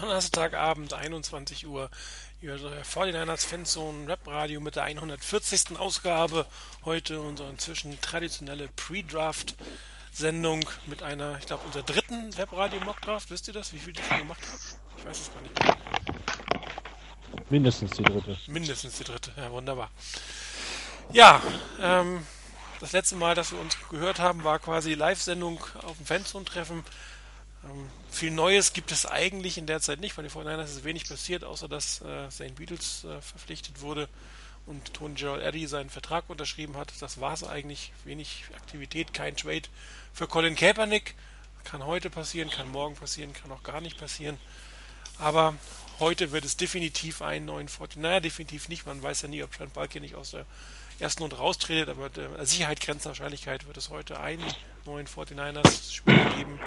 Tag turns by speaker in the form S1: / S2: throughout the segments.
S1: Donnerstagabend, 21 Uhr. Ihr 49ers Fanzone Rap Radio mit der 140. Ausgabe. Heute unsere inzwischen traditionelle Pre-Draft Sendung mit einer, ich glaube, unserer dritten Webradio Mockdraft. Wisst ihr das, wie viel die schon gemacht haben? Ich weiß es gar nicht.
S2: Mindestens die dritte.
S1: Mindestens die dritte, ja, wunderbar. Ja, ähm, das letzte Mal, dass wir uns gehört haben, war quasi Live-Sendung auf dem Fanzone-Treffen. Ähm, viel Neues gibt es eigentlich in der Zeit nicht, weil die 49ers ist wenig passiert, außer dass äh, St. Beatles äh, verpflichtet wurde und Tony Gerald Eddy seinen Vertrag unterschrieben hat. Das war es eigentlich. Wenig Aktivität, kein Trade für Colin Kaepernick. Kann heute passieren, kann morgen passieren, kann auch gar nicht passieren. Aber heute wird es definitiv einen neuen 49 Naja, definitiv nicht. Man weiß ja nie, ob Trent Balke nicht aus der ersten Runde raustretet, aber der Sicherheit Grenzwahrscheinlichkeit wird es heute einen neuen 49ers Spieler geben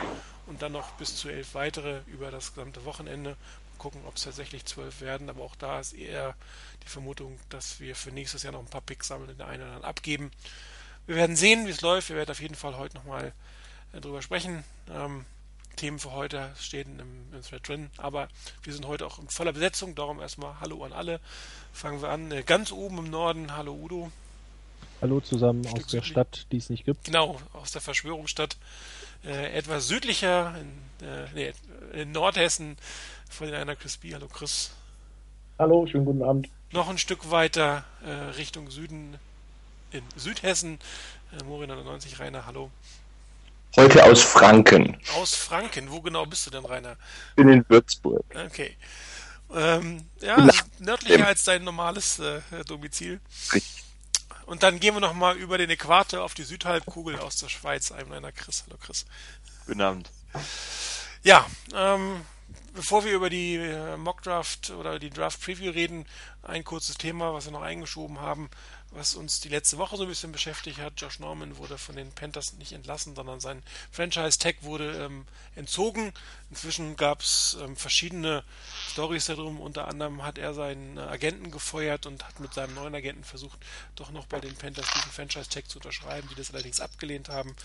S1: und dann noch bis zu elf weitere über das gesamte Wochenende. Mal gucken, ob es tatsächlich zwölf werden, aber auch da ist eher die Vermutung, dass wir für nächstes Jahr noch ein paar Picks sammeln und der eine oder andere abgeben. Wir werden sehen, wie es läuft. Wir werden auf jeden Fall heute nochmal äh, drüber sprechen. Ähm, Themen für heute stehen im, im Thread drin, aber wir sind heute auch in voller Besetzung, darum erstmal Hallo an alle. Fangen wir an, äh, ganz oben im Norden, Hallo Udo.
S2: Hallo zusammen aus der Stadt, die es nicht gibt.
S1: Genau, aus der Verschwörungsstadt äh, etwas südlicher, in, äh, nee, in Nordhessen, von den einer Chris B. Hallo Chris.
S3: Hallo, schönen guten Abend.
S1: Noch ein Stück weiter äh, Richtung Süden, in Südhessen, äh, Morin 99, Rainer, hallo.
S4: Heute aus Franken.
S1: Aus Franken, wo genau bist du denn, Rainer?
S4: Bin in Würzburg.
S1: Okay. Ähm, ja, nördlicher als dein normales äh, Domizil. Richtig. Und dann gehen wir nochmal über den Äquator auf die Südhalbkugel aus der Schweiz. Ein kleiner Chris. Hallo Chris.
S4: Guten Abend.
S1: Ja, ähm, bevor wir über die äh, Mockdraft oder die Draft Preview reden, ein kurzes Thema, was wir noch eingeschoben haben was uns die letzte Woche so ein bisschen beschäftigt hat. Josh Norman wurde von den Panthers nicht entlassen, sondern sein Franchise-Tag wurde ähm, entzogen. Inzwischen gab es ähm, verschiedene Stories darum. Unter anderem hat er seinen äh, Agenten gefeuert und hat mit seinem neuen Agenten versucht, doch noch bei den Panthers diesen Franchise-Tag zu unterschreiben, die das allerdings abgelehnt haben.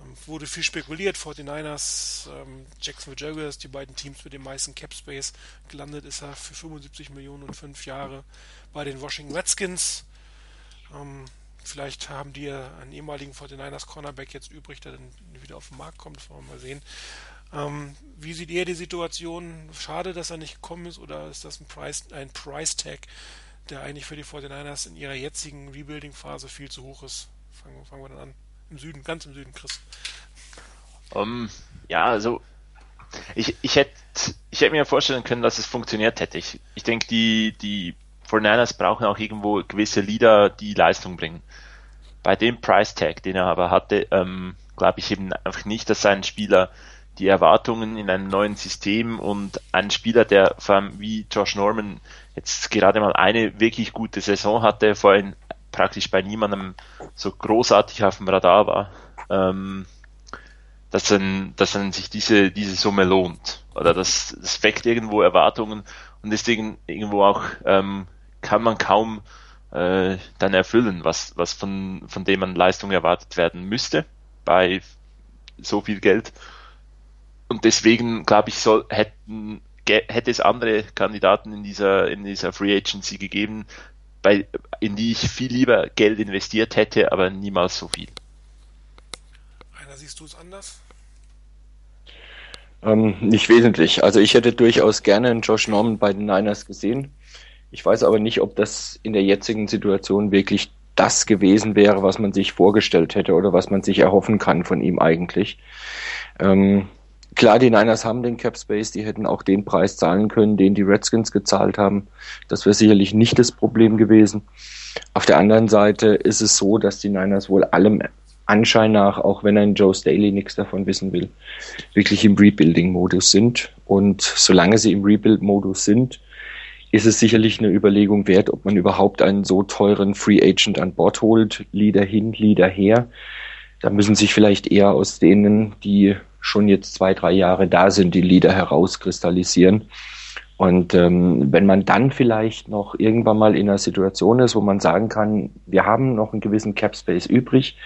S1: Ähm, wurde viel spekuliert, 49ers, ähm, Jacksonville Jaguars, die beiden Teams mit dem meisten Cap Space. Gelandet ist er für 75 Millionen und fünf Jahre bei den Washington Redskins. Ähm, vielleicht haben die einen ehemaligen 49ers Cornerback jetzt übrig, der dann wieder auf den Markt kommt, das wollen wir mal sehen. Ähm, wie sieht ihr die Situation? Schade, dass er nicht gekommen ist oder ist das ein Price, ein Price Tag, der eigentlich für die 49ers in ihrer jetzigen Rebuilding-Phase viel zu hoch ist? Fangen, fangen wir dann an. Im Süden, ganz im Süden, Chris.
S4: Um, ja, also ich, ich hätte ich hätte mir vorstellen können, dass es funktioniert hätte. Ich, ich denke, die, die 49ers brauchen auch irgendwo gewisse Leader, die Leistung bringen. Bei dem Price Tag, den er aber hatte, ähm, glaube ich eben einfach nicht, dass sein Spieler die Erwartungen in einem neuen System und ein Spieler, der vor allem wie Josh Norman jetzt gerade mal eine wirklich gute Saison hatte, vorhin praktisch bei niemandem so großartig auf dem Radar war, ähm, dass dann, dass dann sich diese, diese Summe lohnt. Oder das, das weckt irgendwo Erwartungen und deswegen irgendwo auch ähm, kann man kaum äh, dann erfüllen, was, was von, von dem an Leistung erwartet werden müsste bei so viel Geld. Und deswegen, glaube ich, soll, hätten, hätte es andere Kandidaten in dieser, in dieser Free Agency gegeben, bei, in die ich viel lieber Geld investiert hätte, aber niemals so viel.
S1: Einer siehst du es anders?
S3: Ähm, nicht wesentlich. Also ich hätte durchaus gerne einen Josh Norman bei den Niners gesehen. Ich weiß aber nicht, ob das in der jetzigen Situation wirklich das gewesen wäre, was man sich vorgestellt hätte oder was man sich erhoffen kann von ihm eigentlich. Ähm, klar, die Niners haben den Cap Space, die hätten auch den Preis zahlen können, den die Redskins gezahlt haben. Das wäre sicherlich nicht das Problem gewesen. Auf der anderen Seite ist es so, dass die Niners wohl allem Anschein nach, auch wenn ein Joe Staley nichts davon wissen will, wirklich im Rebuilding-Modus sind. Und solange sie im Rebuild-Modus sind, ist es sicherlich eine Überlegung wert, ob man überhaupt einen so teuren Free Agent an Bord holt, Leader hin, Leader her. Da müssen sich vielleicht eher aus denen, die schon jetzt zwei, drei Jahre da sind, die Leader herauskristallisieren. Und ähm, wenn man dann vielleicht noch irgendwann mal in einer Situation ist, wo man sagen kann, wir haben noch einen gewissen Cap Space übrig,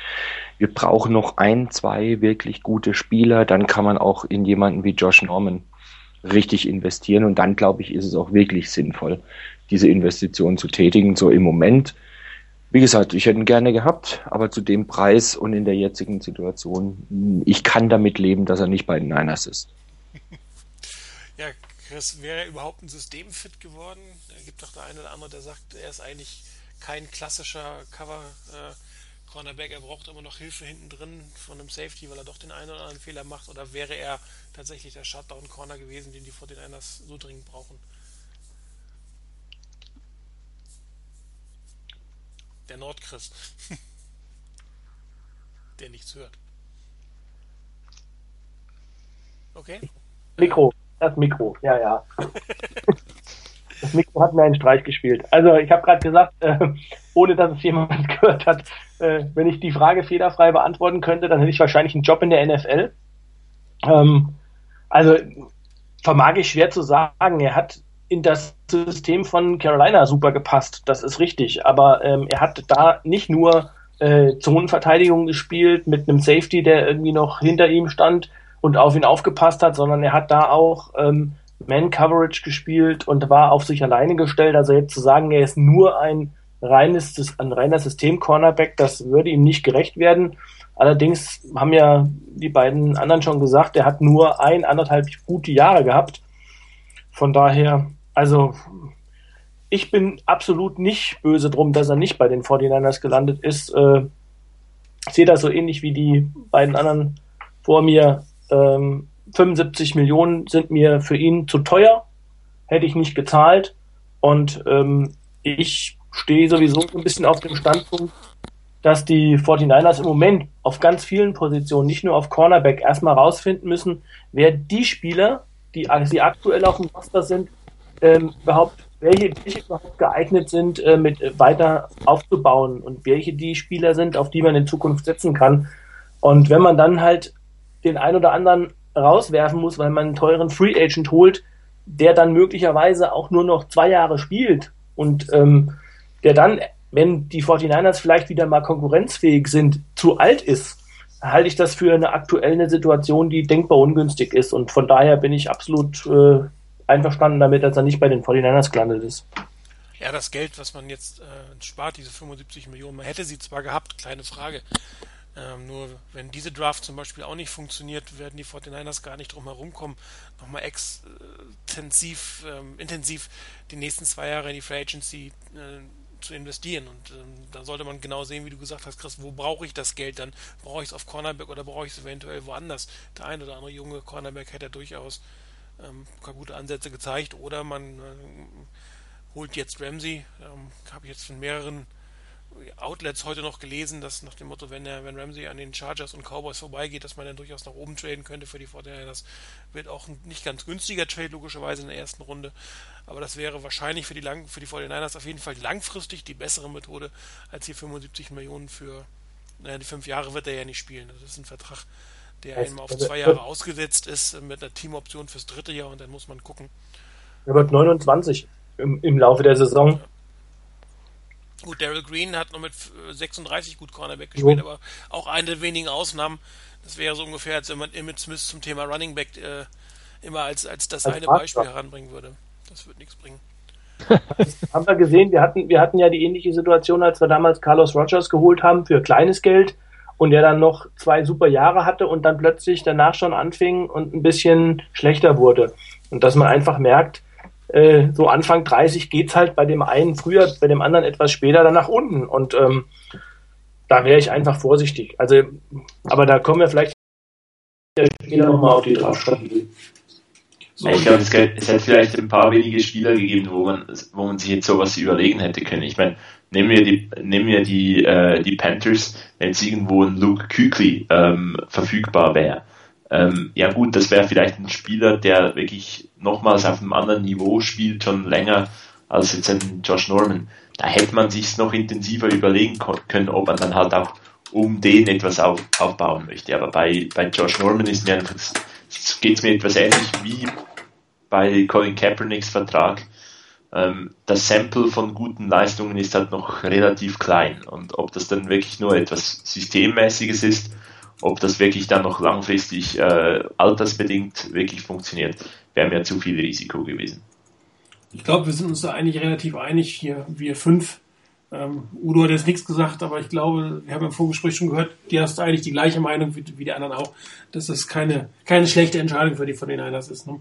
S3: wir brauchen noch ein, zwei wirklich gute Spieler, dann kann man auch in jemanden wie Josh Norman richtig investieren und dann glaube ich, ist es auch wirklich sinnvoll, diese Investition zu tätigen. So im Moment, wie gesagt, ich hätte ihn gerne gehabt, aber zu dem Preis und in der jetzigen Situation, ich kann damit leben, dass er nicht bei den Niners ist.
S1: Ja, Chris, wäre er überhaupt ein Systemfit geworden? Da gibt doch der eine oder andere, der sagt, er ist eigentlich kein klassischer Cover äh, Cornerback, er braucht immer noch Hilfe hinten drin von einem Safety, weil er doch den einen oder anderen Fehler macht, oder wäre er tatsächlich der Shutdown Corner gewesen, den die 49ers so dringend brauchen? Der Nordchrist. der nichts hört. Okay.
S5: Mikro, das Mikro, ja, ja. Das Mikro hat mir einen Streich gespielt. Also ich habe gerade gesagt, äh, ohne dass es jemand gehört hat, äh, wenn ich die Frage fehlerfrei beantworten könnte, dann hätte ich wahrscheinlich einen Job in der NFL. Ähm, also vermag ich schwer zu sagen. Er hat in das System von Carolina super gepasst, das ist richtig. Aber ähm, er hat da nicht nur äh, Zonenverteidigung gespielt mit einem Safety, der irgendwie noch hinter ihm stand und auf ihn aufgepasst hat, sondern er hat da auch ähm, Man-Coverage gespielt und war auf sich alleine gestellt. Also jetzt zu sagen, er ist nur ein reines, ein reiner System-Cornerback, das würde ihm nicht gerecht werden. Allerdings haben ja die beiden anderen schon gesagt, er hat nur ein, anderthalb gute Jahre gehabt. Von daher, also ich bin absolut nicht böse drum, dass er nicht bei den 49ers gelandet ist. Äh, sehe das so ähnlich wie die beiden anderen vor mir. Ähm, 75 Millionen sind mir für ihn zu teuer, hätte ich nicht gezahlt. Und ähm, ich stehe sowieso ein bisschen auf dem Standpunkt, dass die 49ers im Moment auf ganz vielen Positionen, nicht nur auf Cornerback, erstmal rausfinden müssen, wer die Spieler, die, die aktuell auf dem Roster sind, ähm, überhaupt, welche, welche überhaupt geeignet sind, äh, mit äh, weiter aufzubauen und welche die Spieler sind, auf die man in Zukunft setzen kann. Und wenn man dann halt den ein oder anderen rauswerfen muss, weil man einen teuren Free Agent holt, der dann möglicherweise auch nur noch zwei Jahre spielt und ähm, der dann, wenn die 49ers vielleicht wieder mal konkurrenzfähig sind, zu alt ist, halte ich das für eine aktuelle Situation, die denkbar ungünstig ist. Und von daher bin ich absolut äh, einverstanden damit, dass er nicht bei den 49ers gelandet ist.
S1: Ja, das Geld, was man jetzt äh, spart, diese 75 Millionen, man hätte sie zwar gehabt, kleine Frage. Ähm, nur wenn diese Draft zum Beispiel auch nicht funktioniert, werden die 49ers gar nicht drum herum kommen, nochmal extensiv, ähm, intensiv die nächsten zwei Jahre in die Free Agency äh, zu investieren. Und ähm, da sollte man genau sehen, wie du gesagt hast, Chris, wo brauche ich das Geld dann? Brauche ich es auf Cornerback oder brauche ich es eventuell woanders? Der ein oder andere junge Cornerback hätte durchaus ähm, gute Ansätze gezeigt. Oder man äh, holt jetzt Ramsey, ähm, habe ich jetzt von mehreren Outlets heute noch gelesen, dass nach dem Motto, wenn der, wenn Ramsey an den Chargers und Cowboys vorbeigeht, dass man dann durchaus nach oben traden könnte für die Vorteile. Das wird auch ein nicht ganz günstiger Trade, logischerweise in der ersten Runde. Aber das wäre wahrscheinlich für die, lang, für die 49ers auf jeden Fall langfristig die bessere Methode, als hier 75 Millionen für, naja, die fünf Jahre wird er ja nicht spielen. Das ist ein Vertrag, der einmal auf zwei Jahre ausgesetzt ist, mit einer Teamoption fürs dritte Jahr und dann muss man gucken.
S5: Er wird 29 im, im Laufe der Saison. Ja.
S1: Gut, Daryl Green hat noch mit 36 äh, gut Cornerback gespielt, jo. aber auch eine der wenigen Ausnahmen. Das wäre so ungefähr, als wenn man Emmett Smith zum Thema Running Back äh, immer als, als das als eine Beispiel heranbringen würde. Das wird nichts bringen.
S5: haben wir gesehen, wir hatten, wir hatten ja die ähnliche Situation, als wir damals Carlos Rogers geholt haben für kleines Geld und der dann noch zwei super Jahre hatte und dann plötzlich danach schon anfing und ein bisschen schlechter wurde. Und dass man einfach merkt, äh, so Anfang 30 geht's halt bei dem einen früher, bei dem anderen etwas später dann nach unten. Und ähm, da wäre ich einfach vorsichtig. Also, aber da kommen wir vielleicht
S4: wieder nochmal auf die Draftstrategie. So, ich glaube, es, es hätte vielleicht ein paar wenige Spieler gegeben, wo man, wo man sich jetzt sowas überlegen hätte können. Ich meine, nehmen wir die, nehmen wir die, äh, die Panthers, wenn es irgendwo ein Luke Kuechly ähm, verfügbar wäre ähm, ja gut, das wäre vielleicht ein Spieler, der wirklich nochmals auf einem anderen Niveau spielt, schon länger als jetzt ein Josh Norman. Da hätte man sich noch intensiver überlegen können, ob man dann halt auch um den etwas auf, aufbauen möchte. Aber bei, bei Josh Norman ist mir einfach, geht es mir etwas ähnlich wie bei Colin Kaepernicks Vertrag. Ähm, das Sample von guten Leistungen ist halt noch relativ klein. Und ob das dann wirklich nur etwas Systemmäßiges ist ob das wirklich dann noch langfristig äh, altersbedingt wirklich funktioniert, wäre mir zu viel Risiko gewesen.
S1: Ich glaube, wir sind uns da eigentlich relativ einig hier, wir fünf. Ähm, Udo hat jetzt nichts gesagt, aber ich glaube, wir haben im Vorgespräch schon gehört, die hast eigentlich die gleiche Meinung wie, wie die anderen auch, dass das keine, keine schlechte Entscheidung für die von den Niners ist. Ne?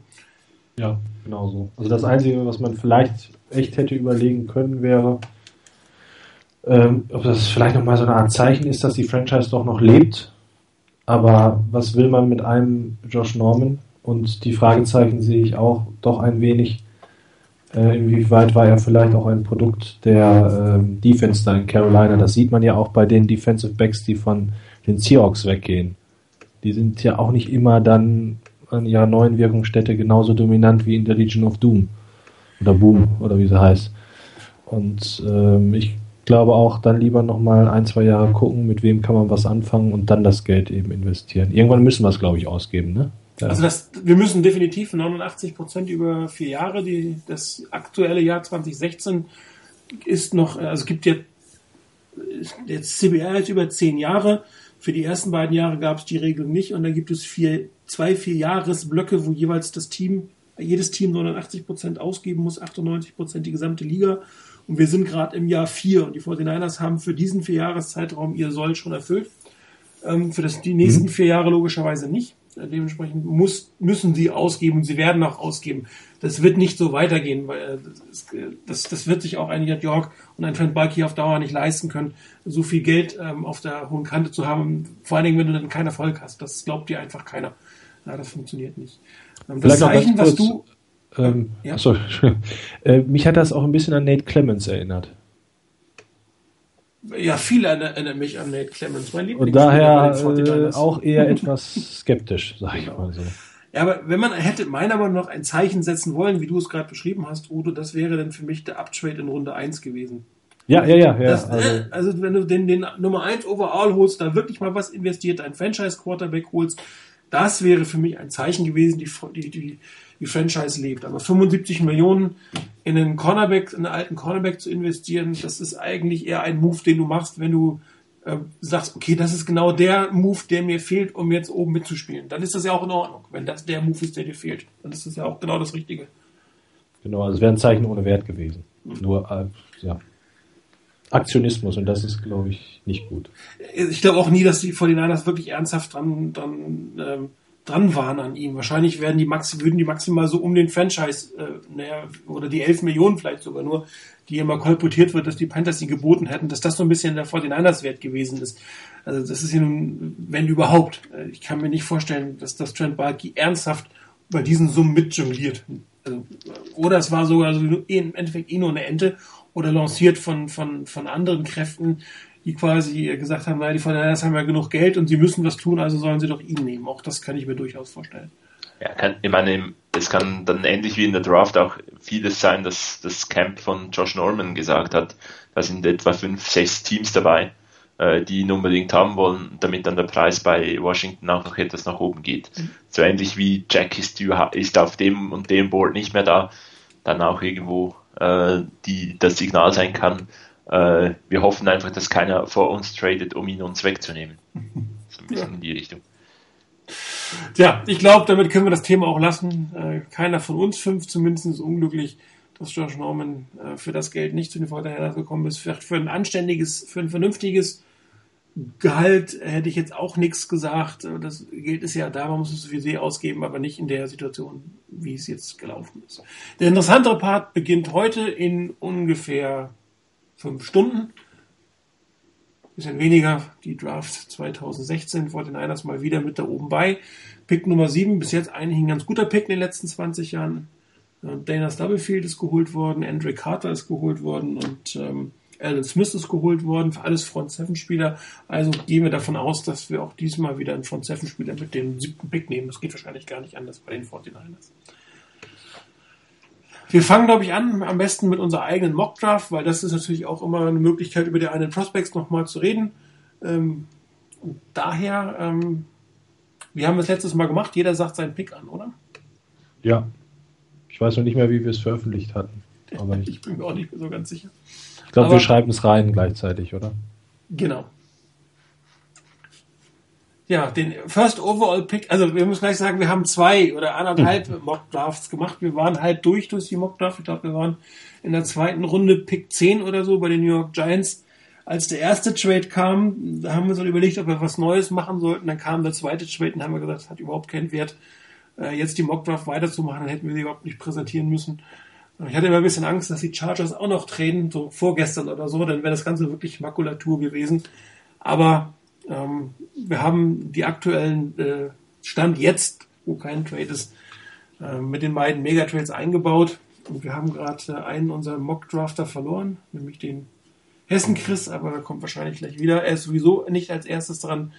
S2: Ja, genau so. Also das Einzige, was man vielleicht echt hätte überlegen können, wäre, ähm, ob das vielleicht nochmal so eine Art Zeichen ist, dass die Franchise doch noch lebt. Aber was will man mit einem Josh Norman? Und die Fragezeichen sehe ich auch doch ein wenig. Äh, inwieweit war er vielleicht auch ein Produkt der ähm, Defense da in Carolina? Das sieht man ja auch bei den Defensive Backs, die von den Seahawks weggehen. Die sind ja auch nicht immer dann an ihrer neuen Wirkungsstätte genauso dominant wie in der Legion of Doom. Oder Boom, oder wie sie heißt. Und ähm, ich glaube auch, dann lieber nochmal ein, zwei Jahre gucken, mit wem kann man was anfangen und dann das Geld eben investieren. Irgendwann müssen wir es, glaube ich, ausgeben, ne?
S1: Ja. Also das, wir müssen definitiv 89 Prozent über vier Jahre. Die, das aktuelle Jahr 2016 ist noch, also es gibt jetzt, jetzt CBR ist über zehn Jahre. Für die ersten beiden Jahre gab es die Regelung nicht und dann gibt es vier, zwei, vier Jahresblöcke, wo jeweils das Team, jedes Team 89 Prozent ausgeben muss, 98 Prozent die gesamte Liga. Und wir sind gerade im Jahr vier und die 49ers haben für diesen vier Jahreszeitraum ihr Soll schon erfüllt. Ähm, für das, die nächsten mhm. vier Jahre logischerweise nicht. Dementsprechend muss, müssen sie ausgeben und sie werden auch ausgeben. Das wird nicht so weitergehen, weil äh, das, das, das wird sich auch ein New York und ein Trent Bulky auf Dauer nicht leisten können, so viel Geld ähm, auf der hohen Kante zu haben. Vor allen Dingen, wenn du dann keinen Erfolg hast. Das glaubt dir einfach keiner. Ja, das funktioniert nicht.
S2: Ähm, das Zeichen, was du ähm, ja. achso, äh, mich hat das auch ein bisschen an Nate Clemens erinnert.
S1: Ja, viele erinnern mich an Nate Clemens,
S2: mein Lieblings Und daher äh, auch eher etwas skeptisch, sag ich mal so.
S1: Ja, aber wenn man hätte meiner Meinung nach ein Zeichen setzen wollen, wie du es gerade beschrieben hast, Udo, das wäre dann für mich der Uptrade in Runde 1 gewesen.
S2: Ja, ja, ja. ja
S1: das, also, äh, also, wenn du den, den Nummer 1 Overall holst, da wirklich mal was investiert, ein Franchise-Quarterback holst, das wäre für mich ein Zeichen gewesen, die, die, die die Franchise lebt. Aber 75 Millionen in einen Cornerback, in einen alten Cornerback zu investieren, das ist eigentlich eher ein Move, den du machst, wenn du äh, sagst, okay, das ist genau der Move, der mir fehlt, um jetzt oben mitzuspielen. Dann ist das ja auch in Ordnung. Wenn das der Move ist, der dir fehlt, dann ist das ja auch genau das Richtige.
S2: Genau, also es wäre ein Zeichen ohne Wert gewesen. Mhm. Nur, äh, ja. Aktionismus und das ist, glaube ich, nicht gut.
S1: Ich glaube auch nie, dass die 49ers wirklich ernsthaft dran, dran ähm, dran waren an ihm. Wahrscheinlich werden die Maxi, würden die maximal so um den Franchise, äh, naja, oder die 11 Millionen vielleicht sogar nur, die immer kolportiert wird, dass die Panthers ihn geboten hätten, dass das so ein bisschen der 49ers Wert gewesen ist. Also das ist ja nun, wenn überhaupt. Äh, ich kann mir nicht vorstellen, dass das Trent Balky ernsthaft bei diesen Summen mitjongliert. Also, oder es war sogar so im Endeffekt eh nur eine Ente oder lanciert von, von, von anderen Kräften, die quasi gesagt haben, naja, die Fortinanders haben ja genug Geld und sie müssen was tun, also sollen sie doch ihn nehmen. Auch das kann ich mir durchaus vorstellen.
S4: Ja, kann, ich meine, es kann dann ähnlich wie in der Draft auch vieles sein, dass das Camp von Josh Norman gesagt hat, da sind etwa fünf, sechs Teams dabei, äh, die ihn unbedingt haben wollen, damit dann der Preis bei Washington auch noch etwas nach oben geht. Mhm. So ähnlich wie Jack ist, ist auf dem und dem Board nicht mehr da, dann auch irgendwo äh, die, das Signal sein kann, äh, wir hoffen einfach, dass keiner vor uns tradet, um ihn uns wegzunehmen. So ein bisschen ja. in die Richtung.
S1: Tja, ich glaube, damit können wir das Thema auch lassen. Äh, keiner von uns fünf zumindest ist unglücklich, dass Josh Norman äh, für das Geld nicht zu den Vorteilern gekommen ist. Für, für ein anständiges, für ein vernünftiges Gehalt hätte ich jetzt auch nichts gesagt. Das Geld ist ja da, man muss es sowieso ausgeben, aber nicht in der Situation, wie es jetzt gelaufen ist. Der interessantere Part beginnt heute in ungefähr fünf Stunden. Bisschen weniger, die Draft 2016 vor den Einers mal wieder mit da oben bei. Pick Nummer 7, bis jetzt eigentlich ein ganz guter Pick in den letzten 20 Jahren. Äh, Dana Stubblefield ist geholt worden, Andre Carter ist geholt worden und ähm, Alan Smith ist geholt worden, für alles Front 7 Spieler. Also gehen wir davon aus, dass wir auch diesmal wieder einen Front 7 Spieler mit dem siebten Pick nehmen. Das geht wahrscheinlich gar nicht anders bei den 49ers. Wir fangen, glaube ich, an, am besten mit unserer eigenen Mockdraft, weil das ist natürlich auch immer eine Möglichkeit, über die einen Prospects nochmal zu reden. Ähm, und daher, ähm, wir haben das letztes Mal gemacht, jeder sagt seinen Pick an, oder?
S2: Ja. Ich weiß noch nicht mehr, wie wir es veröffentlicht hatten. Aber
S1: ich, ich bin mir auch nicht mehr so ganz sicher.
S2: Ich glaube, wir schreiben es rein gleichzeitig, oder?
S1: Genau. Ja, den First Overall Pick, also wir müssen gleich sagen, wir haben zwei oder anderthalb mhm. Mock Drafts gemacht. Wir waren halt durch durch die Mock Draft. Ich glaube, wir waren in der zweiten Runde Pick 10 oder so bei den New York Giants. Als der erste Trade kam, da haben wir uns dann überlegt, ob wir was Neues machen sollten. Dann kam der zweite Trade und haben wir gesagt, das hat überhaupt keinen Wert, äh, jetzt die Mock Draft weiterzumachen. Dann hätten wir sie überhaupt nicht präsentieren müssen. Ich hatte immer ein bisschen Angst, dass die Chargers auch noch trainen, so vorgestern oder so, dann wäre das Ganze wirklich Makulatur gewesen. Aber ähm, wir haben die aktuellen äh, Stand jetzt, wo kein Trade ist, äh, mit den beiden Megatrades eingebaut. Und wir haben gerade einen unserer Mock-Drafter verloren, nämlich den Hessen Chris, aber er kommt wahrscheinlich gleich wieder. Er ist sowieso nicht als erstes dran.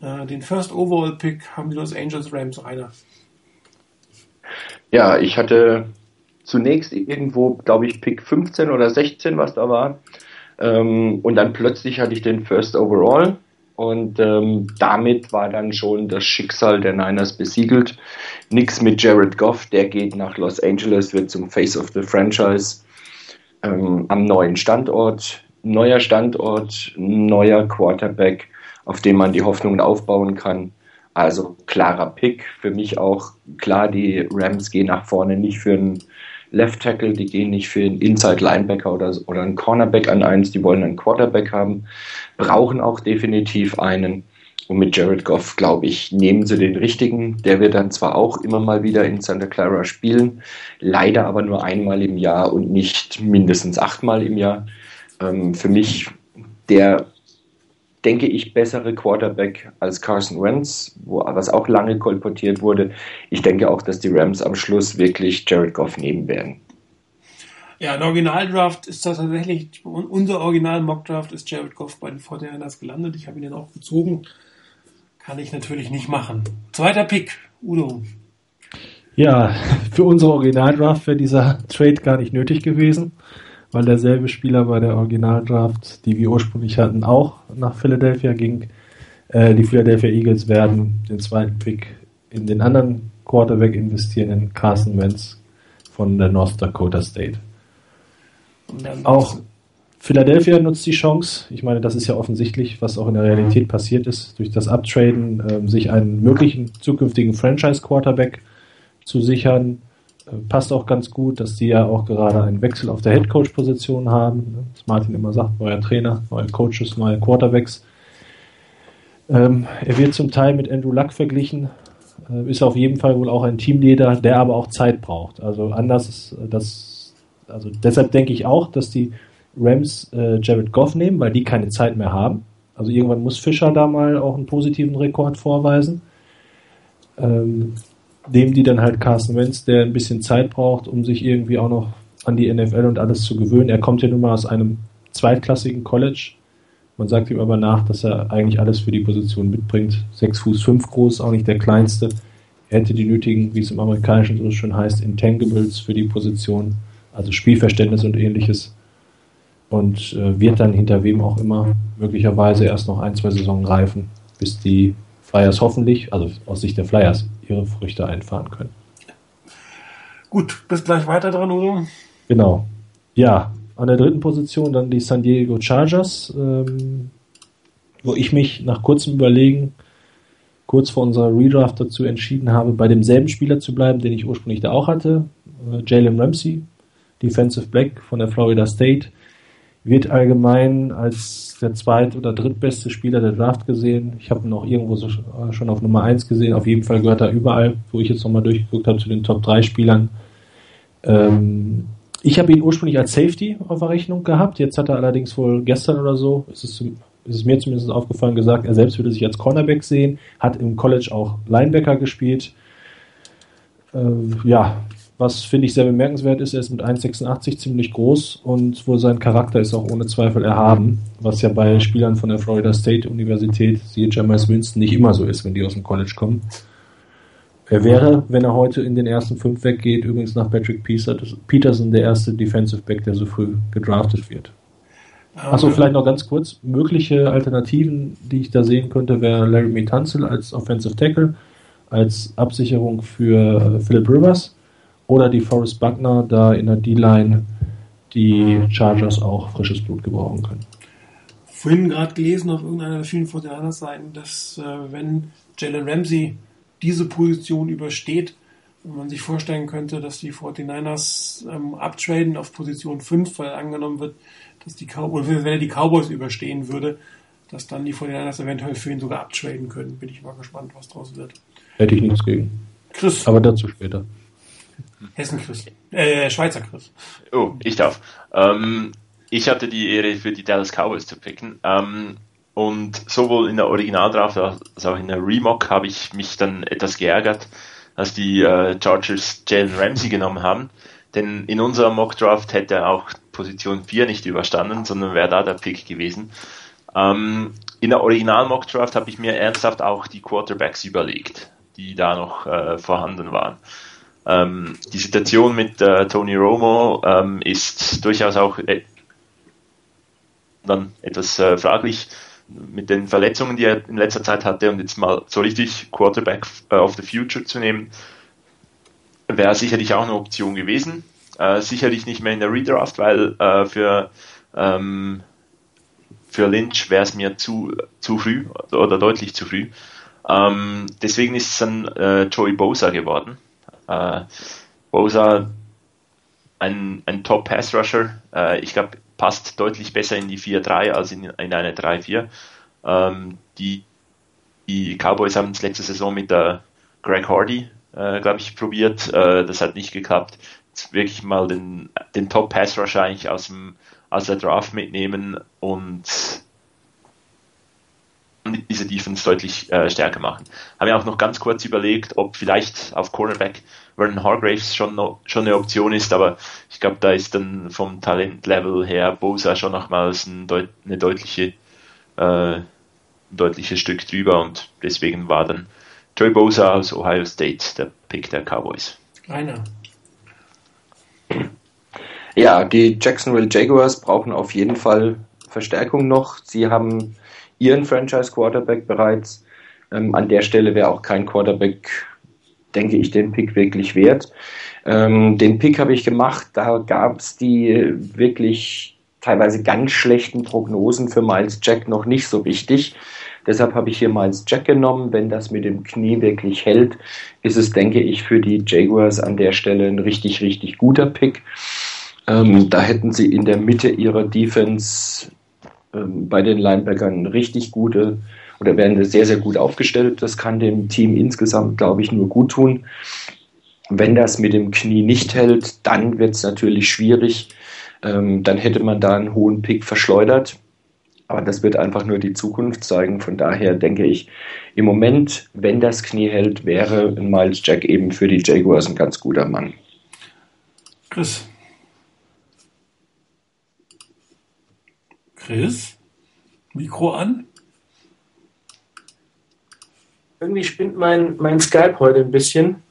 S1: Äh, den First Overall Pick haben die Los Angeles Rams einer.
S3: Ja, ich hatte zunächst irgendwo, glaube ich, Pick 15 oder 16, was da war. Ähm, und dann plötzlich hatte ich den First Overall und ähm, damit war dann schon das Schicksal der Niners besiegelt. Nix mit Jared Goff, der geht nach Los Angeles, wird zum Face of the Franchise ähm, am neuen Standort. Neuer Standort, neuer Quarterback, auf dem man die Hoffnungen aufbauen kann. Also klarer Pick. Für mich auch klar, die Rams gehen nach vorne nicht für einen Left Tackle, die gehen nicht für einen Inside Linebacker oder, oder einen Cornerback an eins, die wollen einen Quarterback haben, brauchen auch definitiv einen. Und mit Jared Goff, glaube ich, nehmen sie den richtigen. Der wird dann zwar auch immer mal wieder in Santa Clara spielen, leider aber nur einmal im Jahr und nicht mindestens achtmal im Jahr. Ähm, für mich der denke ich, bessere Quarterback als Carson Wentz, wo, was auch lange kolportiert wurde. Ich denke auch, dass die Rams am Schluss wirklich Jared Goff nehmen werden.
S1: Ja, der Originaldraft ist das tatsächlich, unser Original-Mockdraft ist Jared Goff bei den 49ers gelandet. Ich habe ihn dann auch gezogen. Kann ich natürlich nicht machen. Zweiter Pick, Udo.
S2: Ja, für unsere Originaldraft wäre dieser Trade gar nicht nötig gewesen weil derselbe Spieler bei der Originaldraft, die wir ursprünglich hatten, auch nach Philadelphia ging. Äh, die Philadelphia Eagles werden den zweiten Pick in den anderen Quarterback investieren, in Carson Wentz von der North Dakota State. Auch Philadelphia nutzt die Chance. Ich meine, das ist ja offensichtlich, was auch in der Realität passiert ist, durch das Uptraden, äh, sich einen möglichen zukünftigen Franchise-Quarterback zu sichern passt auch ganz gut, dass die ja auch gerade einen Wechsel auf der Headcoach-Position haben. Ne? Was Martin immer sagt, neuer Trainer, neue Coaches, neue Quarterbacks. Ähm, er wird zum Teil mit Andrew Luck verglichen, äh, ist auf jeden Fall wohl auch ein Teamleader, der aber auch Zeit braucht. Also anders ist das, also deshalb denke ich auch, dass die Rams äh, Jared Goff nehmen, weil die keine Zeit mehr haben. Also irgendwann muss Fischer da mal auch einen positiven Rekord vorweisen. Ähm, nehmen die dann halt Carson Wentz, der ein bisschen Zeit braucht, um sich irgendwie auch noch an die NFL und alles zu gewöhnen. Er kommt ja nun mal aus einem zweitklassigen College. Man sagt ihm aber nach, dass er eigentlich alles für die Position mitbringt. Sechs Fuß fünf groß, auch nicht der kleinste. Er hätte die nötigen, wie es im Amerikanischen so schön heißt, Intangibles für die Position, also Spielverständnis und ähnliches. Und äh, wird dann hinter wem auch immer möglicherweise erst noch ein, zwei Saisonen reifen, bis die Flyers hoffentlich, also aus Sicht der Flyers, ihre Früchte einfahren können.
S1: Gut, bis gleich weiter dran, Udo.
S2: Genau. Ja, an der dritten Position dann die San Diego Chargers, ähm, wo ich mich nach kurzem Überlegen kurz vor unserer Redraft dazu entschieden habe, bei demselben Spieler zu bleiben, den ich ursprünglich da auch hatte, äh, Jalen Ramsey, Defensive Black von der Florida State wird allgemein als der zweit- oder drittbeste Spieler der Draft gesehen. Ich habe ihn auch irgendwo so äh, schon auf Nummer 1 gesehen. Auf jeden Fall gehört er überall, wo ich jetzt nochmal durchgeguckt habe, zu den Top 3 Spielern. Ähm, ich habe ihn ursprünglich als Safety auf der Rechnung gehabt. Jetzt hat er allerdings wohl gestern oder so, ist es, ist es mir zumindest aufgefallen, gesagt, er selbst würde sich als Cornerback sehen, hat im College auch Linebacker gespielt. Ähm, ja, was finde ich sehr bemerkenswert ist, er ist mit 1,86 ziemlich groß und wohl sein Charakter ist auch ohne Zweifel erhaben, was ja bei Spielern von der Florida State Universität, siehe Jameis Winston, nicht immer so ist, wenn die aus dem College kommen. Er wäre, wenn er heute in den ersten fünf weggeht, übrigens nach Patrick Peterson der erste Defensive Back, der so früh gedraftet wird. Achso, vielleicht noch ganz kurz. Mögliche Alternativen, die ich da sehen könnte, wäre Larry Tunzel als Offensive Tackle, als Absicherung für Philip Rivers oder die Forrest Buckner, da in der D-Line die Chargers auch frisches Blut gebrauchen können.
S1: vorhin gerade gelesen auf irgendeiner der vielen Fortinanders-Seiten, dass äh, wenn Jalen Ramsey diese Position übersteht, man sich vorstellen könnte, dass die 49ers ähm, uptraden auf Position 5, weil angenommen wird, dass die Cowboys, wenn er die Cowboys überstehen würde, dass dann die 49ers eventuell für ihn sogar uptraden können. Bin ich mal gespannt, was draus wird.
S2: Hätte ich nichts gegen.
S1: Chris.
S2: Aber dazu später.
S1: Hessen Chris. Äh, Schweizer Chris.
S4: Oh, ich darf. Ähm, ich hatte die Ehre, für die Dallas Cowboys zu picken. Ähm, und sowohl in der Originaldraft als auch in der Remock habe ich mich dann etwas geärgert, als die äh, Chargers Jalen Ramsey genommen haben. Denn in unserer Mock Draft hätte er auch Position 4 nicht überstanden, sondern wäre da der Pick gewesen. Ähm, in der Original Mock Draft habe ich mir ernsthaft auch die Quarterbacks überlegt, die da noch äh, vorhanden waren. Ähm, die Situation mit äh, Tony Romo ähm, ist durchaus auch äh, dann etwas äh, fraglich mit den Verletzungen, die er in letzter Zeit hatte und jetzt mal so richtig Quarterback äh, of the Future zu nehmen, wäre sicherlich auch eine Option gewesen. Äh, sicherlich nicht mehr in der Redraft, weil äh, für, ähm, für Lynch wäre es mir zu, zu früh oder deutlich zu früh. Ähm, deswegen ist es dann äh, Joey Bosa geworden. Äh, Bosa, ein, ein Top-Pass-Rusher. Äh, ich glaube, passt deutlich besser in die 4-3 als in, in eine 3-4. Ähm, die, die Cowboys haben es letzte Saison mit der Greg Hardy, äh, glaube ich, probiert. Äh, das hat nicht geklappt. Jetzt wirklich mal den, den Top-Pass wahrscheinlich aus, dem, aus der Draft mitnehmen und diese Defense deutlich äh, stärker machen. Haben wir auch noch ganz kurz überlegt, ob vielleicht auf Cornerback Vernon Hargraves schon, noch, schon eine Option ist, aber ich glaube, da ist dann vom Talentlevel her Bosa schon nochmals ein Deut eine deutliche, äh, ein deutliches Stück drüber und deswegen war dann Joey Bosa aus Ohio State der Pick der Cowboys.
S1: Rainer.
S3: Ja, die Jacksonville Jaguars brauchen auf jeden Fall Verstärkung noch. Sie haben ihren Franchise Quarterback bereits. Ähm, an der Stelle wäre auch kein Quarterback, denke ich, den Pick wirklich wert. Ähm, den Pick habe ich gemacht, da gab es die wirklich teilweise ganz schlechten Prognosen für Miles Jack noch nicht so wichtig. Deshalb habe ich hier Miles Jack genommen. Wenn das mit dem Knie wirklich hält, ist es, denke ich, für die Jaguars an der Stelle ein richtig, richtig guter Pick. Ähm, da hätten sie in der Mitte ihrer Defense ähm, bei den Linebackern richtig gute oder werden sehr, sehr gut aufgestellt. Das kann dem Team insgesamt, glaube ich, nur gut tun. Wenn das mit dem Knie nicht hält, dann wird es natürlich schwierig. Ähm, dann hätte man da einen hohen Pick verschleudert. Aber das wird einfach nur die Zukunft zeigen. Von daher denke ich, im Moment, wenn das Knie hält, wäre Miles Jack eben für die Jaguars ein ganz guter Mann.
S1: Chris. Chris? Mikro an?
S5: Irgendwie spinnt mein, mein Skype heute ein bisschen.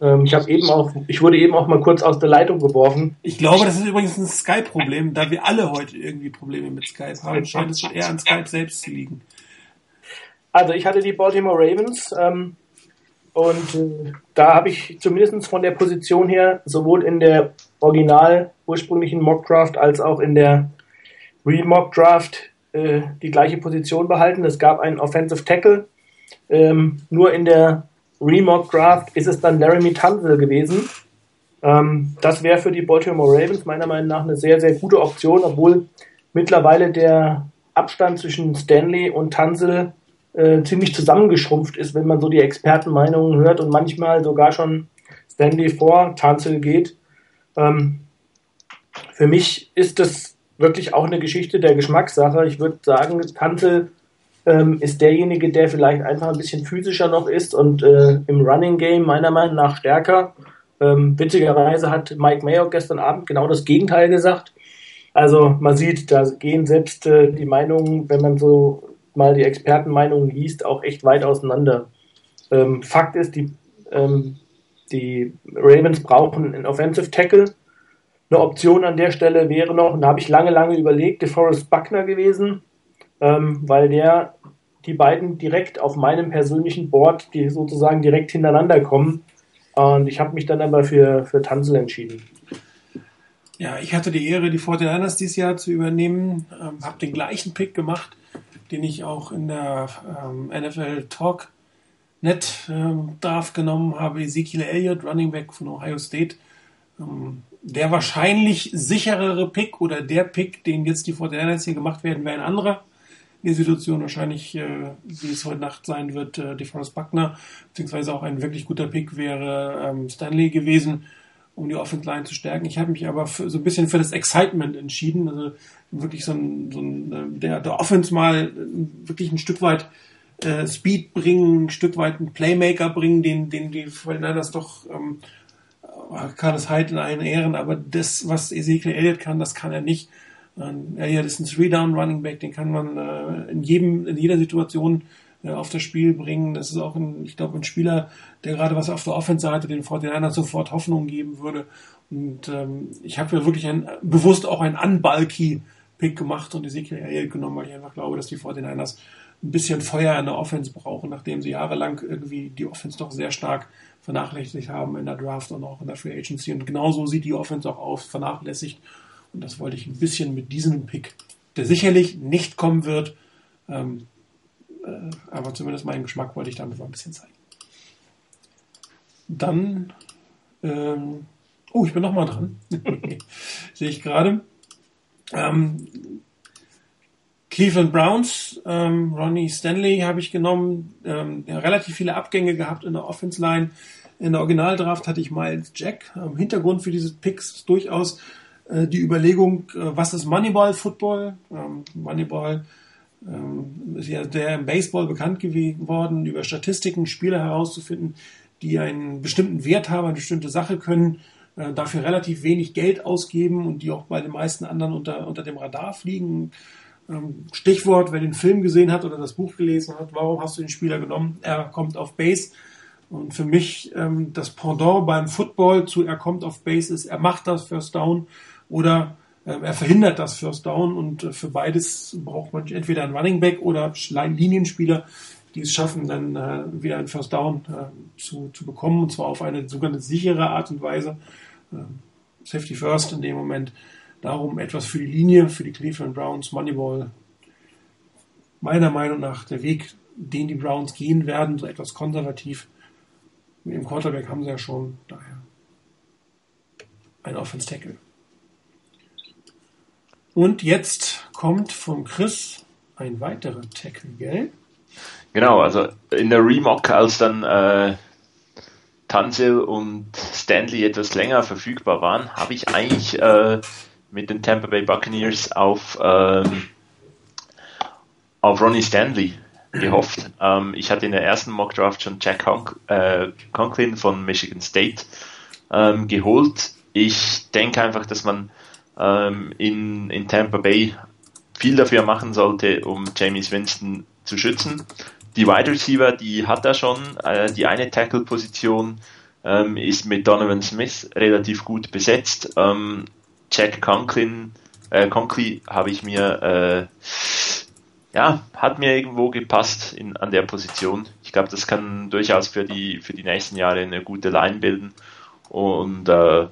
S5: Ähm, ich eben auch, ich wurde eben auch mal kurz aus der Leitung geworfen.
S1: Ich glaube, das ist übrigens ein Skype-Problem, da wir alle heute irgendwie Probleme mit Skype haben. Scheint es eher an Skype selbst zu liegen.
S5: Also ich hatte die Baltimore Ravens ähm, und äh, da habe ich zumindest von der Position her sowohl in der original ursprünglichen Mockdraft als auch in der Remock Draft äh, die gleiche Position behalten. Es gab einen Offensive Tackle. Ähm, nur in der Remock Draft ist es dann Laramie Tunzel gewesen. Ähm, das wäre für die Baltimore Ravens meiner Meinung nach eine sehr, sehr gute Option, obwohl mittlerweile der Abstand zwischen Stanley und Tunzel äh, ziemlich zusammengeschrumpft ist, wenn man so die Expertenmeinungen hört und manchmal sogar schon Stanley vor Tunzel geht. Ähm, für mich ist das wirklich auch eine Geschichte der Geschmackssache. Ich würde sagen, Tantel ähm, ist derjenige, der vielleicht einfach ein bisschen physischer noch ist und äh, im Running Game meiner Meinung nach stärker. Ähm, witzigerweise hat Mike Mayo gestern Abend genau das Gegenteil gesagt. Also man sieht, da gehen selbst äh, die Meinungen, wenn man so mal die Expertenmeinungen liest, auch echt weit auseinander. Ähm, Fakt ist, die, ähm, die Ravens brauchen einen Offensive Tackle, eine Option an der Stelle wäre noch, und da habe ich lange, lange überlegt, DeForest Buckner gewesen, ähm, weil der die beiden direkt auf meinem persönlichen Board, die sozusagen direkt hintereinander kommen. Und ich habe mich dann aber für, für Tanzel entschieden.
S1: Ja, ich hatte die Ehre, die 49ers dieses Jahr zu übernehmen. Ähm, habe den gleichen Pick gemacht, den ich auch in der ähm, NFL Talk Net ähm, Draft genommen habe. Ezekiel Elliott, Running Back von Ohio State. Ähm, der wahrscheinlich sicherere Pick oder der Pick, den jetzt die 49ers hier gemacht werden, wäre ein anderer. In der Situation wahrscheinlich, äh, wie es heute Nacht sein wird, äh, DeForest Buckner, beziehungsweise auch ein wirklich guter Pick wäre ähm, Stanley gewesen, um die Offense Line zu stärken. Ich habe mich aber für, so ein bisschen für das Excitement entschieden, also wirklich so ein, so ein äh, der, der Offense mal äh, wirklich ein Stück weit äh, Speed bringen, ein Stück weit einen Playmaker bringen, den, den die 49ers doch ähm, Carlos Hyde in allen Ehren, aber das, was Ezekiel Elliott kann, das kann er nicht. Elliott ist ein Three-Down-Running Back, den kann man äh, in jedem, in jeder Situation äh, auf das Spiel bringen. Das ist auch ein, ich glaube, ein Spieler, der gerade was auf der Offense-Seite den 49ers sofort Hoffnung geben würde. Und ähm, ich habe ja wirklich ein, bewusst auch ein unbulky Pick gemacht und Ezekiel Elliott genommen, weil ich einfach glaube, dass die 49ers ein bisschen Feuer in der Offense brauchen, nachdem sie jahrelang irgendwie die Offense doch sehr stark vernachlässigt haben in der Draft und auch in der Free Agency. Und genauso sieht die Offense auch aus, vernachlässigt. Und das wollte ich ein bisschen mit diesem Pick, der sicherlich nicht kommen wird, ähm, äh, aber zumindest meinen Geschmack wollte ich damit mal ein bisschen zeigen. Dann, ähm, oh, ich bin noch mal dran. Sehe ich gerade. Ähm, Cleveland Browns, ähm, Ronnie Stanley habe ich genommen, ähm, relativ viele Abgänge gehabt in der Offense Line. In der Originaldraft hatte ich Miles Jack. Ähm, Hintergrund für diese Picks ist durchaus äh, die Überlegung, äh, was ist Moneyball Football? Ähm, Moneyball ähm, ist ja der im Baseball bekannt geworden, über Statistiken Spieler herauszufinden, die einen bestimmten Wert haben, eine bestimmte Sache können, äh, dafür relativ wenig Geld ausgeben und die auch bei den meisten anderen unter, unter dem Radar fliegen. Ähm, Stichwort, wer den Film gesehen hat oder das Buch gelesen hat, warum hast du den Spieler genommen? Er kommt auf Base. Und für mich ähm, das Pendant beim Football zu er kommt auf Base ist, er macht das First Down oder äh, er verhindert das First Down. Und äh, für beides braucht man entweder einen Running Back oder Linienspieler, die es schaffen, dann äh, wieder einen First Down äh, zu, zu bekommen. Und zwar auf eine sogenannte sichere Art und Weise. Äh, Safety First in dem Moment. Darum etwas für die Linie, für die Cleveland Browns, Moneyball. Meiner Meinung nach der Weg, den die Browns gehen werden, so etwas konservativ. Mit dem Quarterback haben sie ja schon, daher ein Offense Tackle. Und jetzt kommt vom Chris ein weiterer Tackle, gell?
S4: Genau, also in der Remock, als dann äh, Tansil und Stanley etwas länger verfügbar waren, habe ich eigentlich äh, mit den Tampa Bay Buccaneers auf, ähm, auf Ronnie Stanley gehofft. Ähm, ich hatte in der ersten Mock Draft schon Jack Conk äh, Conklin von Michigan State ähm, geholt. Ich denke einfach, dass man ähm, in, in Tampa Bay viel dafür machen sollte, um James Winston zu schützen. Die Wide Receiver, die hat er schon. Äh, die eine Tackle-Position ähm, ist mit Donovan Smith relativ gut besetzt. Jack Conklin, äh, Conklin habe ich mir, äh, ja, hat mir irgendwo gepasst in, an der Position. Ich glaube, das kann durchaus für die, für die nächsten Jahre eine gute Line bilden. Und äh,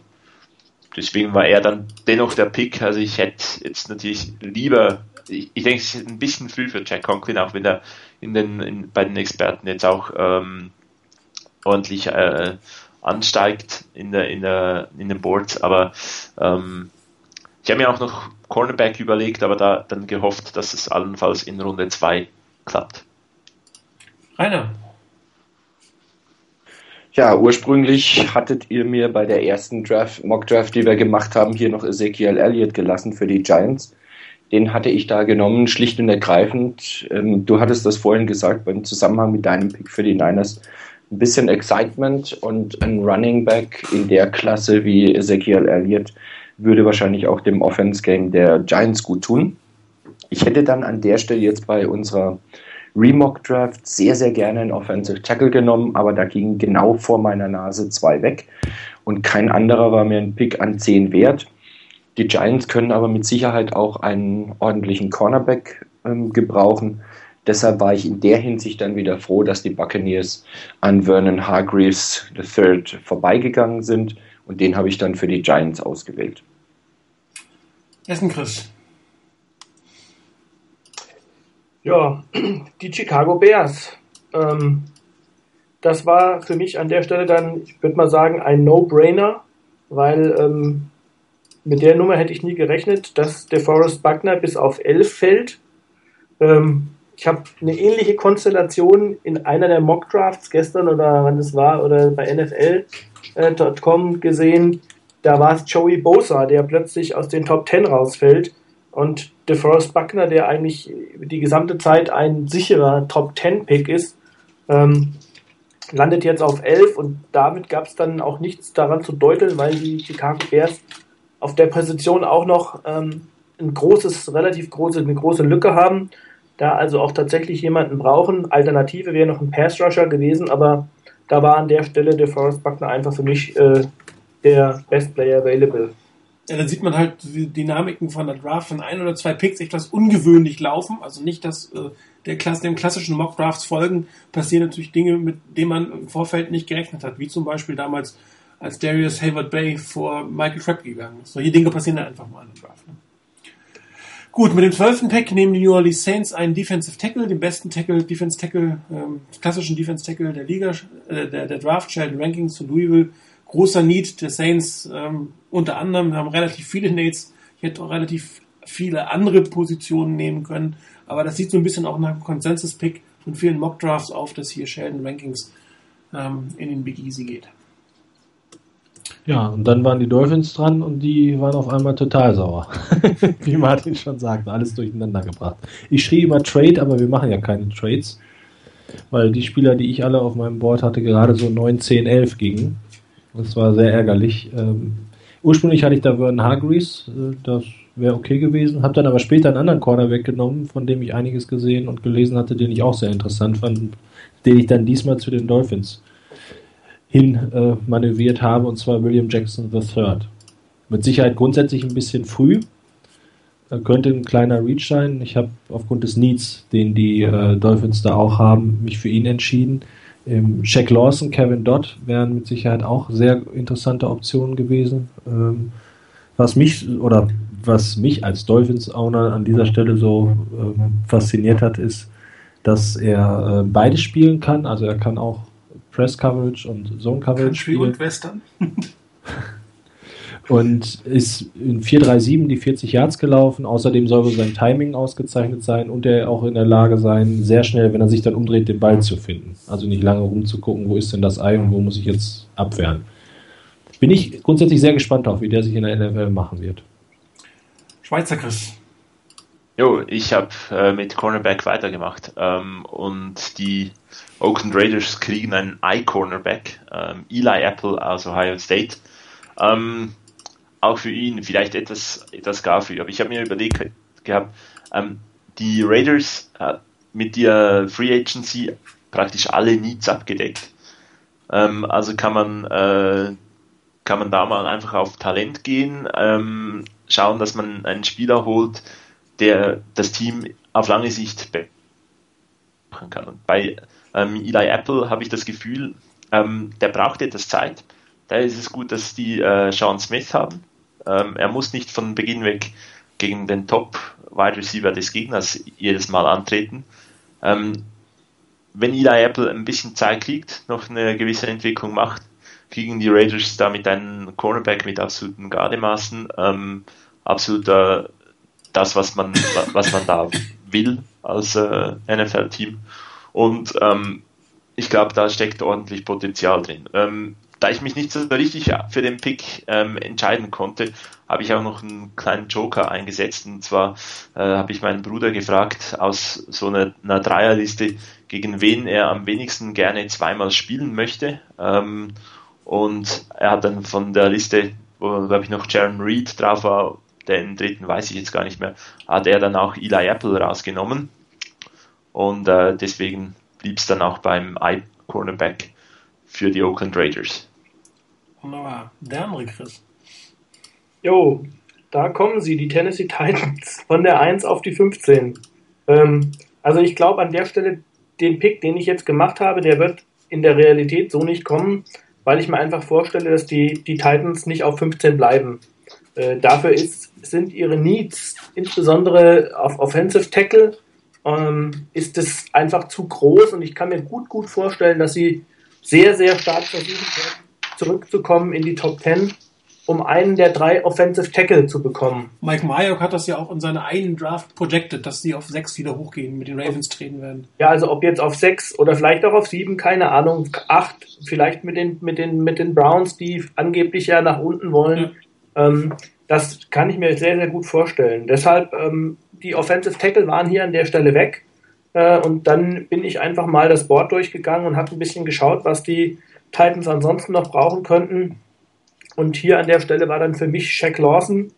S4: deswegen war er dann dennoch der Pick. Also ich hätte jetzt natürlich lieber, ich, ich denke, es ist ein bisschen früh für Jack Conklin, auch wenn er in den, in, bei den Experten jetzt auch ähm, ordentlich äh, ansteigt in der in der in den Boards, aber ähm, ich habe mir auch noch Cornerback überlegt, aber da dann gehofft, dass es allenfalls in Runde 2 klappt.
S1: Rainer.
S3: Ja, ursprünglich hattet ihr mir bei der ersten Draft, Mock Draft, die wir gemacht haben, hier noch Ezekiel Elliott gelassen für die Giants. Den hatte ich da genommen, schlicht und ergreifend. Ähm, du hattest das vorhin gesagt beim Zusammenhang mit deinem Pick für die Niners ein bisschen Excitement und ein Running Back in der Klasse wie Ezekiel Elliott würde wahrscheinlich auch dem Offense Game der Giants gut tun. Ich hätte dann an der Stelle jetzt bei unserer Remock Draft sehr, sehr gerne einen Offensive Tackle genommen, aber da ging genau vor meiner Nase zwei weg und kein anderer war mir ein Pick an 10 wert. Die Giants können aber mit Sicherheit auch einen ordentlichen Cornerback ähm, gebrauchen. Deshalb war ich in der Hinsicht dann wieder froh, dass die Buccaneers an Vernon Hargreaves III vorbeigegangen sind und den habe ich dann für die Giants ausgewählt.
S1: Essen, Chris.
S5: Ja, die Chicago Bears. Ähm, das war für mich an der Stelle dann, ich würde mal sagen, ein No-Brainer, weil ähm, mit der Nummer hätte ich nie gerechnet, dass der Forrest Buckner bis auf 11 fällt. Ähm, ich habe eine ähnliche Konstellation in einer der Mock-Drafts gestern oder wann es war oder bei NFL.com äh, gesehen. Da war es Joey Bosa, der plötzlich aus den Top 10 rausfällt. Und DeForest Buckner, der eigentlich die gesamte Zeit ein sicherer Top-10-Pick ist, ähm, landet jetzt auf 11 und damit gab es dann auch nichts daran zu deuteln, weil die Chicago Bears auf der Position auch noch ähm, ein großes, relativ große, eine große Lücke haben, da also auch tatsächlich jemanden brauchen. Alternative wäre noch ein Pass-Rusher gewesen, aber da war an der Stelle der Forrest Buckner einfach für mich äh, der Best Player Available.
S1: Ja, dann sieht man halt die Dynamiken von der Draft von ein oder zwei Picks etwas ungewöhnlich laufen. Also nicht, dass äh, der Klasse, dem klassischen Mock Drafts folgen, passieren natürlich Dinge, mit denen man im Vorfeld nicht gerechnet hat. Wie zum Beispiel damals, als Darius Hayward Bay vor Michael Trapp gegangen ist. Solche Dinge passieren dann einfach mal in der Draft. Ne? Gut, mit dem zwölften Pack nehmen die New Orleans Saints einen Defensive Tackle, den besten Tackle, Defense Tackle, ähm, klassischen Defense Tackle der Liga, äh, der, der Draft, Sheldon Rankings zu Louisville großer Need der Saints ähm, unter anderem. Wir haben relativ viele Nates. Ich hätte auch relativ viele andere Positionen nehmen können. Aber das sieht so ein bisschen auch nach einem Consensus-Pick von vielen Mock-Drafts auf, dass hier Sheldon Rankings ähm, in den Big Easy geht.
S2: Ja, und dann waren die Dolphins dran und die waren auf einmal total sauer. Wie Martin schon sagte, alles durcheinander gebracht. Ich schrie immer Trade, aber wir machen ja keine Trades, weil die Spieler, die ich alle auf meinem Board hatte, gerade so 9, 10, 11 gingen. Das war sehr ärgerlich. Ähm, ursprünglich hatte ich da Vernon Hargreaves, äh, das wäre okay gewesen. Habe dann aber später einen anderen Corner weggenommen, von dem ich einiges gesehen und gelesen hatte, den ich auch sehr interessant fand, den ich dann diesmal zu den Dolphins hin äh, manövriert habe, und zwar William Jackson III. Mit Sicherheit grundsätzlich ein bisschen früh. Da könnte ein kleiner Reach sein. Ich habe aufgrund des Needs, den die äh, Dolphins da auch haben, mich für ihn entschieden. Ähm, Shaq Lawson, Kevin Dodd wären mit Sicherheit auch sehr interessante Optionen gewesen. Ähm, was mich oder was mich als Dolphins-Owner an dieser Stelle so ähm, fasziniert hat, ist, dass er äh, beides spielen kann. Also er kann auch Press Coverage und Zone Coverage Country spielen.
S1: und Western.
S2: und ist in 437 die 40 Yards gelaufen. Außerdem soll wohl sein Timing ausgezeichnet sein und er auch in der Lage sein, sehr schnell, wenn er sich dann umdreht, den Ball zu finden. Also nicht lange rumzugucken, wo ist denn das Ei und wo muss ich jetzt abwehren. Bin ich grundsätzlich sehr gespannt auf, wie der sich in der NFL machen wird.
S1: Schweizer Chris.
S4: Jo, ich habe äh, mit Cornerback weitergemacht ähm, und die Oakland Raiders kriegen einen I-Cornerback, ähm, Eli Apple aus Ohio State. Ähm, auch für ihn vielleicht etwas, etwas gar für. Aber ich habe mir überlegt gehabt, ähm, die Raiders äh, mit der Free Agency praktisch alle Needs abgedeckt. Ähm, also kann man, äh, kann man da mal einfach auf Talent gehen, ähm, schauen, dass man einen Spieler holt, der das Team auf lange Sicht machen kann. Und bei ähm, Eli Apple habe ich das Gefühl, ähm, der braucht etwas Zeit. Da ist es gut, dass die äh, Sean Smith haben, ähm, er muss nicht von Beginn weg gegen den Top-Wide Receiver des Gegners jedes Mal antreten. Ähm, wenn Eli Apple ein bisschen Zeit kriegt, noch eine gewisse Entwicklung macht, kriegen die Raiders da mit einem Cornerback mit absoluten Gardemaßen ähm, absolut äh, das, was man, was man da will als äh, NFL-Team. Und ähm, ich glaube, da steckt ordentlich Potenzial drin. Ähm, da ich mich nicht so richtig für den Pick ähm, entscheiden konnte, habe ich auch noch einen kleinen Joker eingesetzt. Und zwar äh, habe ich meinen Bruder gefragt, aus so einer, einer, Dreierliste, gegen wen er am wenigsten gerne zweimal spielen möchte. Ähm, und er hat dann von der Liste, wo, glaube ich, noch Jaron Reed drauf war, den dritten weiß ich jetzt gar nicht mehr, hat er dann auch Eli Apple rausgenommen. Und äh, deswegen blieb es dann auch beim I-Cornerback für die Oakland Raiders.
S1: Wunderbar. Der andere Chris.
S5: Jo, da kommen sie, die Tennessee Titans, von der 1 auf die 15. Ähm, also ich glaube an der Stelle, den Pick, den ich jetzt gemacht habe, der wird in der Realität so nicht kommen, weil ich mir einfach vorstelle, dass die, die Titans nicht auf 15 bleiben. Äh, dafür ist, sind ihre Needs, insbesondere auf Offensive Tackle, ähm, ist es einfach zu groß und ich kann mir gut, gut vorstellen, dass sie sehr, sehr stark versuchen werden, zurückzukommen in die Top 10 um einen der drei Offensive Tackle zu bekommen.
S1: Mike Mayok hat das ja auch in seiner einen Draft projected, dass sie auf sechs wieder hochgehen, mit den Ravens treten werden.
S5: Ja, also ob jetzt auf sechs oder vielleicht auch auf sieben, keine Ahnung, acht, vielleicht mit den, mit den, mit den Browns, die angeblich ja nach unten wollen. Ja. Ähm, das kann ich mir sehr, sehr gut vorstellen. Deshalb, ähm, die Offensive Tackle waren hier an der Stelle weg. Äh, und dann bin ich einfach mal das Board durchgegangen und habe ein bisschen geschaut, was die Titans ansonsten noch brauchen könnten. Und hier an der Stelle war dann für mich Shaq Lawson,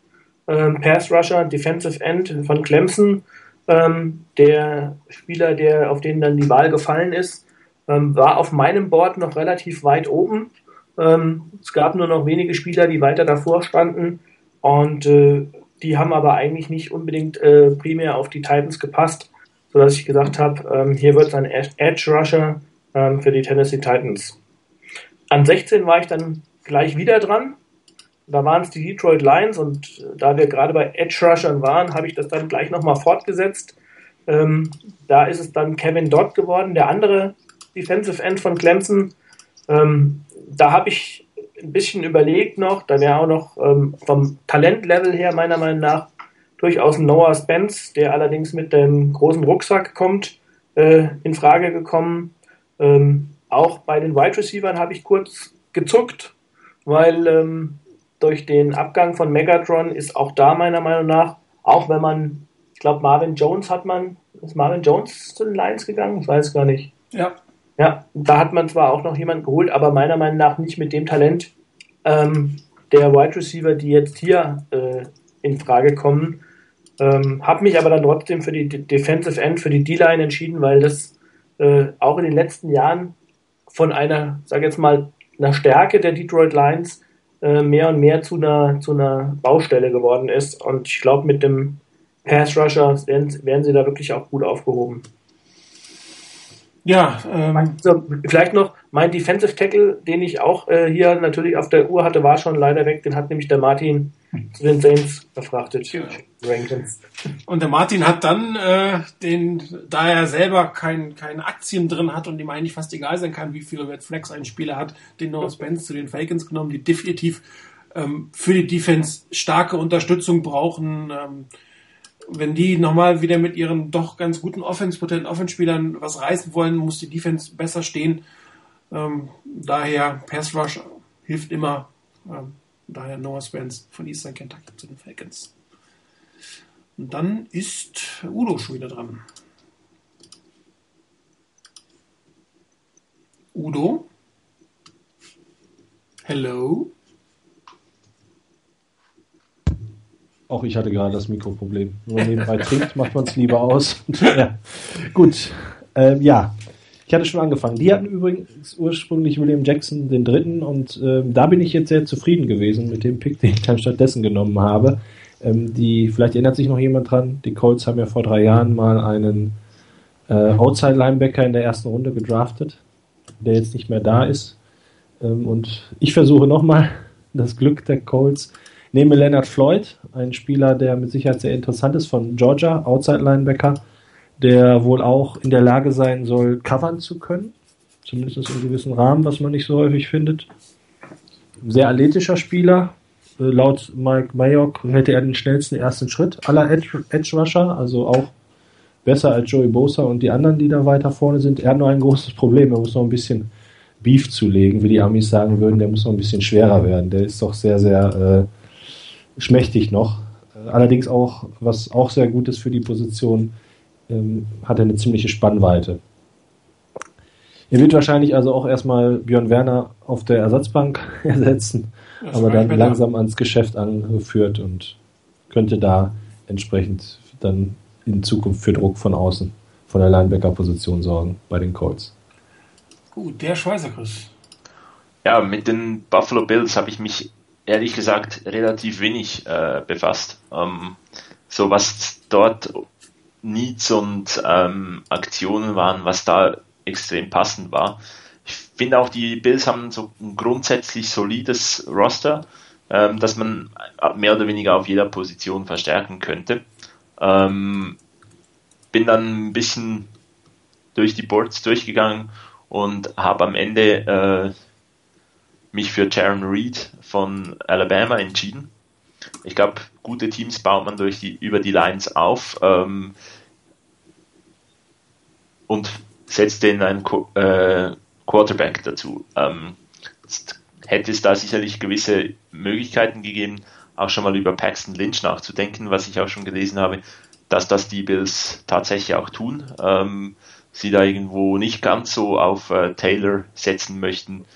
S5: ähm, Pass Rusher, Defensive End von Clemson, ähm, der Spieler, der auf den dann die Wahl gefallen ist, ähm, war auf meinem Board noch relativ weit oben. Ähm, es gab nur noch wenige Spieler, die weiter davor standen und äh, die haben aber eigentlich nicht unbedingt äh, primär auf die Titans gepasst, sodass ich gesagt habe, ähm, hier wird es ein Edge Rusher ähm, für die Tennessee Titans. An 16 war ich dann gleich wieder dran. Da waren es die Detroit Lions und da wir gerade bei Edge Rushern waren, habe ich das dann gleich nochmal fortgesetzt. Ähm, da ist es dann Kevin Dodd geworden, der andere Defensive End von Clemson. Ähm, da habe ich ein bisschen überlegt noch, da wäre auch noch ähm, vom Talentlevel her meiner Meinung nach durchaus ein Noah Spence, der allerdings mit dem großen Rucksack kommt, äh, in Frage gekommen. Ähm, auch bei den Wide Receivers habe ich kurz gezuckt, weil ähm, durch den Abgang von Megatron ist auch da meiner Meinung nach, auch wenn man, ich glaube, Marvin Jones hat man, ist Marvin Jones zu den Lions gegangen? Ich weiß gar nicht.
S1: Ja.
S5: Ja, da hat man zwar auch noch jemanden geholt, aber meiner Meinung nach nicht mit dem Talent ähm, der Wide Receiver, die jetzt hier äh, in Frage kommen. Ähm, habe mich aber dann trotzdem für die Defensive End, für die D-Line entschieden, weil das äh, auch in den letzten Jahren von einer, sage jetzt mal, einer Stärke der Detroit Lions äh, mehr und mehr zu einer, zu einer Baustelle geworden ist. Und ich glaube, mit dem Pass Rusher werden, werden sie da wirklich auch gut aufgehoben.
S1: Ja, ähm,
S5: also, vielleicht noch mein Defensive Tackle, den ich auch äh, hier natürlich auf der Uhr hatte, war schon leider weg. Den hat nämlich der Martin zu den Saints verfrachtet. Ja.
S1: Und der Martin hat dann äh, den, da er selber kein, keine Aktien drin hat und ihm eigentlich fast egal sein kann, wie viele Red Flags ein Spieler hat, den Noah Spence zu den Falcons genommen, die definitiv ähm, für die Defense starke Unterstützung brauchen. Ähm, wenn die nochmal wieder mit ihren doch ganz guten Offense-potenten Offense-Spielern was reißen wollen, muss die Defense besser stehen. Ähm, daher Pass Rush hilft immer. Ähm, daher Noah Spence von Eastern Kentucky zu den Falcons. Und dann ist Udo schon wieder dran. Udo? Hello?
S2: Auch ich hatte gerade das Mikroproblem. Wenn man nebenbei trinkt, macht man es lieber aus. ja. Gut. Ähm, ja, ich hatte schon angefangen. Die hatten übrigens ursprünglich William Jackson den dritten und ähm, da bin ich jetzt sehr zufrieden gewesen mit dem Pick, den ich dann stattdessen genommen habe. Ähm, die, vielleicht erinnert sich noch jemand dran, die Colts haben ja vor drei Jahren mal einen äh, Outside Linebacker in der ersten Runde gedraftet, der jetzt nicht mehr da ist. Ähm, und ich versuche nochmal das Glück der Colts Nehme Leonard Floyd, ein Spieler, der mit Sicherheit sehr interessant ist von Georgia, Outside Linebacker, der wohl auch in der Lage sein soll, covern zu können. Zumindest in gewissen Rahmen, was man nicht so häufig findet. Sehr athletischer Spieler. Äh, laut Mike Mayock hätte er den schnellsten ersten Schritt aller Edge, Rusher, also auch besser als Joey Bosa und die anderen, die da weiter vorne sind. Er hat nur ein großes Problem. Er muss noch ein bisschen Beef zulegen, wie die Amis sagen würden. Der muss noch ein bisschen schwerer werden. Der ist doch sehr, sehr äh, schmächtig noch. Allerdings auch, was auch sehr gut ist für die Position, ähm, hat er eine ziemliche Spannweite. Er wird wahrscheinlich also auch erstmal Björn Werner auf der Ersatzbank ersetzen, das aber dann langsam ans Geschäft angeführt und könnte da entsprechend dann in Zukunft für Druck von außen, von der Linebacker-Position sorgen bei den Colts.
S1: Gut, der Schweizer Chris.
S4: Ja, mit den Buffalo Bills habe ich mich ehrlich gesagt relativ wenig äh, befasst. Ähm, so was dort Needs und ähm, Aktionen waren, was da extrem passend war. Ich finde auch, die Bills haben so ein grundsätzlich solides Roster. ähm, dass man mehr oder weniger auf jeder Position verstärken könnte. Ähm, bin dann ein bisschen durch die Boards durchgegangen und habe am Ende äh, mich für Jaron Reed von Alabama entschieden. Ich glaube, gute Teams baut man durch die, über die Lines auf ähm, und setzt den einen äh, Quarterback dazu. Ähm, hätte es da sicherlich gewisse Möglichkeiten gegeben, auch schon mal über Paxton Lynch nachzudenken, was ich auch schon gelesen habe, dass das die Bills tatsächlich auch tun. Ähm, sie da irgendwo nicht ganz so auf äh, Taylor setzen möchten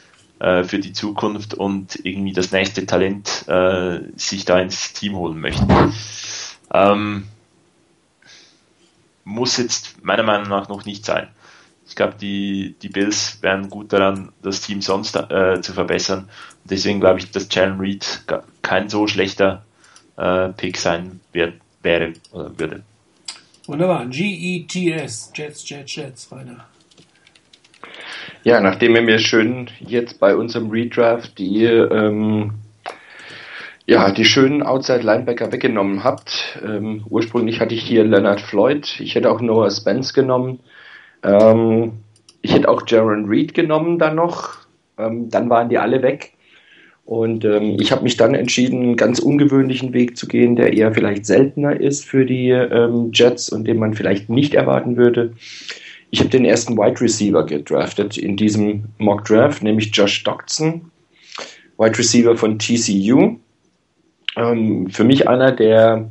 S4: äh, für die Zukunft und irgendwie das nächste Talent äh, sich da ins Team holen möchten. Ähm, muss jetzt meiner Meinung nach noch nicht sein. Ich glaube, die, die Bills wären gut daran, das Team sonst äh, zu verbessern. Deswegen glaube ich, dass Jalen Reed kein so schlechter äh, Pick sein wird, wäre oder würde.
S1: Wunderbar. G-E-T-S. Jets, Jets, Jets. Weiter.
S3: Ja, nachdem ihr mir schön jetzt bei unserem Redraft die, ähm, ja, die schönen Outside Linebacker weggenommen habt. Ähm, ursprünglich hatte ich hier Leonard Floyd. Ich hätte auch Noah Spence genommen. Ähm, ich hätte auch Jaron Reed genommen dann noch. Ähm, dann waren die alle weg. Und ähm, ich habe mich dann entschieden, einen ganz ungewöhnlichen Weg zu gehen, der eher vielleicht seltener ist für die ähm, Jets und den man vielleicht nicht erwarten würde. Ich habe den ersten Wide Receiver gedraftet in diesem Mock Draft, nämlich Josh Doctson, Wide Receiver von TCU. Ähm, für mich einer, der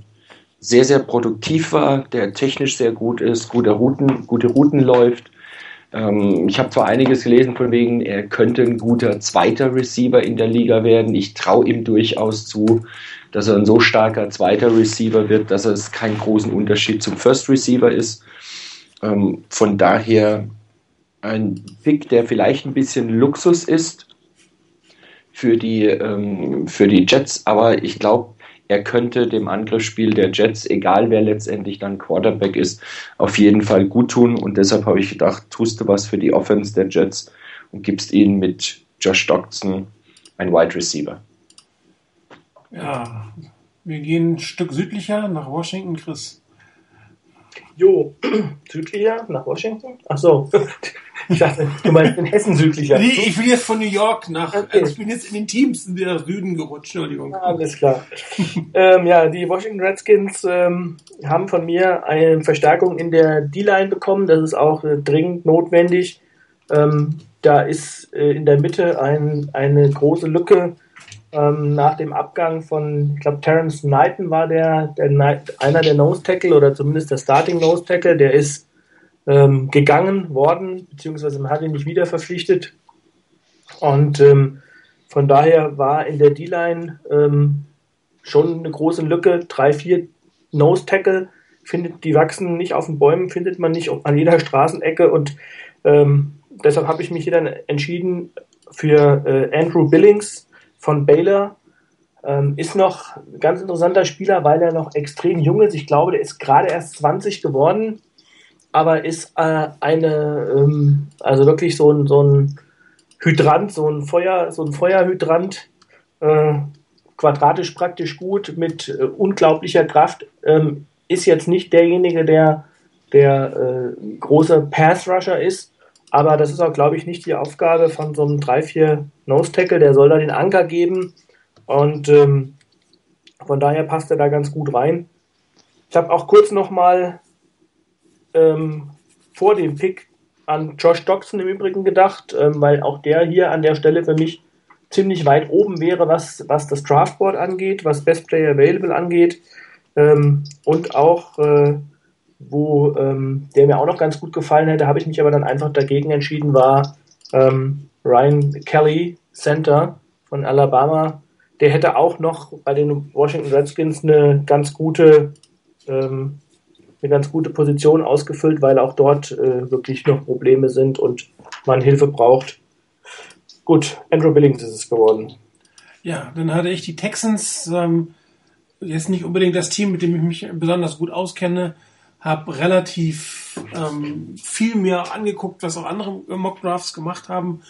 S3: sehr, sehr produktiv war, der technisch sehr gut ist, gute Routen, gute Routen läuft, ähm, ich habe zwar einiges gelesen von wegen, er könnte ein guter zweiter Receiver in der Liga werden. Ich traue ihm durchaus zu, dass er ein so starker zweiter Receiver wird, dass es keinen großen Unterschied zum First Receiver ist. Ähm, von daher ein Pick, der vielleicht ein bisschen Luxus ist für die, ähm, für die Jets, aber ich glaube, er könnte dem Angriffsspiel der Jets, egal wer letztendlich dann Quarterback ist, auf jeden Fall gut tun. Und deshalb habe ich gedacht, tust du was für die Offense der Jets und gibst ihnen mit Josh Doctson ein Wide Receiver.
S1: Ja, wir gehen ein Stück südlicher nach Washington, Chris.
S5: Jo, südlicher nach Washington? Ach so. Ich dachte, du meinst in Hessen südlicher.
S1: Nee, ich bin jetzt von New York nach, okay. also ich bin jetzt in den Teams wieder nach Süden gerutscht, Entschuldigung.
S5: Alles klar. ähm, ja, die Washington Redskins ähm, haben von mir eine Verstärkung in der D-Line bekommen. Das ist auch äh, dringend notwendig. Ähm, da ist äh, in der Mitte ein, eine große Lücke ähm, nach dem Abgang von, ich glaube, Terence Knighton war der, der einer der Nose Tackle oder zumindest der Starting Nose Tackle, der ist ähm, gegangen worden, beziehungsweise man hat ihn nicht wieder verpflichtet. Und ähm, von daher war in der D-Line ähm, schon eine große Lücke. Drei, vier Nose Tackle findet, die wachsen nicht auf den Bäumen, findet man nicht an jeder Straßenecke und ähm, deshalb habe ich mich hier dann entschieden für äh, Andrew Billings, von Baylor. Ähm, ist noch ein ganz interessanter Spieler, weil er noch extrem jung ist. Ich glaube, der ist gerade erst 20 geworden, aber ist äh, eine, ähm, also wirklich so ein, so ein Hydrant, so ein Feuer, so ein Feuerhydrant, äh, quadratisch praktisch gut, mit äh, unglaublicher Kraft. Ähm, ist jetzt nicht derjenige, der der äh, große Pass-Rusher ist, aber das ist auch, glaube ich, nicht die Aufgabe von so einem 3-4 Nose-Tackle. Der soll da den Anker geben. Und ähm, von daher passt er da ganz gut rein. Ich habe auch kurz nochmal ähm, vor dem Pick an Josh Doxson im Übrigen gedacht, ähm, weil auch der hier an der Stelle für mich ziemlich weit oben wäre, was, was das Draftboard angeht, was Best Player Available angeht ähm, und auch äh, wo ähm, der mir auch noch ganz gut gefallen hätte, habe ich mich aber dann einfach dagegen entschieden, war ähm, Ryan Kelly, Center von Alabama. Der hätte auch noch bei den Washington Redskins eine ganz gute, ähm, eine ganz gute Position ausgefüllt, weil auch dort äh, wirklich noch Probleme sind und man Hilfe braucht. Gut, Andrew Billings ist es geworden.
S1: Ja, dann hatte ich die Texans, ähm, jetzt nicht unbedingt das Team, mit dem ich mich besonders gut auskenne, habe relativ ähm, viel mehr angeguckt, was auch andere Mock Drafts gemacht haben.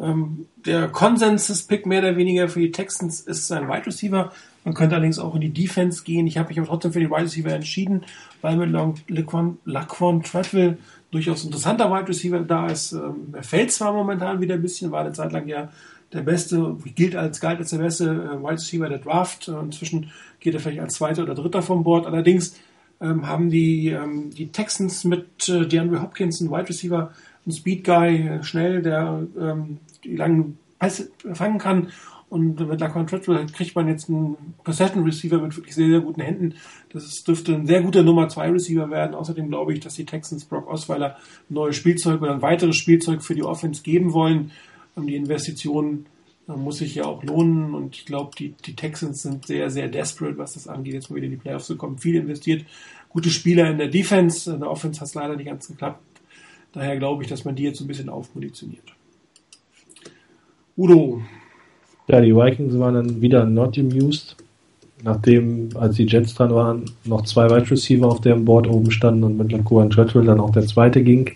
S1: Ähm, der Konsensus-Pick mehr oder weniger für die Texans ist sein Wide Receiver. Man könnte allerdings auch in die Defense gehen. Ich habe mich aber trotzdem für die Wide Receiver entschieden, weil mit Laquan, Laquan Treadwell durchaus interessanter Wide Receiver da ist. Ähm, er fällt zwar momentan wieder ein bisschen, war eine Zeit lang ja der beste, gilt als, galt als der beste äh, Wide Receiver der Draft. Äh, inzwischen geht er vielleicht als zweiter oder dritter vom Board. Allerdings ähm, haben die, ähm, die Texans mit äh, DeAndre Hopkins einen Wide Receiver, einen Speed Guy, äh, schnell, der ähm, die langen Pässe fangen kann. Und mit Laquan Treadwell kriegt man jetzt einen Possession Receiver mit wirklich sehr, sehr guten Händen. Das ist, dürfte ein sehr guter Nummer 2 Receiver werden. Außerdem glaube ich, dass die Texans Brock Osweiler ein neues Spielzeug oder ein weiteres Spielzeug für die Offense geben wollen. Und die Investition äh, muss sich ja auch lohnen. Und ich glaube, die, die Texans sind sehr, sehr desperate, was das angeht, jetzt mal wieder in die Playoffs zu kommen. Viel investiert. Gute Spieler in der Defense. In der Offense hat es leider nicht ganz geklappt. Daher glaube ich, dass man die jetzt ein bisschen aufmunitioniert. Udo,
S2: ja, die Vikings waren dann wieder not amused, nachdem, als die Jets dran waren, noch zwei Wide Receiver auf dem Board oben standen und mit Lacuan Treadwell dann auch der zweite ging,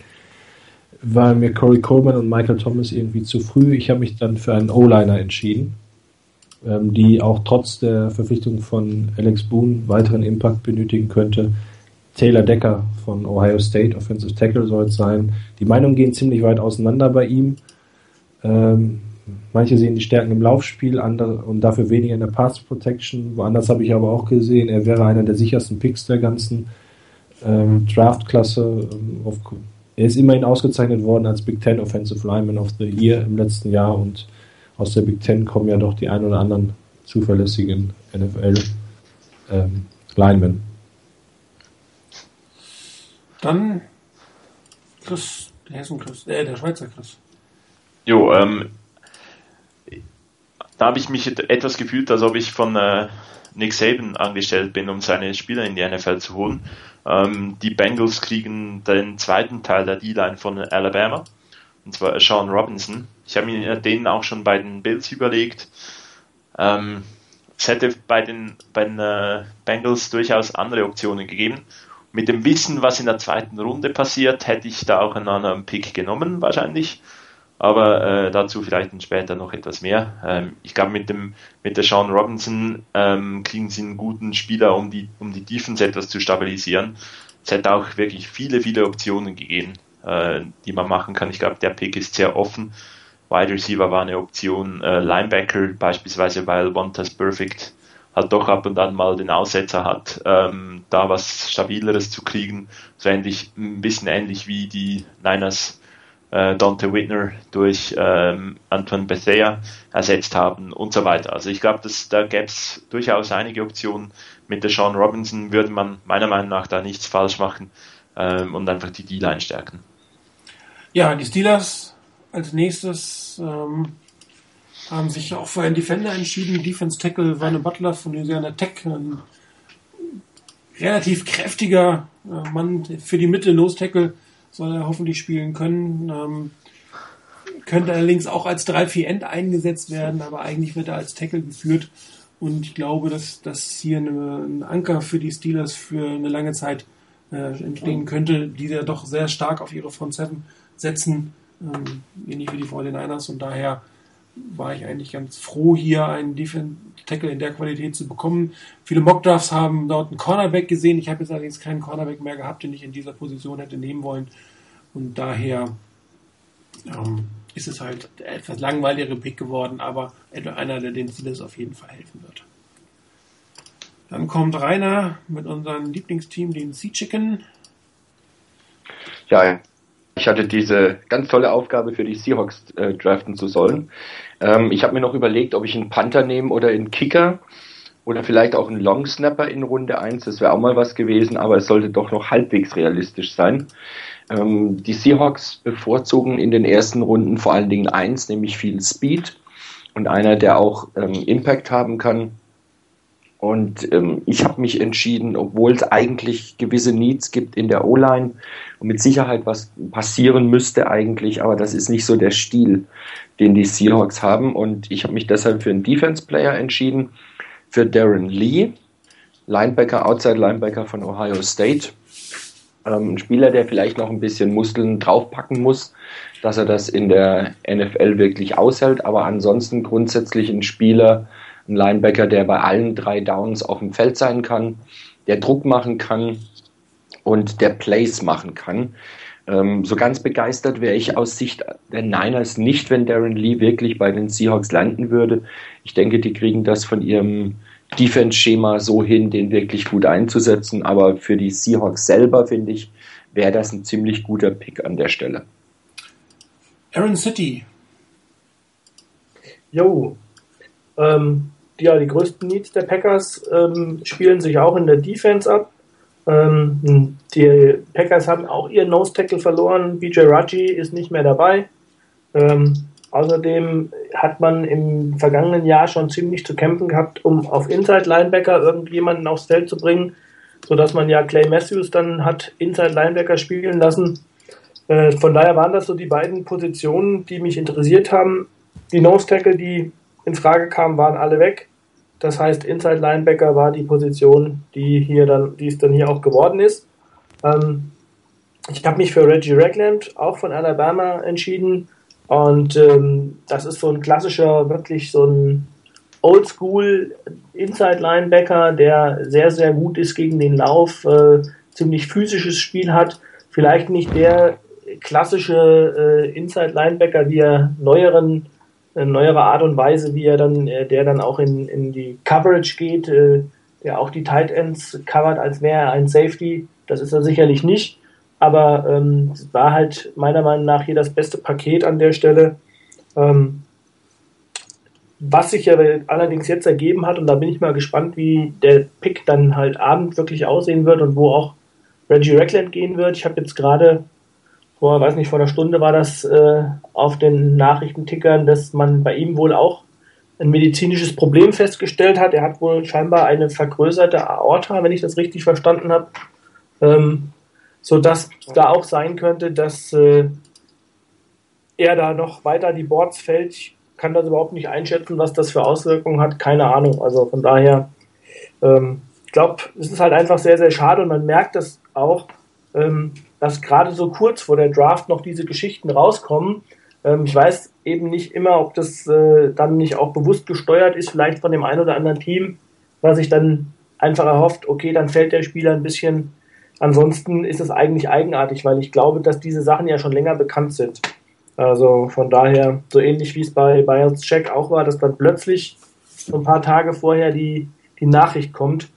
S2: waren mir Corey Coleman und Michael Thomas irgendwie zu früh. Ich habe mich dann für einen O-Liner entschieden, ähm, die auch trotz der Verpflichtung von Alex Boone weiteren Impact benötigen könnte. Taylor Decker von Ohio State, Offensive Tackle soll es sein. Die Meinungen gehen ziemlich weit auseinander bei ihm. Ähm, Manche sehen die Stärken im Laufspiel andere, und dafür weniger in der Pass Protection. Woanders habe ich aber auch gesehen, er wäre einer der sichersten Picks der ganzen ähm, Draft-Klasse. Ähm, er ist immerhin ausgezeichnet worden als Big Ten Offensive Lineman of the Year im letzten Jahr und aus der Big Ten kommen ja doch die ein oder anderen zuverlässigen NFL ähm, Linemen.
S1: Dann Chris, der Hessen Chris, äh, der Schweizer Chris.
S4: Jo, ähm, da habe ich mich etwas gefühlt, als ob ich von äh, Nick Saban angestellt bin, um seine Spieler in die NFL zu holen. Ähm, die Bengals kriegen den zweiten Teil der D-Line von Alabama, und zwar Sean Robinson. Ich habe mir den auch schon bei den Bills überlegt. Ähm, es hätte bei den, bei den äh, Bengals durchaus andere Optionen gegeben. Mit dem Wissen, was in der zweiten Runde passiert, hätte ich da auch einen anderen Pick genommen, wahrscheinlich. Aber äh, dazu vielleicht später noch etwas mehr. Ähm, ich glaube, mit dem mit der Sean Robinson ähm, kriegen sie einen guten Spieler, um die um die Defense etwas zu stabilisieren. Es hätte auch wirklich viele viele Optionen gegeben, äh, die man machen kann. Ich glaube, der Pick ist sehr offen. Wide Receiver war eine Option, äh, Linebacker beispielsweise, weil Wantas Perfect halt doch ab und an mal den Aussetzer hat, ähm, da was Stabileres zu kriegen. So ähnlich, ein bisschen ähnlich wie die Niners äh, Dante Whitner durch ähm, Antoine Bethea ersetzt haben und so weiter. Also ich glaube, da gäbe es durchaus einige Optionen. Mit der Sean Robinson würde man meiner Meinung nach da nichts falsch machen ähm, und einfach die D-Line stärken.
S1: Ja, die Steelers als nächstes ähm, haben sich auch für einen Defender entschieden. Defense Tackle Vanne Butler von Louisiana Tech, ein relativ kräftiger äh, Mann für die Mitte, Nose Tackle soll er hoffentlich spielen können. Ähm, könnte allerdings auch als 3-4 End eingesetzt werden, aber eigentlich wird er als Tackle geführt. Und ich glaube, dass das hier eine, ein Anker für die Steelers für eine lange Zeit äh, entstehen könnte, die ja doch sehr stark auf ihre Front 7 setzen, ähm, ähnlich wie die 49ers. Und daher war ich eigentlich ganz froh, hier einen Defense Tackle in der Qualität zu bekommen. Viele Mockdrafts haben dort einen Cornerback gesehen. Ich habe jetzt allerdings keinen Cornerback mehr gehabt, den ich in dieser Position hätte nehmen wollen. Und daher ähm, ist es halt etwas langweiliger Pick geworden, aber einer, der den Steelers auf jeden Fall helfen wird. Dann kommt Rainer mit unserem Lieblingsteam, den Sea Chicken.
S3: Ja, ich hatte diese ganz tolle Aufgabe für die Seahawks äh, draften zu sollen. Ähm, ich habe mir noch überlegt, ob ich einen Panther nehme oder einen Kicker oder vielleicht auch einen Long Snapper in Runde 1. Das wäre auch mal was gewesen, aber es sollte doch noch halbwegs realistisch sein. Ähm, die Seahawks bevorzugen in den ersten Runden vor allen Dingen eins, nämlich viel Speed und einer, der auch ähm, Impact haben kann. Und ähm, ich habe mich entschieden, obwohl es eigentlich gewisse Needs gibt in der O-Line und mit Sicherheit was passieren müsste eigentlich, aber das ist nicht so der Stil, den die Seahawks haben. Und ich habe mich deshalb für einen Defense-Player entschieden, für Darren Lee, Linebacker, Outside Linebacker von Ohio State. Ähm, ein Spieler, der vielleicht noch ein bisschen Muskeln draufpacken muss, dass er das in der NFL wirklich aushält, aber ansonsten grundsätzlich ein Spieler, ein Linebacker, der bei allen drei Downs auf dem Feld sein kann, der Druck machen kann und der Plays machen kann. Ähm, so ganz begeistert wäre ich aus Sicht der Niners nicht, wenn Darren Lee wirklich bei den Seahawks landen würde. Ich denke, die kriegen das von ihrem Defense-Schema so hin, den wirklich gut einzusetzen. Aber für die Seahawks selber, finde ich, wäre das ein ziemlich guter Pick an der Stelle.
S1: Aaron City.
S5: Jo. Ähm, ja, die größten Needs der Packers ähm, spielen sich auch in der Defense ab. Ähm, die Packers haben auch ihren Nose Tackle verloren. BJ Raji ist nicht mehr dabei. Ähm, außerdem hat man im vergangenen Jahr schon ziemlich zu kämpfen gehabt, um auf Inside Linebacker irgendjemanden aufs Feld zu bringen, sodass man ja Clay Matthews dann hat Inside Linebacker spielen lassen. Äh, von daher waren das so die beiden Positionen, die mich interessiert haben. Die Nose Tackle, die in Frage kamen, waren alle weg. Das heißt, Inside Linebacker war die Position, die hier dann, die es dann hier auch geworden ist. Ähm, ich habe mich für Reggie Ragland, auch von Alabama, entschieden. Und ähm, das ist so ein klassischer, wirklich so ein Oldschool Inside Linebacker, der sehr, sehr gut ist gegen den Lauf, äh, ziemlich physisches Spiel hat. Vielleicht nicht der klassische äh, Inside Linebacker, wie er neueren eine neuere Art und Weise, wie er dann, äh, der dann auch in, in die Coverage geht, äh, der auch die Tight Ends covert, als wäre er ein Safety. Das ist er sicherlich nicht. Aber ähm, war halt meiner Meinung nach hier das beste Paket an der Stelle. Ähm, was sich ja allerdings jetzt ergeben hat, und da bin ich mal gespannt, wie der Pick dann halt Abend wirklich aussehen wird und wo auch Reggie Reckland gehen wird. Ich habe jetzt gerade vor, weiß nicht, vor einer Stunde war das äh, auf den Nachrichtentickern, dass man bei ihm wohl auch ein medizinisches Problem festgestellt hat. Er hat wohl scheinbar eine vergrößerte Aorta, wenn ich das richtig verstanden habe. Ähm, so dass da auch sein könnte, dass äh, er da noch weiter die Boards fällt. Ich kann das überhaupt nicht einschätzen, was das für Auswirkungen hat. Keine Ahnung. Also von daher, ähm, ich glaube, es ist halt einfach sehr, sehr schade und man merkt das auch, ähm, dass gerade so kurz vor der Draft noch diese Geschichten rauskommen. Ähm, ich weiß eben nicht immer, ob das äh, dann nicht auch bewusst gesteuert ist, vielleicht von dem einen oder anderen Team, was sich dann einfach erhofft, okay, dann fällt der Spieler ein bisschen. Ansonsten ist es eigentlich eigenartig, weil ich glaube, dass diese Sachen ja schon länger bekannt sind. Also von daher, so ähnlich wie es bei Bayerns Check auch war, dass dann plötzlich so ein paar Tage vorher die, die Nachricht kommt.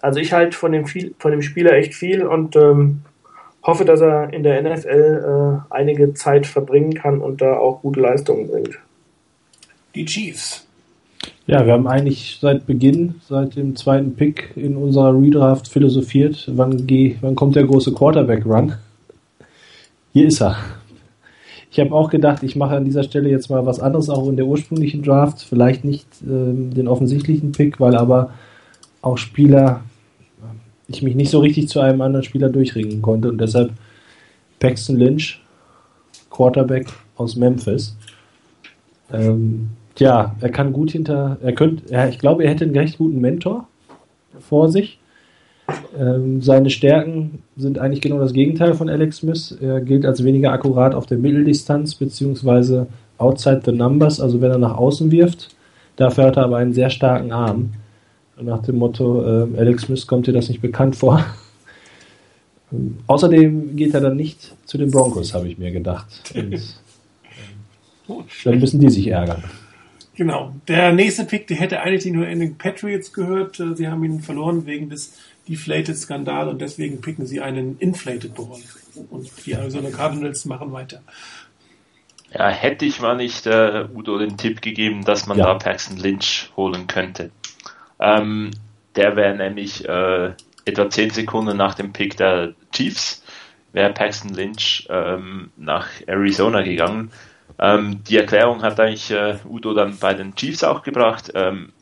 S5: Also ich halte von dem, viel, von dem Spieler echt viel und ähm, hoffe, dass er in der NFL äh, einige Zeit verbringen kann und da auch gute Leistungen bringt.
S1: Die Chiefs.
S2: Ja, wir haben eigentlich seit Beginn, seit dem zweiten Pick in unserer Redraft philosophiert, wann, geh, wann kommt der große Quarterback-Run? Hier ist er. Ich habe auch gedacht, ich mache an dieser Stelle jetzt mal was anderes, auch in der ursprünglichen Draft. Vielleicht nicht äh, den offensichtlichen Pick, weil aber auch Spieler ich mich nicht so richtig zu einem anderen Spieler durchringen konnte und deshalb Paxton Lynch, Quarterback aus Memphis. Ähm, ja, er kann gut hinter, er könnte, ja, ich glaube, er hätte einen recht guten Mentor vor sich. Ähm, seine Stärken sind eigentlich genau das Gegenteil von Alex Smith. Er gilt als weniger akkurat auf der Mitteldistanz beziehungsweise outside the numbers, also wenn er nach außen wirft. Dafür hat er aber einen sehr starken Arm. Nach dem Motto, äh, Alex Smith kommt dir das nicht bekannt vor. Ähm, außerdem geht er dann nicht zu den Broncos, habe ich mir gedacht. Und, äh, dann müssen die sich ärgern.
S1: Genau. Der nächste Pick, der hätte eigentlich nur in den Patriots gehört. Äh, sie haben ihn verloren wegen des Deflated-Skandal und deswegen picken sie einen Inflated Ball. Und die Arizona Cardinals machen weiter.
S4: Ja, hätte ich mal nicht äh, Udo den Tipp gegeben, dass man ja. da Paxton Lynch holen könnte. Ähm, der wäre nämlich äh, etwa 10 Sekunden nach dem Pick der Chiefs, wäre Paxton Lynch ähm, nach Arizona gegangen. Ähm, die Erklärung hat eigentlich äh, Udo dann bei den Chiefs auch gebracht. Ähm,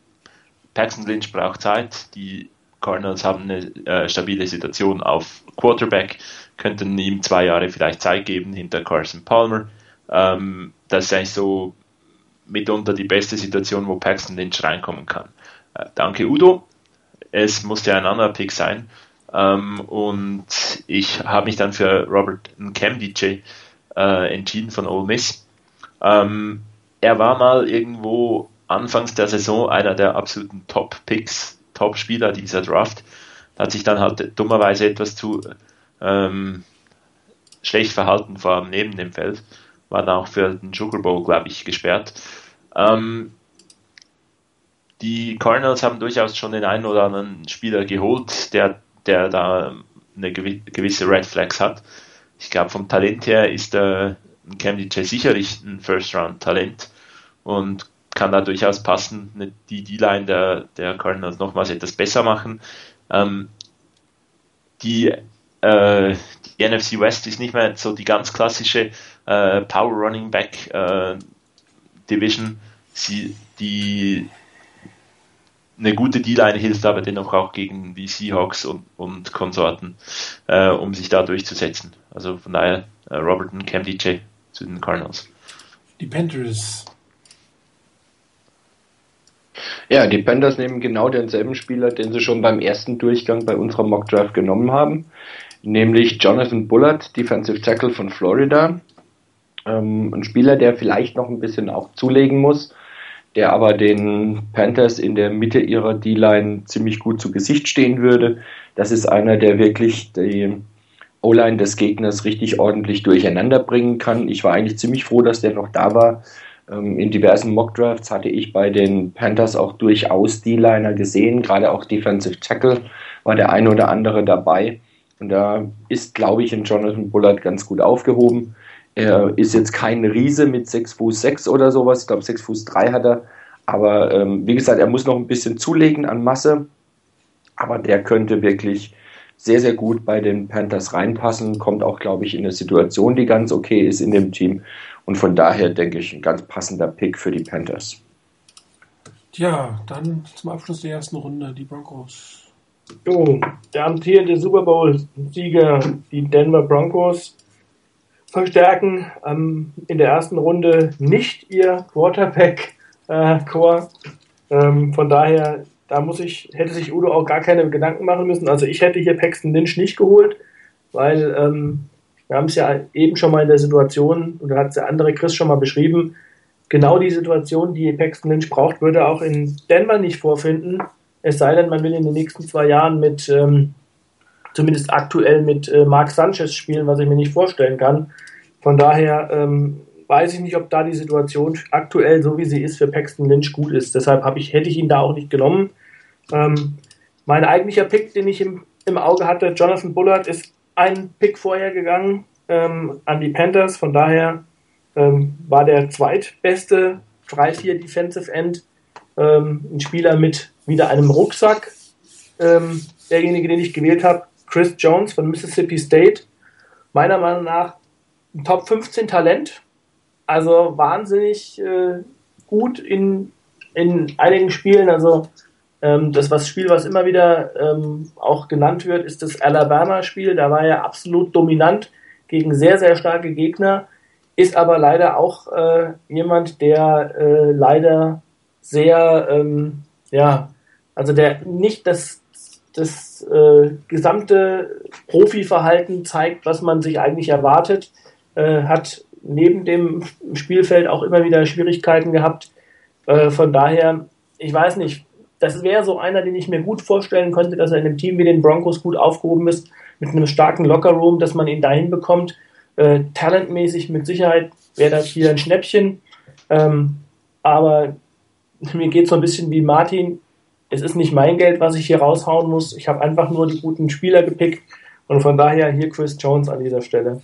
S4: Paxton Lynch braucht Zeit. Die Cardinals haben eine äh, stabile Situation auf Quarterback, könnten ihm zwei Jahre vielleicht Zeit geben hinter Carson Palmer. Ähm, das ist eigentlich so mitunter die beste Situation, wo Paxton Lynch reinkommen kann. Äh, danke Udo. Es musste ein anderer Pick sein. Ähm, und ich habe mich dann für Robert Nkemdiche äh, entschieden von Ole Miss. Ähm, er war mal irgendwo anfangs der Saison einer der absoluten Top-Picks, Top-Spieler dieser Draft. Hat sich dann halt dummerweise etwas zu ähm, schlecht verhalten, vor allem neben dem Feld. War dann auch für den Sugar Bowl, glaube ich, gesperrt. Ähm, die Cardinals haben durchaus schon den einen oder anderen Spieler geholt, der, der da eine gewisse Red Flags hat. Ich glaube, vom Talent her ist der Cam DJ sicherlich ein First-Round-Talent und kann da durchaus passen, die D-Line der, der Cardinals nochmals etwas besser machen. Ähm, die, äh, die NFC West ist nicht mehr so die ganz klassische äh, Power Running Back äh, Division. Sie, die eine gute D-Line hilft aber dennoch auch gegen die Seahawks und, und Konsorten, äh, um sich da durchzusetzen. Also von daher äh, Roberton, Cam DJ zu den Cardinals.
S1: Die Panthers.
S3: Ja, die Panthers nehmen genau denselben Spieler, den sie schon beim ersten Durchgang bei unserer Mock Draft genommen haben, nämlich Jonathan Bullard, Defensive Tackle von Florida. Ähm, ein Spieler, der vielleicht noch ein bisschen auch zulegen muss, der aber den Panthers in der Mitte ihrer D-Line ziemlich gut zu Gesicht stehen würde. Das ist einer, der wirklich die O-Line des Gegners richtig ordentlich durcheinander bringen kann. Ich war eigentlich ziemlich froh, dass der noch da war. Ähm, in diversen Mock-Drafts hatte ich bei den Panthers auch durchaus D-Liner gesehen, gerade auch Defensive Tackle war der eine oder andere dabei. Und da ist, glaube ich, in Jonathan Bullard ganz gut aufgehoben. Er ist jetzt kein Riese mit 6 Fuß 6 oder sowas. Ich glaube, 6 Fuß 3 hat er. Aber ähm, wie gesagt, er muss noch ein bisschen zulegen an Masse. Aber der könnte wirklich sehr, sehr gut bei den Panthers reinpassen. Kommt auch, glaube ich, in eine Situation, die ganz okay ist in dem Team. Und von daher denke ich, ein ganz passender Pick für die Panthers.
S1: Tja, dann zum Abschluss der ersten Runde die Broncos.
S5: So, der amtierende Super Bowl-Sieger, die Denver Broncos, verstärken ähm, in der ersten Runde nicht ihr Quarterback-Core. Äh, ähm, von daher, da muss ich, hätte sich Udo auch gar keine Gedanken machen müssen. Also ich hätte hier Paxton Lynch nicht geholt, weil ähm, wir haben es ja eben schon mal in der Situation, und da hat es der andere Chris schon mal beschrieben, genau die Situation, die Paxton Lynch braucht, würde auch in Denver nicht vorfinden. Es sei denn, man will in den nächsten zwei Jahren mit ähm, zumindest aktuell mit äh, Mark Sanchez spielen, was ich mir nicht vorstellen kann. Von daher ähm, weiß ich nicht, ob da die Situation aktuell, so wie sie ist, für Paxton Lynch gut ist. Deshalb ich, hätte ich ihn da auch nicht genommen. Ähm, mein eigentlicher Pick, den ich im, im Auge hatte, Jonathan Bullard, ist ein Pick vorher gegangen ähm, an die Panthers. Von daher ähm, war der zweitbeste 3-4 Defensive End ähm, ein Spieler mit wieder einem Rucksack. Ähm, derjenige, den ich gewählt habe, Chris Jones von Mississippi State. Meiner Meinung nach ein Top 15 Talent. Also wahnsinnig äh, gut in, in einigen Spielen. Also ähm, das was Spiel, was immer wieder ähm, auch genannt wird, ist das Alabama-Spiel. Da war er absolut dominant gegen sehr, sehr starke Gegner. Ist aber leider auch äh, jemand, der äh, leider sehr, ähm, ja, also der nicht das das äh, gesamte Profiverhalten zeigt, was man sich eigentlich erwartet, äh, hat neben dem Spielfeld auch immer wieder Schwierigkeiten gehabt. Äh, von daher, ich weiß nicht, das wäre so einer, den ich mir gut vorstellen könnte, dass er in einem Team wie den Broncos gut aufgehoben ist, mit einem starken Lockerroom, dass man ihn dahin bekommt. Äh, talentmäßig mit Sicherheit wäre das hier ein Schnäppchen. Ähm, aber mir geht es so ein bisschen wie Martin es ist nicht mein Geld, was ich hier raushauen muss. Ich habe einfach nur die guten Spieler gepickt und von daher hier Chris Jones an dieser Stelle.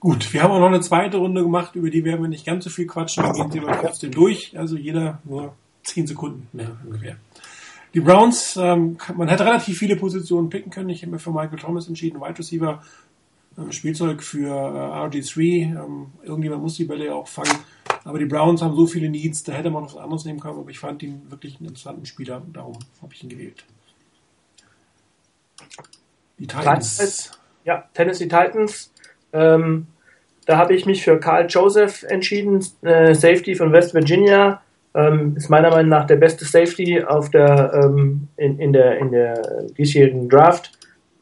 S1: Gut, wir haben auch noch eine zweite Runde gemacht, über die werden wir nicht ganz so viel quatschen, wir gehen sie aber trotzdem durch. Also jeder nur zehn Sekunden mehr ungefähr. Die Browns, ähm, man hätte relativ viele Positionen picken können. Ich habe mir für Michael Thomas entschieden, Wide Receiver, Spielzeug für äh, RG3. Ähm, irgendjemand muss die Bälle auch fangen. Aber die Browns haben so viele Needs, da hätte man noch was anderes nehmen können, aber ich fand ihn wirklich einen interessanten Spieler und darum habe ich ihn gewählt.
S5: Die Titans. Ja, Tennessee Titans. Ähm, da habe ich mich für Carl Joseph entschieden, äh, Safety von West Virginia. Ähm, ist meiner Meinung nach der beste Safety auf der, ähm, in, in, der, in der diesjährigen Draft.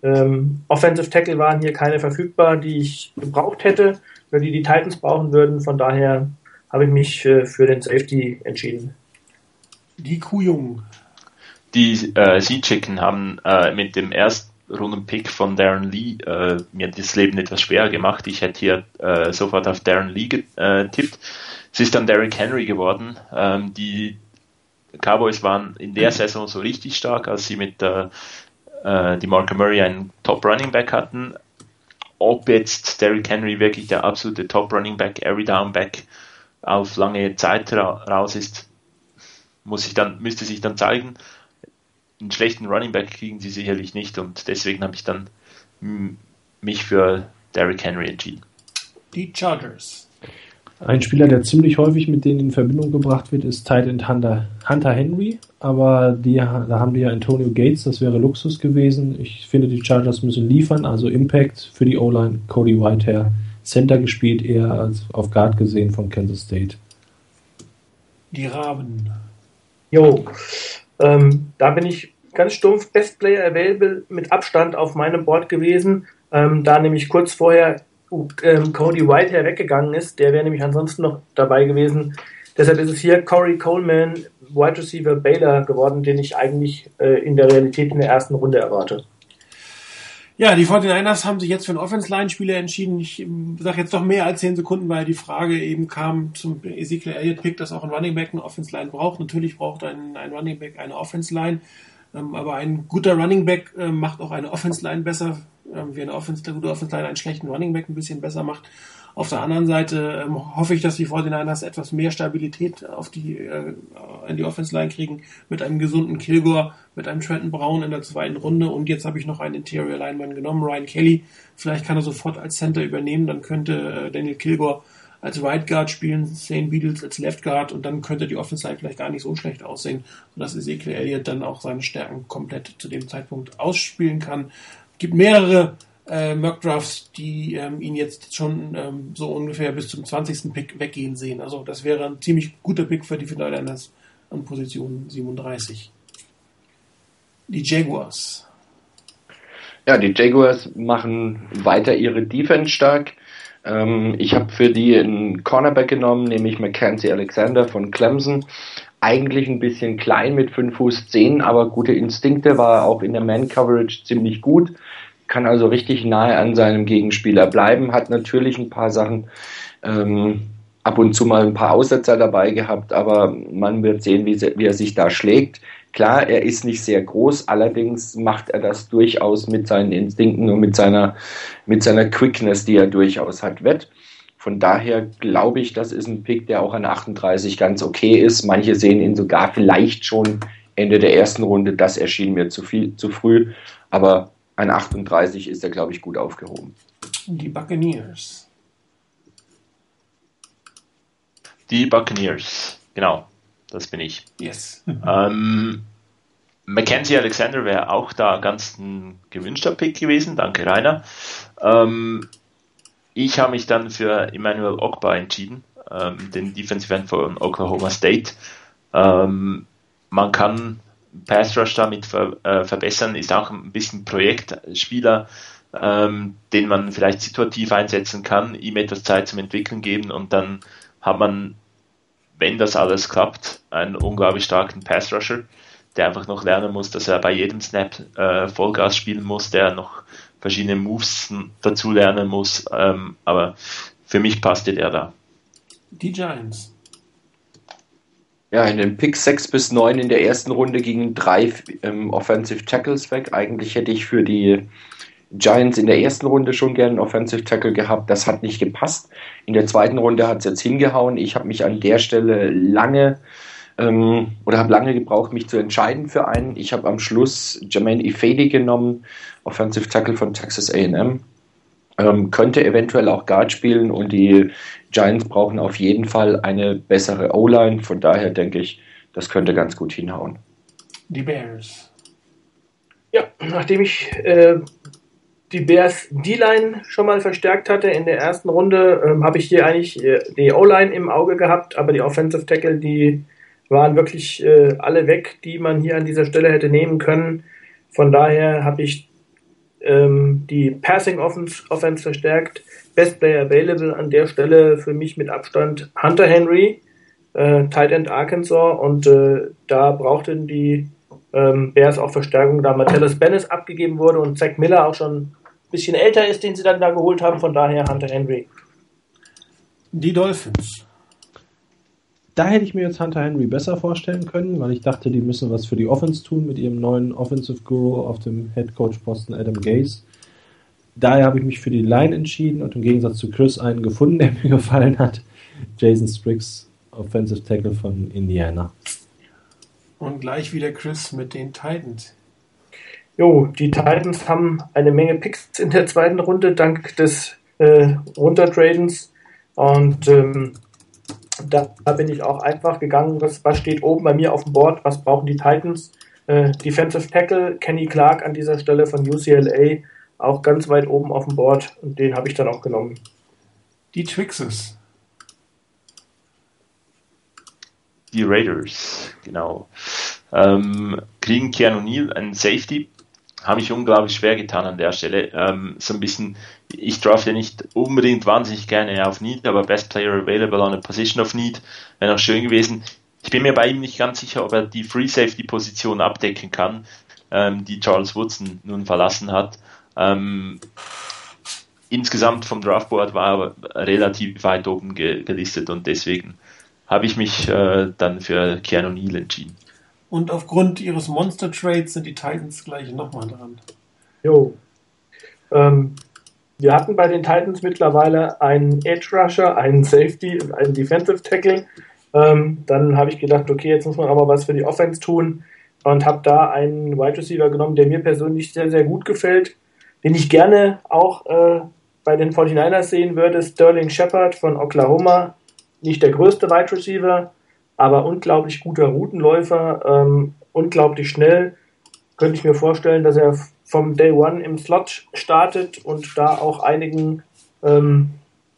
S5: Ähm, Offensive Tackle waren hier keine verfügbar, die ich gebraucht hätte, oder die die Titans brauchen würden. Von daher habe ich mich äh, für den Safety entschieden.
S1: Die Kuhjungen.
S4: Die äh, Sea Chicken haben äh, mit dem Erstrunden-Pick von Darren Lee äh, mir das Leben etwas schwerer gemacht. Ich hätte hier äh, sofort auf Darren Lee getippt. Es ist dann Derrick Henry geworden. Ähm, die Cowboys waren in der Saison so richtig stark, als sie mit äh, äh, die Mark Murray einen Top Running Back hatten. Ob jetzt Derrick Henry wirklich der absolute Top Running Back, Every Down Back auf lange Zeit ra raus ist, muss ich dann, müsste sich dann zeigen. Einen schlechten Running Back kriegen sie sicherlich nicht und deswegen habe ich dann mich für Derrick Henry entschieden.
S1: Die Chargers.
S2: Ein Spieler, der ziemlich häufig mit denen in Verbindung gebracht wird, ist Titan Hunter, Hunter Henry. Aber die, da haben die ja Antonio Gates, das wäre Luxus gewesen. Ich finde, die Chargers müssen liefern, also Impact für die O-Line. Cody Whitehair Center gespielt, eher als auf Guard gesehen von Kansas State.
S1: Die Raben.
S5: Jo, ähm, da bin ich ganz stumpf Best Player Available mit Abstand auf meinem Board gewesen. Ähm, da nämlich kurz vorher ähm, Cody Whitehair weggegangen ist, der wäre nämlich ansonsten noch dabei gewesen. Deshalb ist es hier Corey Coleman, Wide Receiver Baylor geworden, den ich eigentlich äh, in der Realität in der ersten Runde erwarte.
S1: Ja, die 49ers haben sich jetzt für einen Offense-Line-Spieler entschieden. Ich ähm, sage jetzt doch mehr als 10 Sekunden, weil die Frage eben kam zum Ezekiel Elliott-Pick, dass auch ein Running Back eine Offense-Line braucht. Natürlich braucht ein, ein Running Back eine Offense-Line. Ähm, aber ein guter Running Back äh, macht auch eine Offense-Line besser, äh, wie eine Offense, eine gute Offense-Line einen schlechten Running Back ein bisschen besser macht. Auf der anderen Seite ähm, hoffe ich, dass die 49ers etwas mehr Stabilität auf die, äh, in die Offense-Line kriegen mit einem gesunden Kilgore, mit einem Trenton Brown in der zweiten Runde und jetzt habe ich noch einen Interior Lineman genommen, Ryan Kelly. Vielleicht kann er sofort als Center übernehmen, dann könnte äh, Daniel Kilgore als Right Guard spielen, Zane Beatles als Left Guard und dann könnte die Offense Line vielleicht gar nicht so schlecht aussehen, sodass Ezekiel Elliott dann auch seine Stärken komplett zu dem Zeitpunkt ausspielen kann. Es gibt mehrere äh, Mock Drafts, die ähm, ihn jetzt schon ähm, so ungefähr bis zum 20. Pick weggehen sehen. Also das wäre ein ziemlich guter Pick für die Finallanders an Position 37. Die Jaguars.
S3: Ja, die Jaguars machen weiter ihre Defense stark. Ähm, ich habe für die einen Cornerback genommen, nämlich Mackenzie Alexander von Clemson. Eigentlich ein bisschen klein mit 5 Fuß 10, aber gute Instinkte, war auch in der Man-Coverage ziemlich gut. Kann also richtig nahe an seinem Gegenspieler bleiben, hat natürlich ein paar Sachen ähm, ab und zu mal ein paar Aussetzer dabei gehabt, aber man wird sehen, wie, wie, er sich da schlägt. Klar, er ist nicht sehr groß, allerdings macht er das durchaus mit seinen Instinkten und mit seiner, mit seiner Quickness, die er durchaus hat, wett. Von daher glaube ich, das ist ein Pick, der auch an 38 ganz okay ist. Manche sehen ihn sogar vielleicht schon Ende der ersten Runde. Das erschien mir zu viel, zu früh. Aber an 38 ist er, glaube ich, gut aufgehoben.
S1: Die Buccaneers.
S4: Die Buccaneers, genau. Das bin ich.
S1: Yes.
S4: ähm, Mackenzie Alexander wäre auch da ganz ein gewünschter Pick gewesen. Danke, Rainer. Ähm, ich habe mich dann für Emmanuel Ogba entschieden, ähm, den Defensive End von Oklahoma State. Ähm, man kann Pass Rush damit ver, äh, verbessern, ist auch ein bisschen Projektspieler, ähm, den man vielleicht situativ einsetzen kann, ihm etwas Zeit zum Entwickeln geben und dann hat man wenn das alles klappt, einen unglaublich starken Pass-Rusher, der einfach noch lernen muss, dass er bei jedem Snap äh, Vollgas spielen muss, der noch verschiedene Moves dazu lernen muss. Ähm, aber für mich passte der da.
S1: Die Giants.
S3: Ja, in den Picks 6 bis 9 in der ersten Runde gingen drei ähm, Offensive Tackles weg. Eigentlich hätte ich für die Giants in der ersten Runde schon gerne einen Offensive Tackle gehabt. Das hat nicht gepasst. In der zweiten Runde hat es jetzt hingehauen. Ich habe mich an der Stelle lange ähm, oder habe lange gebraucht, mich zu entscheiden für einen. Ich habe am Schluss Jermaine Ifedi genommen, Offensive Tackle von Texas AM. Ähm, könnte eventuell auch Guard spielen und die Giants brauchen auf jeden Fall eine bessere O-Line. Von daher denke ich, das könnte ganz gut hinhauen.
S1: Die Bears.
S5: Ja, nachdem ich äh, die Bears D-Line schon mal verstärkt hatte in der ersten Runde, ähm, habe ich hier eigentlich äh, die O-Line im Auge gehabt, aber die Offensive Tackle, die waren wirklich äh, alle weg, die man hier an dieser Stelle hätte nehmen können. Von daher habe ich ähm, die Passing Offense, Offense verstärkt. Best Player Available an der Stelle für mich mit Abstand Hunter Henry, äh, Tight End Arkansas und äh, da brauchten die ähm, Bears auch Verstärkung, da Martellus Bennis abgegeben wurde und Zach Miller auch schon bisschen älter ist, den sie dann da geholt haben, von daher Hunter Henry.
S1: Die Dolphins.
S2: Da hätte ich mir jetzt Hunter Henry besser vorstellen können, weil ich dachte, die müssen was für die Offense tun mit ihrem neuen Offensive Guru auf dem Head Coach Posten Adam Gaze. Daher habe ich mich für die Line entschieden und im Gegensatz zu Chris einen gefunden, der mir gefallen hat. Jason Spriggs, Offensive Tackle von Indiana.
S1: Und gleich wieder Chris mit den Titans.
S5: Jo, die Titans haben eine Menge Picks in der zweiten Runde dank des äh, Runtertradens und ähm, da bin ich auch einfach gegangen, was, was steht oben bei mir auf dem Board, was brauchen die Titans? Äh, Defensive Tackle, Kenny Clark an dieser Stelle von UCLA, auch ganz weit oben auf dem Board und den habe ich dann auch genommen.
S1: Die Twixes.
S4: Die Raiders, genau. Ähm, kriegen Keanu Neal einen Safety. Habe ich unglaublich schwer getan an der Stelle. Ähm, so ein bisschen, ich draft ja nicht unbedingt wahnsinnig gerne auf Need, aber Best Player Available on a Position of Need wäre noch schön gewesen. Ich bin mir bei ihm nicht ganz sicher, ob er die Free Safety Position abdecken kann, ähm, die Charles Woodson nun verlassen hat. Ähm, insgesamt vom Draftboard war er relativ weit oben ge gelistet und deswegen habe ich mich äh, dann für Keanu Neal entschieden.
S1: Und aufgrund ihres Monster Trades sind die Titans gleich nochmal dran.
S5: Jo. Ähm, wir hatten bei den Titans mittlerweile einen Edge Rusher, einen Safety und einen Defensive Tackle. Ähm, dann habe ich gedacht, okay, jetzt muss man aber was für die Offense tun und habe da einen Wide Receiver genommen, der mir persönlich sehr, sehr gut gefällt, den ich gerne auch äh, bei den 49ers sehen würde. Sterling Shepard von Oklahoma. Nicht der größte Wide Receiver, aber unglaublich guter Routenläufer, ähm, unglaublich schnell. Könnte ich mir vorstellen, dass er vom Day One im Slot startet und da auch einigen, ähm,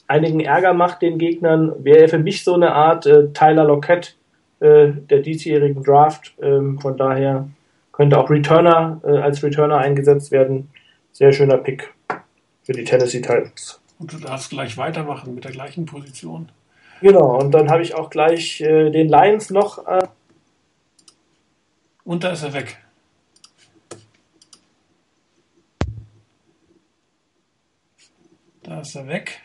S5: einigen Ärger macht den Gegnern. Wäre er für mich so eine Art äh, Tyler Lockett äh, der diesjährigen Draft. Ähm, von daher könnte auch Returner äh, als Returner eingesetzt werden. Sehr schöner Pick für die Tennessee Titans.
S1: Und du darfst gleich weitermachen mit der gleichen Position.
S5: Genau, und dann habe ich auch gleich äh, den Lions noch. Äh
S1: und da ist er weg. Da ist er weg.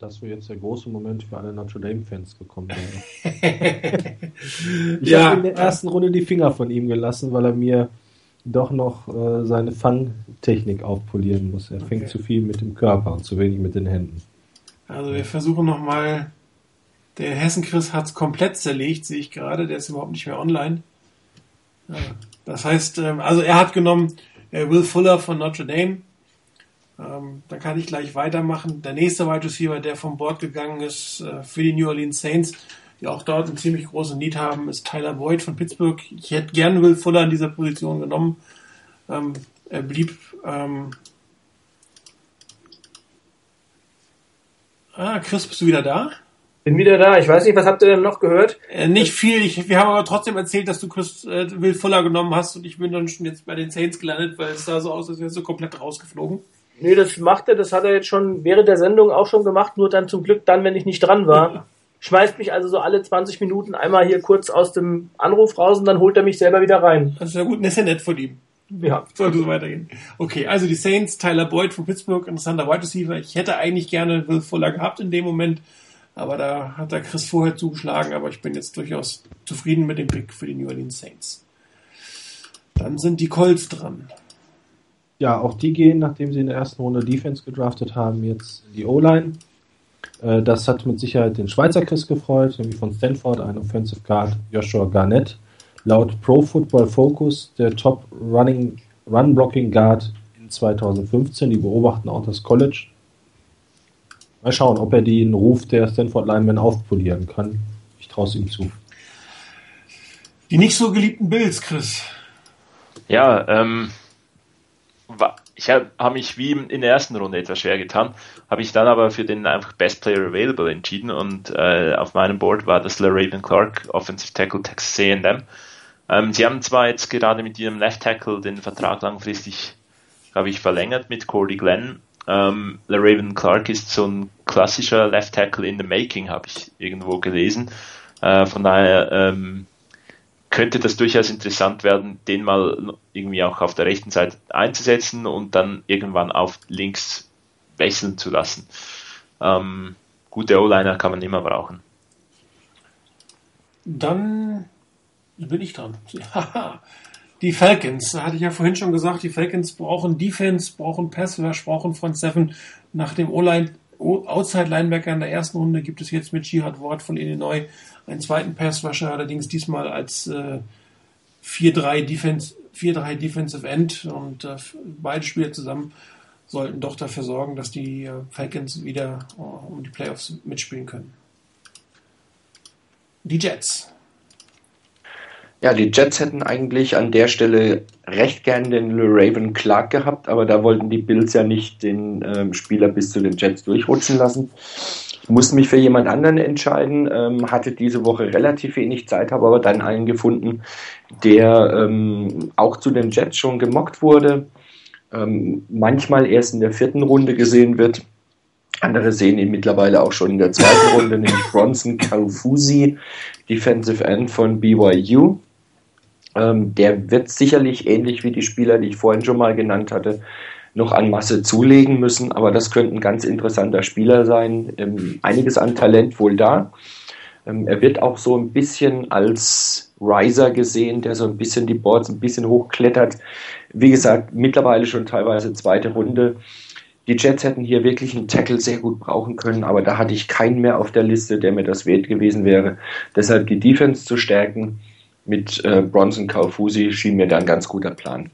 S2: Das wäre jetzt der große Moment für alle Notre Dame-Fans gekommen wäre. ich ja. habe in der ersten Runde die Finger von ihm gelassen, weil er mir doch noch äh, seine Fangtechnik aufpolieren muss. Er okay. fängt zu viel mit dem Körper und zu wenig mit den Händen.
S1: Also wir versuchen nochmal, der Hessen-Chris hat es komplett zerlegt, sehe ich gerade, der ist überhaupt nicht mehr online. Ja, das heißt, ähm, also er hat genommen äh, Will Fuller von Notre Dame. Ähm, dann kann ich gleich weitermachen. Der nächste Wide Receiver, der vom Bord gegangen ist äh, für die New Orleans Saints, die auch dort einen ziemlich großen Need haben, ist Tyler Boyd von Pittsburgh. Ich hätte gern Will Fuller in dieser Position genommen. Ähm, er blieb. Ähm ah, Chris, bist du wieder da?
S5: Bin wieder da. Ich weiß nicht, was habt ihr denn noch gehört?
S1: Äh, nicht viel. Ich, wir haben aber trotzdem erzählt, dass du Chris äh, Will Fuller genommen hast und ich bin dann schon jetzt bei den Saints gelandet, weil es sah so aus, als wäre so komplett rausgeflogen.
S5: Nee, das macht er, das hat er jetzt schon während der Sendung auch schon gemacht, nur dann zum Glück dann, wenn ich nicht dran war. schmeißt mich also so alle 20 Minuten einmal hier kurz aus dem Anruf raus und dann holt er mich selber wieder rein.
S1: Das ist ja gut, das ist ja nett von ihm. Ja. Sollte so weitergehen. Okay, also die Saints, Tyler Boyd von Pittsburgh, interessanter Wide Receiver. Ich hätte eigentlich gerne Will Fuller gehabt in dem Moment, aber da hat der Chris vorher zugeschlagen, aber ich bin jetzt durchaus zufrieden mit dem Pick für die New Orleans Saints. Dann sind die Colts dran.
S2: Ja, auch die gehen, nachdem sie in der ersten Runde Defense gedraftet haben, jetzt in die O-Line. Äh, das hat mit Sicherheit den Schweizer Chris gefreut, nämlich von Stanford, ein Offensive Guard Joshua Garnett. Laut Pro Football Focus der Top Running Run Blocking Guard in 2015. Die beobachten auch das College. Mal schauen, ob er den Ruf der Stanford Linemen aufpolieren kann. Ich traue es ihm zu.
S1: Die nicht so geliebten Bills, Chris.
S4: Ja, ähm, ich habe hab mich wie in der ersten Runde etwas schwer getan, habe ich dann aber für den einfach Best Player Available entschieden und äh, auf meinem Board war das LaRaven Clark, Offensive Tackle Texas A&M. Ähm, sie haben zwar jetzt gerade mit ihrem Left Tackle den Vertrag langfristig, glaube ich, verlängert mit Cordy Glenn. Ähm, LaRaven Clark ist so ein klassischer Left Tackle in the Making, habe ich irgendwo gelesen. Äh, von daher ähm, könnte das durchaus interessant werden, den mal irgendwie auch auf der rechten Seite einzusetzen und dann irgendwann auf links wechseln zu lassen. Ähm, gute O-Liner kann man immer brauchen.
S1: Dann bin ich dran. die Falcons, da hatte ich ja vorhin schon gesagt, die Falcons brauchen Defense, brauchen Pass brauchen Front Seven. Nach dem O-Line Outside Linebacker in der ersten Runde gibt es jetzt mit Jihad Ward von Illinois einen zweiten Passwasher, allerdings diesmal als äh, 4-3 Defense, 4-3 Defensive End und äh, beide Spieler zusammen sollten doch dafür sorgen, dass die äh, Falcons wieder uh, um die Playoffs mitspielen können. Die Jets.
S3: Ja, die Jets hätten eigentlich an der Stelle recht gern den Raven Clark gehabt, aber da wollten die Bills ja nicht den ähm, Spieler bis zu den Jets durchrutschen lassen. Ich musste mich für jemand anderen entscheiden, ähm, hatte diese Woche relativ wenig Zeit, habe aber dann einen gefunden, der ähm, auch zu den Jets schon gemockt wurde, ähm, manchmal erst in der vierten Runde gesehen wird. Andere sehen ihn mittlerweile auch schon in der zweiten Runde, nämlich Bronson Kaufusi, Defensive End von BYU. Ähm, der wird sicherlich ähnlich wie die Spieler, die ich vorhin schon mal genannt hatte, noch an Masse zulegen müssen, aber das könnte ein ganz interessanter Spieler sein. Ähm, einiges an Talent wohl da. Ähm, er wird auch so ein bisschen als Riser gesehen, der so ein bisschen die Boards ein bisschen hochklettert. Wie gesagt, mittlerweile schon teilweise zweite Runde. Die Jets hätten hier wirklich einen Tackle sehr gut brauchen können, aber da hatte ich keinen mehr auf der Liste, der mir das wert gewesen wäre. Deshalb die Defense zu stärken mit äh, Bronson Kaufusi schien mir da ein ganz guter Plan.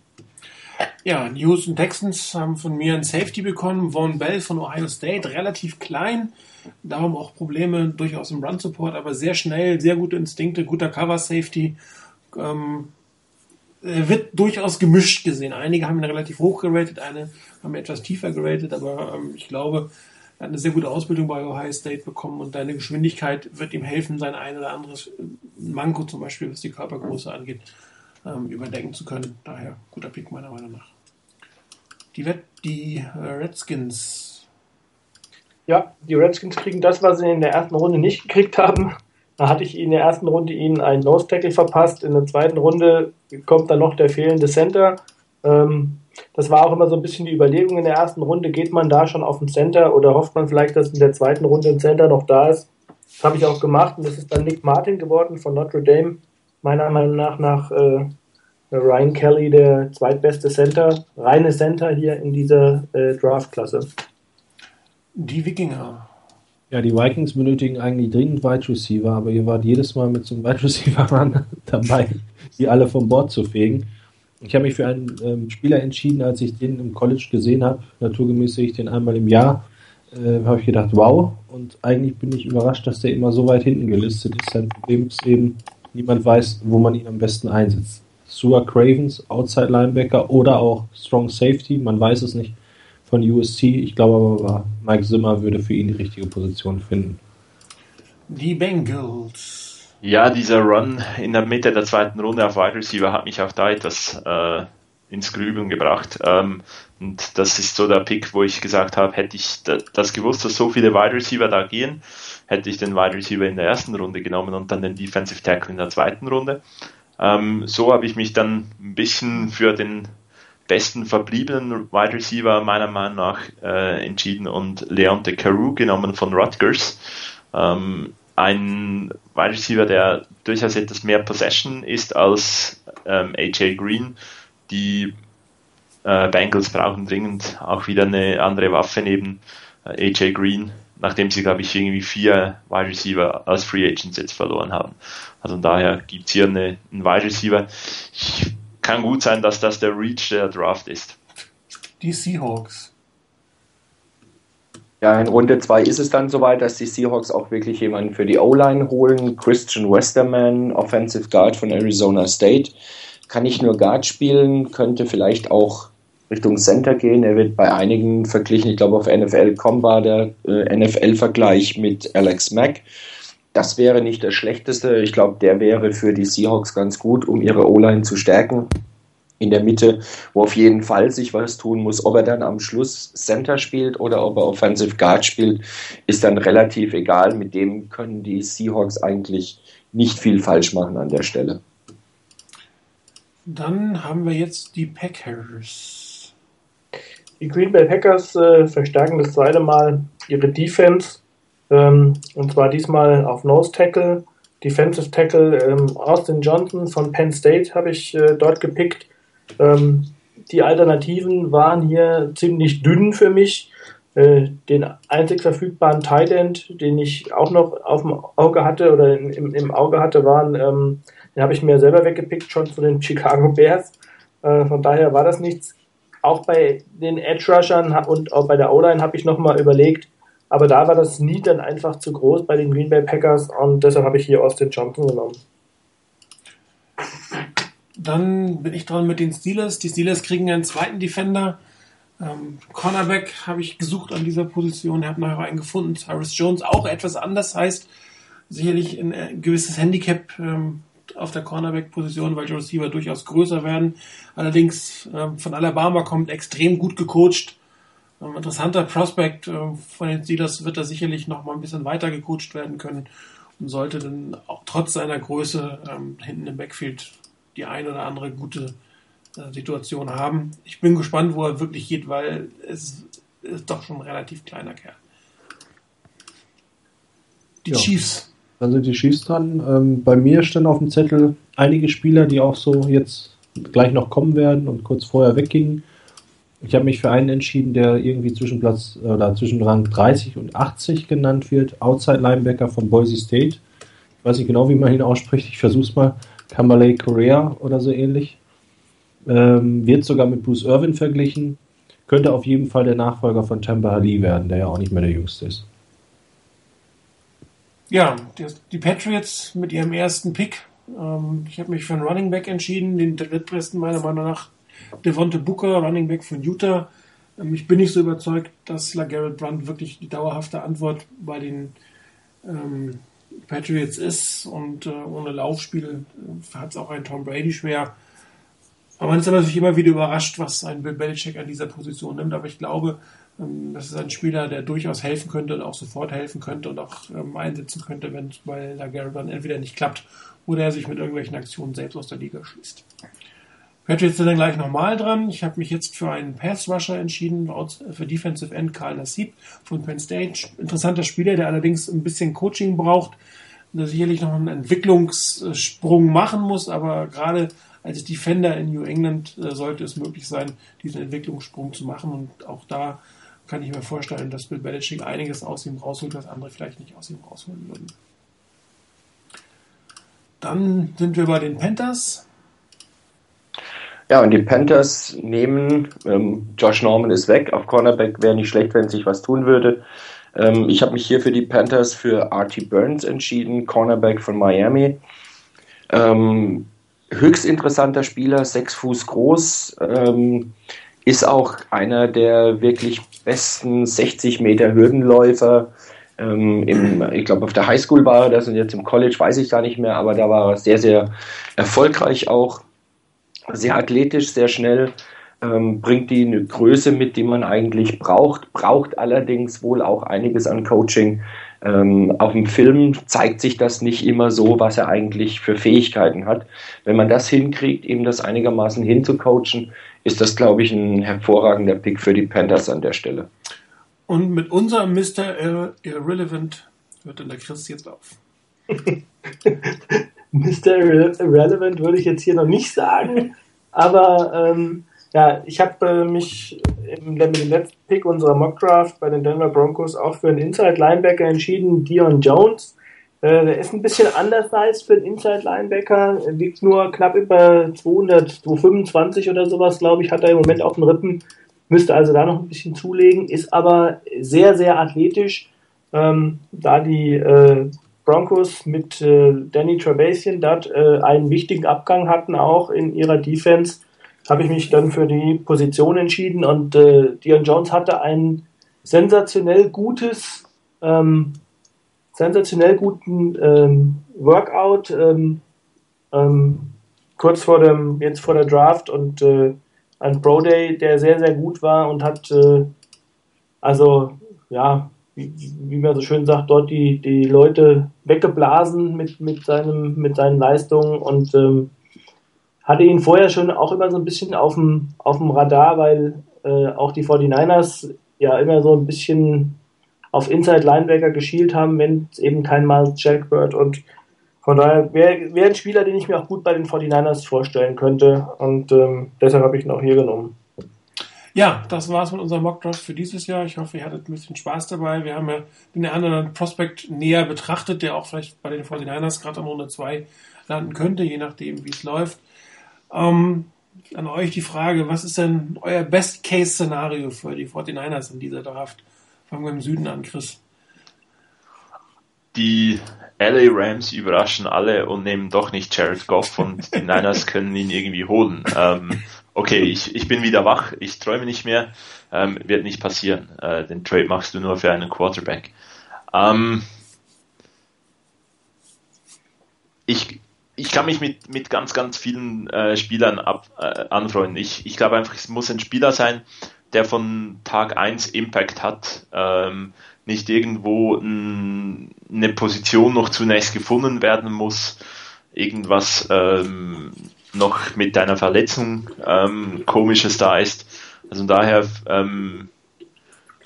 S1: Ja, die Houston Texans haben von mir ein Safety bekommen. Vaughn Bell von Ohio State, relativ klein, darum auch Probleme durchaus im Run Support, aber sehr schnell, sehr gute Instinkte, guter Cover Safety. Ähm, er wird durchaus gemischt gesehen. Einige haben ihn relativ hoch geratet, eine haben etwas tiefer geratet, aber ähm, ich glaube, er hat eine sehr gute Ausbildung bei Ohio State bekommen und deine Geschwindigkeit wird ihm helfen, sein ein oder anderes Manko, zum Beispiel was die Körpergröße angeht, ähm, überdecken zu können. Daher guter Pick meiner Meinung nach. Die, die äh, Redskins.
S5: Ja, die Redskins kriegen das, was sie in der ersten Runde nicht gekriegt haben. Da hatte ich in der ersten Runde ihnen einen Nose Tackle verpasst. In der zweiten Runde kommt dann noch der fehlende Center. Ähm, das war auch immer so ein bisschen die Überlegung in der ersten Runde, geht man da schon auf den Center oder hofft man vielleicht, dass in der zweiten Runde ein Center noch da ist. Das habe ich auch gemacht und das ist dann Nick Martin geworden von Notre Dame. Meiner Meinung nach nach äh, Ryan Kelly der zweitbeste Center, reine Center hier in dieser äh, Draftklasse.
S1: Die Wikinger.
S2: Ja, die Vikings benötigen eigentlich dringend Wide Receiver, aber ihr wart jedes Mal mit so einem Wide Receiver dabei, die alle vom Bord zu fegen. Ich habe mich für einen ähm, Spieler entschieden, als ich den im College gesehen habe. Naturgemäß sehe ich den einmal im Jahr. Äh, habe ich gedacht, wow. Und eigentlich bin ich überrascht, dass der immer so weit hinten gelistet ist. Sein Problem ist eben, niemand weiß, wo man ihn am besten einsetzt. Sua Cravens, Outside Linebacker oder auch Strong Safety, man weiß es nicht von USC. Ich glaube aber, Mike Zimmer würde für ihn die richtige Position finden.
S1: Die Bengals.
S4: Ja, dieser Run in der Mitte der zweiten Runde auf Wide Receiver hat mich auch da etwas äh, ins Grübeln gebracht. Ähm, und das ist so der Pick, wo ich gesagt habe, hätte ich das gewusst, dass so viele Wide Receiver da gehen, hätte ich den Wide Receiver in der ersten Runde genommen und dann den Defensive Tackle in der zweiten Runde. Ähm, so habe ich mich dann ein bisschen für den besten verbliebenen Wide Receiver meiner Meinung nach äh, entschieden und Leonte Carew genommen von Rutgers. Ähm, ein Wide Receiver, der durchaus etwas mehr Possession ist als ähm, AJ Green. Die äh, Bengals brauchen dringend auch wieder eine andere Waffe neben äh, AJ Green, nachdem sie, glaube ich, irgendwie vier Wide Receiver als Free Agents jetzt verloren haben. Also daher gibt es hier eine, einen Wide Receiver. Ich, kann gut sein, dass das der Reach der Draft ist.
S1: Die Seahawks.
S3: Ja, in Runde 2 ist es dann soweit, dass die Seahawks auch wirklich jemanden für die O-Line holen. Christian Westerman, Offensive Guard von Arizona State. Kann nicht nur Guard spielen, könnte vielleicht auch Richtung Center gehen. Er wird bei einigen verglichen, ich glaube auf NFL.com war der äh, NFL-Vergleich mit Alex Mack. Das wäre nicht das Schlechteste. Ich glaube, der wäre für die Seahawks ganz gut, um ihre O-Line zu stärken. In der Mitte, wo auf jeden Fall sich was tun muss. Ob er dann am Schluss Center spielt oder ob er Offensive Guard spielt, ist dann relativ egal. Mit dem können die Seahawks eigentlich nicht viel falsch machen an der Stelle.
S1: Dann haben wir jetzt die Packers.
S5: Die Green Bay Packers äh, verstärken das zweite Mal ihre Defense ähm, und zwar diesmal auf Nose Tackle, Defensive Tackle ähm, Austin Johnson von Penn State habe ich äh, dort gepickt. Ähm, die Alternativen waren hier ziemlich dünn für mich. Äh, den einzig verfügbaren Tight End, den ich auch noch auf dem Auge hatte oder im, im Auge hatte, waren, ähm, den habe ich mir selber weggepickt, schon zu den Chicago Bears. Äh, von daher war das nichts. Auch bei den Edge Rushern und auch bei der O-Line habe ich nochmal überlegt, aber da war das Need dann einfach zu groß bei den Green Bay Packers und deshalb habe ich hier Austin Johnson genommen.
S1: Dann bin ich dran mit den Steelers. Die Steelers kriegen einen zweiten Defender. Ähm, Cornerback habe ich gesucht an dieser Position, habe nachher einen gefunden. Cyrus Jones auch etwas anders, heißt sicherlich ein, ein gewisses Handicap ähm, auf der Cornerback-Position, weil die Receiver durchaus größer werden. Allerdings ähm, von Alabama kommt extrem gut gecoacht ein interessanter Prospect äh, von den Steelers wird er sicherlich noch mal ein bisschen weiter gecoacht werden können und sollte dann auch trotz seiner Größe ähm, hinten im Backfield die ein oder andere gute äh, Situation haben. Ich bin gespannt, wo er wirklich geht, weil es ist doch schon ein relativ kleiner Kerl.
S2: Die ja. Chiefs. Dann sind die Chiefs dran. Ähm, bei mir stehen auf dem Zettel einige Spieler, die auch so jetzt gleich noch kommen werden und kurz vorher weggingen. Ich habe mich für einen entschieden, der irgendwie zwischen Platz oder zwischen Rang 30 und 80 genannt wird. Outside Linebacker von Boise State. Ich weiß nicht genau, wie man ihn ausspricht. Ich versuche es mal. Kamalei Correa oder so ähnlich. Ähm, wird sogar mit Bruce Irvin verglichen. Könnte auf jeden Fall der Nachfolger von Tampa Ali werden, der ja auch nicht mehr der Jüngste ist.
S1: Ja, die Patriots mit ihrem ersten Pick. Ähm, ich habe mich für einen Running Back entschieden, den drittbesten meiner Meinung nach Devonte Booker, Running Back von Utah. Ähm, ich bin nicht so überzeugt, dass LaGarrett Blunt wirklich die dauerhafte Antwort bei den ähm, Patriots ist und äh, ohne Laufspiel äh, hat es auch ein Tom Brady schwer. Aber man ist natürlich immer wieder überrascht, was ein Bill Belichick an dieser Position nimmt. Aber ich glaube, ähm, das ist ein Spieler, der durchaus helfen könnte und auch sofort helfen könnte und auch ähm, einsetzen könnte, wenn es bei LaGarrett Blunt entweder nicht klappt oder er sich mit irgendwelchen Aktionen selbst aus der Liga schließt. Patriots sind dann gleich nochmal dran. Ich habe mich jetzt für einen Pass-Rusher entschieden, für Defensive End Karl Nassib von Penn State. Interessanter Spieler, der allerdings ein bisschen Coaching braucht, der sicherlich noch einen Entwicklungssprung machen muss, aber gerade als Defender in New England äh, sollte es möglich sein, diesen Entwicklungssprung zu machen. Und auch da kann ich mir vorstellen, dass Bill Belichick einiges aus ihm rausholt, was andere vielleicht nicht aus ihm rausholen würden. Dann sind wir bei den Panthers.
S3: Ja, und die Panthers nehmen, ähm, Josh Norman ist weg, auf Cornerback wäre nicht schlecht, wenn sich was tun würde. Ähm, ich habe mich hier für die Panthers für Artie Burns entschieden, Cornerback von Miami. Ähm, höchst interessanter Spieler, sechs Fuß groß, ähm, ist auch einer der wirklich besten 60 Meter Hürdenläufer. Ähm, im, ich glaube, auf der Highschool war er das und jetzt im College weiß ich gar nicht mehr, aber da war er sehr, sehr erfolgreich auch sehr athletisch, sehr schnell, ähm, bringt die eine Größe mit, die man eigentlich braucht, braucht allerdings wohl auch einiges an Coaching. Ähm, auf dem Film zeigt sich das nicht immer so, was er eigentlich für Fähigkeiten hat. Wenn man das hinkriegt, ihm das einigermaßen hinzucoachen, ist das, glaube ich, ein hervorragender Pick für die Panthers an der Stelle.
S1: Und mit unserem Mr. Irrelevant hört dann der Chris jetzt auf.
S5: Mr. Irrelevant würde ich jetzt hier noch nicht sagen, aber ähm, ja, ich habe äh, mich im, letzten Pick unserer Mock Draft bei den Denver Broncos auch für einen Inside Linebacker entschieden, Dion Jones. Äh, der ist ein bisschen undersized für einen Inside Linebacker, er liegt nur knapp über 200, 225 oder sowas, glaube ich, hat er im Moment auf dem Rippen, müsste also da noch ein bisschen zulegen, ist aber sehr, sehr athletisch. Ähm, da die äh, Broncos mit äh, Danny Trevathan dort äh, einen wichtigen Abgang hatten, auch in ihrer Defense, habe ich mich dann für die Position entschieden und äh, Dion Jones hatte ein sensationell gutes, ähm, sensationell guten ähm, Workout ähm, ähm, kurz vor dem, jetzt vor der Draft und äh, ein Pro Day, der sehr, sehr gut war und hat äh, also ja, wie, man so schön sagt, dort die, die Leute weggeblasen mit, mit, seinem, mit seinen Leistungen und ähm, hatte ihn vorher schon auch immer so ein bisschen auf dem, auf dem Radar, weil äh, auch die 49ers ja immer so ein bisschen auf Inside Linebacker geschielt haben, wenn es eben kein Miles Jack wird und von daher wäre wär ein Spieler, den ich mir auch gut bei den 49ers vorstellen könnte und ähm, deshalb habe ich ihn auch hier genommen.
S1: Ja, das war's mit unserem Mockdraft für dieses Jahr. Ich hoffe, ihr hattet ein bisschen Spaß dabei. Wir haben ja den anderen Prospect näher betrachtet, der auch vielleicht bei den 49ers gerade an Runde 2 landen könnte, je nachdem, wie es läuft. Ähm, an euch die Frage, was ist denn euer Best-Case-Szenario für die 49ers in dieser Draft? Fangen wir im Süden an, Chris.
S4: Die LA Rams überraschen alle und nehmen doch nicht Jared Goff und die Niners können ihn irgendwie holen. Ähm, okay, ich, ich bin wieder wach, ich träume nicht mehr, ähm, wird nicht passieren. Äh, den Trade machst du nur für einen Quarterback. Ähm, ich, ich kann mich mit, mit ganz, ganz vielen äh, Spielern ab, äh, anfreunden. Ich, ich glaube einfach, es muss ein Spieler sein, der von Tag 1 Impact hat. Ähm, nicht irgendwo n, eine Position noch zunächst gefunden werden muss, irgendwas ähm, noch mit deiner Verletzung ähm, komisches da ist. Also daher ähm,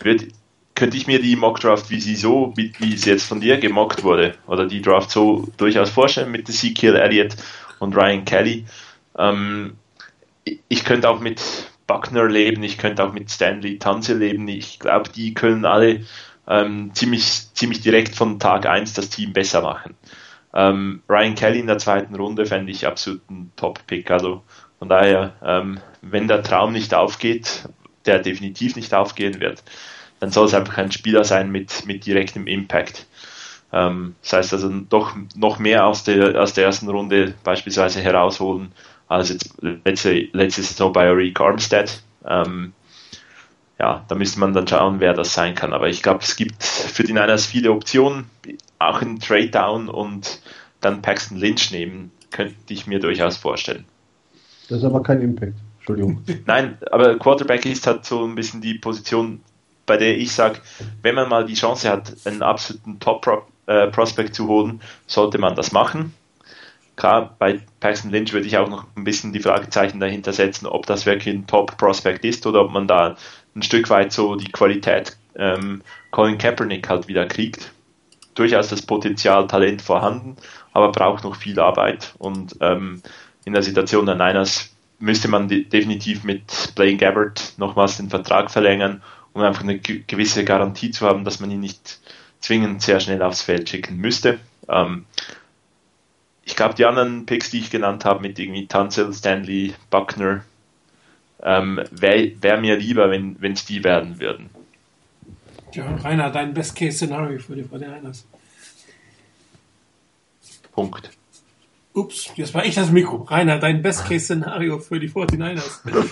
S4: wird, könnte ich mir die Mock-Draft, wie sie so, wie, wie sie jetzt von dir gemockt wurde, oder die Draft so durchaus vorstellen mit Ezekiel Elliott und Ryan Kelly. Ähm, ich könnte auch mit Buckner leben, ich könnte auch mit Stanley Tanze leben. Ich glaube, die können alle ähm, ziemlich, ziemlich direkt von Tag 1 das Team besser machen. Ähm, Ryan Kelly in der zweiten Runde fände ich absolut ein Top-Pick. Also von daher, ähm, wenn der Traum nicht aufgeht, der definitiv nicht aufgehen wird, dann soll es einfach ein Spieler sein mit, mit direktem Impact. Ähm, das heißt also doch noch mehr aus der, aus der ersten Runde beispielsweise herausholen als jetzt letzte, letzte Saison bei Rick Armstead. Ähm, ja, da müsste man dann schauen, wer das sein kann. Aber ich glaube, es gibt für die Niners viele Optionen, auch ein Trade Down und dann Paxton Lynch nehmen, könnte ich mir durchaus vorstellen.
S2: Das ist aber kein Impact. Entschuldigung.
S4: Nein, aber Quarterback ist halt so ein bisschen die Position, bei der ich sage, wenn man mal die Chance hat, einen absoluten Top-Prospect zu holen, sollte man das machen. Klar, bei Paxton Lynch würde ich auch noch ein bisschen die Fragezeichen dahinter setzen, ob das wirklich ein Top-Prospect ist oder ob man da ein Stück weit so die Qualität ähm, Colin Kaepernick halt wieder kriegt. Durchaus das Potenzial, Talent vorhanden, aber braucht noch viel Arbeit. Und ähm, in der Situation der Niners müsste man de definitiv mit Blaine Gabbard nochmals den Vertrag verlängern, um einfach eine gewisse Garantie zu haben, dass man ihn nicht zwingend sehr schnell aufs Feld schicken müsste. Ähm, ich glaube, die anderen Picks, die ich genannt habe, mit irgendwie Tunzel, Stanley, Buckner, ähm, wäre wär mir lieber, wenn es die werden würden.
S1: Ja, Rainer, dein Best-Case-Szenario für die 49ers.
S4: Punkt.
S1: Ups, jetzt war ich das Mikro. Rainer, dein Best-Case-Szenario für die 49ers.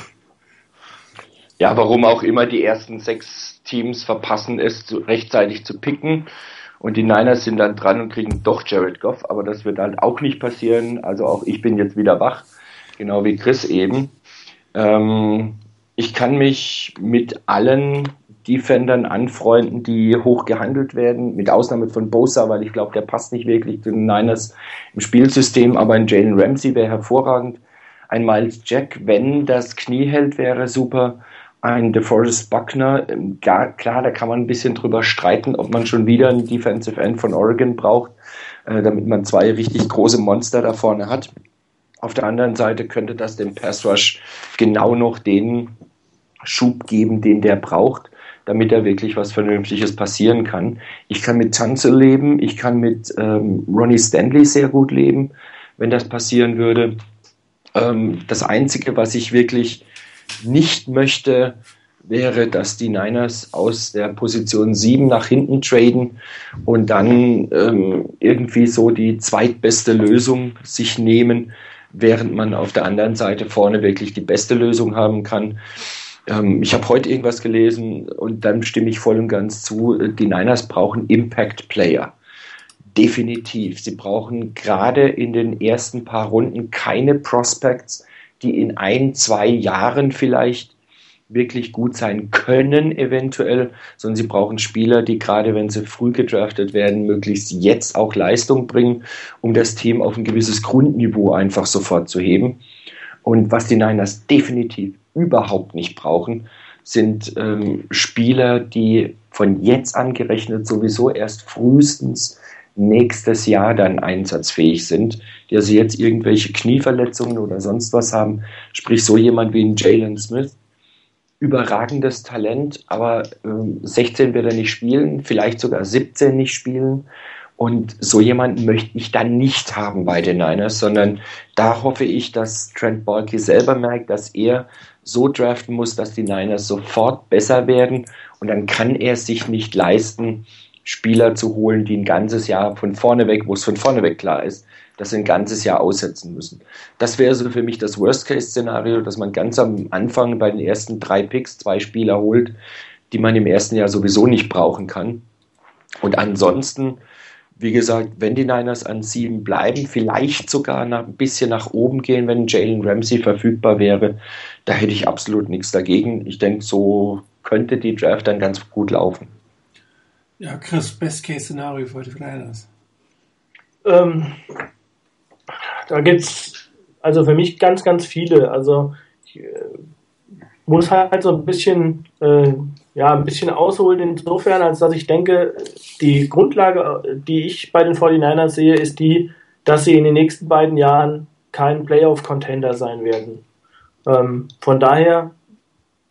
S3: Ja, warum auch immer die ersten sechs Teams verpassen es, rechtzeitig zu picken. Und die Niners sind dann dran und kriegen doch Jared Goff, aber das wird halt auch nicht passieren. Also auch ich bin jetzt wieder wach, genau wie Chris eben. Ähm, ich kann mich mit allen Defendern anfreunden, die hoch gehandelt werden, mit Ausnahme von Bosa, weil ich glaube, der passt nicht wirklich zu den Niners im Spielsystem, aber ein Jalen Ramsey wäre hervorragend. Ein Miles Jack, wenn das Knie hält, wäre super. Ein DeForest Buckner, ja, ähm, klar, da kann man ein bisschen drüber streiten, ob man schon wieder einen Defensive End von Oregon braucht, äh, damit man zwei richtig große Monster da vorne hat. Auf der anderen Seite könnte das dem Pass Rush genau noch den Schub geben, den der braucht, damit da wirklich was Vernünftiges passieren kann. Ich kann mit Tanzel leben, ich kann mit ähm, Ronnie Stanley sehr gut leben, wenn das passieren würde. Ähm, das Einzige, was ich wirklich nicht möchte, wäre, dass die Niners aus der Position 7 nach hinten traden und dann ähm, irgendwie so die zweitbeste Lösung sich nehmen, während man auf der anderen Seite vorne wirklich die beste Lösung haben kann. Ähm, ich habe heute irgendwas gelesen und dann stimme ich voll und ganz zu, die Niners brauchen Impact Player. Definitiv. Sie brauchen gerade in den ersten paar Runden keine Prospects, die in ein, zwei Jahren vielleicht wirklich gut sein können, eventuell, sondern sie brauchen Spieler, die gerade wenn sie früh gedraftet werden, möglichst jetzt auch Leistung bringen, um das Team auf ein gewisses Grundniveau einfach sofort zu heben. Und was die Niners definitiv überhaupt nicht brauchen, sind ähm, Spieler, die von jetzt an gerechnet sowieso erst frühestens nächstes Jahr dann einsatzfähig sind, die also jetzt irgendwelche Knieverletzungen oder sonst was haben. Sprich, so jemand wie ein Jalen Smith, überragendes Talent, aber äh, 16 wird er nicht spielen, vielleicht sogar 17 nicht spielen. Und so jemanden möchte ich dann nicht haben bei den Niners, sondern da hoffe ich, dass Trent Balky selber merkt, dass er so draften muss, dass die Niners sofort besser werden. Und dann kann er sich nicht leisten, Spieler zu holen, die ein ganzes Jahr von vorne weg, wo es von vorne weg klar ist, dass sie ein ganzes Jahr aussetzen müssen. Das wäre so für mich das Worst-Case-Szenario, dass man ganz am Anfang bei den ersten drei Picks zwei Spieler holt, die man im ersten Jahr sowieso nicht brauchen kann. Und ansonsten, wie gesagt, wenn die Niners an sieben bleiben, vielleicht sogar nach, ein bisschen nach oben gehen, wenn Jalen Ramsey verfügbar wäre, da hätte ich absolut nichts dagegen. Ich denke, so könnte die Draft dann ganz gut laufen.
S1: Ja, Chris, Best-Case-Szenario für die Flyers.
S5: Ähm, da gibt's also für mich ganz, ganz viele. Also ich äh, muss halt so ein bisschen, äh, ja, ein bisschen ausholen insofern, als dass ich denke, die Grundlage, die ich bei den 49ers sehe, ist die, dass sie in den nächsten beiden Jahren kein Playoff-Contender sein werden. Ähm, von daher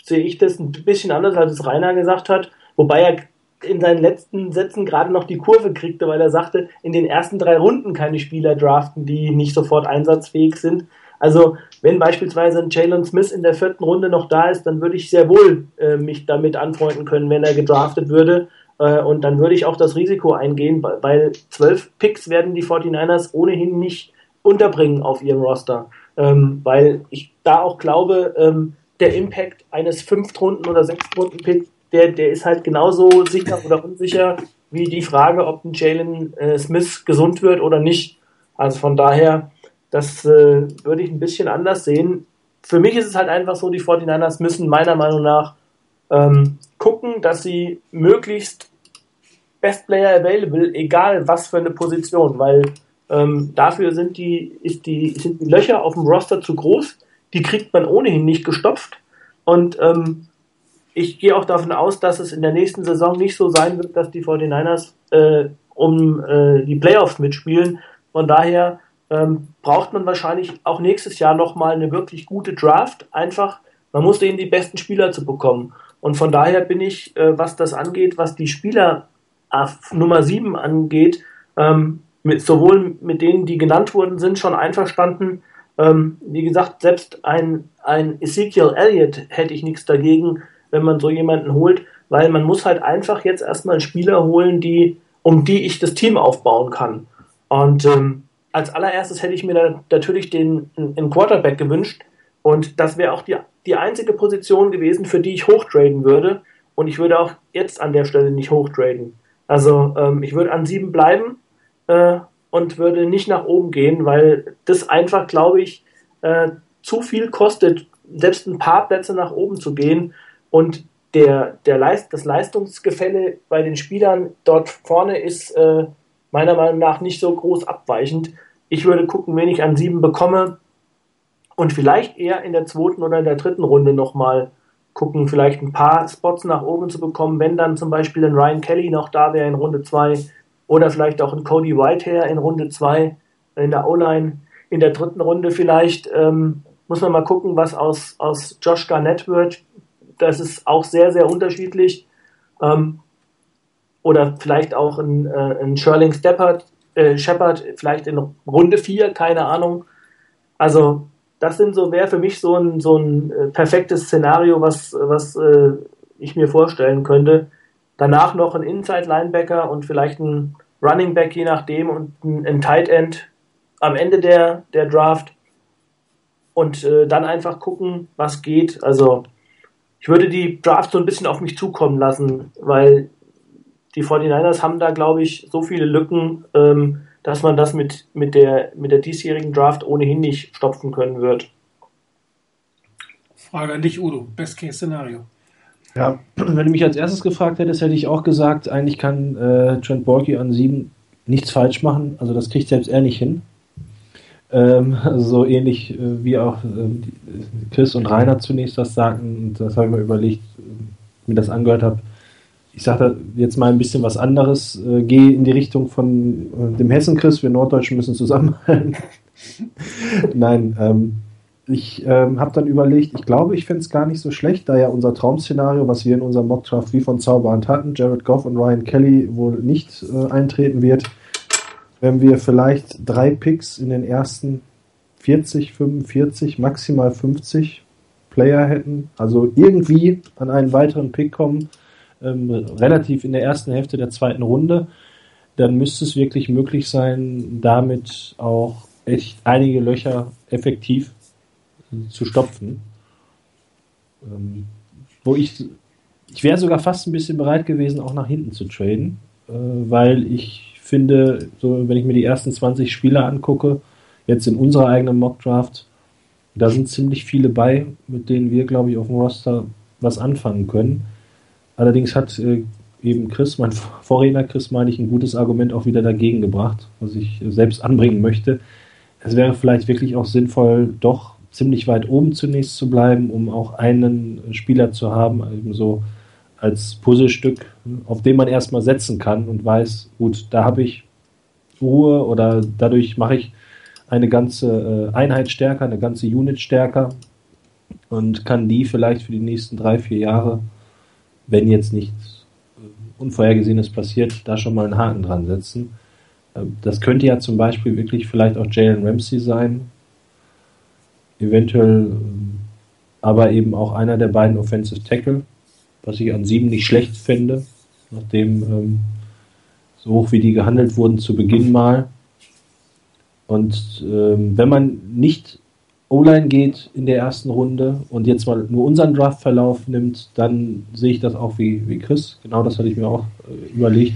S5: sehe ich das ein bisschen anders, als es Rainer gesagt hat, wobei er in seinen letzten Sätzen gerade noch die Kurve kriegte, weil er sagte, in den ersten drei Runden keine Spieler draften, die nicht sofort einsatzfähig sind. Also wenn beispielsweise ein Jalen Smith in der vierten Runde noch da ist, dann würde ich sehr wohl äh, mich damit anfreunden können, wenn er gedraftet würde. Äh, und dann würde ich auch das Risiko eingehen, weil zwölf Picks werden die 49ers ohnehin nicht unterbringen auf ihrem Roster. Ähm, weil ich da auch glaube, ähm, der Impact eines Fünftrunden- oder Sechstrunden-Picks der, der ist halt genauso sicher oder unsicher wie die Frage, ob ein Jalen äh, Smith gesund wird oder nicht. Also von daher, das äh, würde ich ein bisschen anders sehen. Für mich ist es halt einfach so, die 49ers müssen meiner Meinung nach ähm, gucken, dass sie möglichst Best Player Available, egal was für eine Position, weil ähm, dafür sind die, ist die, sind die Löcher auf dem Roster zu groß, die kriegt man ohnehin nicht gestopft. Und ähm, ich gehe auch davon aus, dass es in der nächsten Saison nicht so sein wird, dass die 49ers äh, um äh, die Playoffs mitspielen. Von daher ähm, braucht man wahrscheinlich auch nächstes Jahr nochmal eine wirklich gute Draft. Einfach, man muss denen die besten Spieler zu bekommen. Und von daher bin ich, äh, was das angeht, was die Spieler auf Nummer 7 angeht, ähm, mit, sowohl mit denen, die genannt wurden, sind schon einverstanden. Ähm, wie gesagt, selbst ein, ein Ezekiel Elliott hätte ich nichts dagegen, wenn man so jemanden holt, weil man muss halt einfach jetzt erstmal Spieler holen, die, um die ich das Team aufbauen kann. Und ähm, als allererstes hätte ich mir da natürlich den, den Quarterback gewünscht. Und das wäre auch die, die einzige Position gewesen, für die ich hochtraden würde. Und ich würde auch jetzt an der Stelle nicht hochtraden. Also ähm, ich würde an sieben bleiben äh, und würde nicht nach oben gehen, weil das einfach, glaube ich, äh, zu viel kostet, selbst ein paar Plätze nach oben zu gehen. Und der, der Leist, das Leistungsgefälle bei den Spielern dort vorne ist äh, meiner Meinung nach nicht so groß abweichend. Ich würde gucken, wen ich an sieben bekomme und vielleicht eher in der zweiten oder in der dritten Runde nochmal gucken, vielleicht ein paar Spots nach oben zu bekommen, wenn dann zum Beispiel ein Ryan Kelly noch da wäre in Runde 2 oder vielleicht auch ein Cody Whitehair in Runde 2 in der O-Line. In der dritten Runde vielleicht ähm, muss man mal gucken, was aus, aus Josh Garnett wird das ist auch sehr, sehr unterschiedlich. Ähm, oder vielleicht auch ein, äh, ein Sherling Steppard, äh, Shepard, vielleicht in Runde 4, keine Ahnung. Also, das sind so, wäre für mich so ein, so ein äh, perfektes Szenario, was, was äh, ich mir vorstellen könnte. Danach noch ein Inside Linebacker und vielleicht ein Running Back, je nachdem, und ein, ein Tight End am Ende der, der Draft. und äh, dann einfach gucken, was geht. Also ich würde die Draft so ein bisschen auf mich zukommen lassen, weil die 49ers haben da, glaube ich, so viele Lücken, ähm, dass man das mit, mit, der, mit der diesjährigen Draft ohnehin nicht stopfen können wird.
S1: Frage an dich, Udo. Best-Case-Szenario.
S2: Ja, wenn du mich als erstes gefragt hättest, hätte ich auch gesagt, eigentlich kann äh, Trent Borky an sieben nichts falsch machen. Also das kriegt selbst er nicht hin. Ähm, also so ähnlich äh, wie auch äh, Chris und Rainer zunächst das sagten. Und das habe ich mir überlegt, äh, mir das angehört habe. Ich sage jetzt mal ein bisschen was anderes. Äh, Gehe in die Richtung von äh, dem Hessen-Chris. Wir Norddeutschen müssen zusammenhalten. Nein, ähm, ich ähm, habe dann überlegt, ich glaube, ich fände es gar nicht so schlecht, da ja unser Traum-Szenario, was wir in unserem Mockdraft wie von Zauberhand hatten, Jared Goff und Ryan Kelly wohl nicht äh, eintreten wird, wenn wir vielleicht drei Picks in den ersten 40, 45, maximal 50 Player hätten, also irgendwie an einen weiteren Pick kommen, ähm, relativ in der ersten Hälfte der zweiten Runde, dann müsste es wirklich möglich sein, damit auch echt einige Löcher effektiv zu stopfen. Ähm, wo ich, ich wäre sogar fast ein bisschen bereit gewesen, auch nach hinten zu traden, äh, weil ich finde, so wenn ich mir die ersten 20 Spieler angucke, jetzt in unserer eigenen Mock-Draft, da sind ziemlich viele bei, mit denen wir, glaube ich, auf dem Roster was anfangen können. Allerdings hat äh, eben Chris, mein Vorredner Chris, meine ich, ein gutes Argument auch wieder dagegen gebracht, was ich selbst anbringen möchte. Es wäre vielleicht wirklich auch sinnvoll, doch ziemlich weit oben zunächst zu bleiben, um auch einen Spieler zu haben, eben so als Puzzlestück, auf den man erstmal setzen kann und weiß, gut, da habe ich Ruhe oder dadurch mache ich eine ganze äh, Einheit stärker, eine ganze Unit stärker und kann die vielleicht für die nächsten drei, vier Jahre, wenn jetzt nichts äh, Unvorhergesehenes passiert, da schon mal einen Haken dran setzen. Ähm, das könnte ja zum Beispiel wirklich vielleicht auch Jalen Ramsey sein, eventuell ähm, aber eben auch einer der beiden Offensive Tackle, was ich an sieben nicht schlecht fände, nachdem ähm, so hoch wie die gehandelt wurden zu Beginn mal. Und ähm, wenn man nicht O-Line geht in der ersten Runde und jetzt mal nur unseren Draftverlauf nimmt, dann sehe ich das auch wie, wie Chris. Genau das hatte ich mir auch äh, überlegt,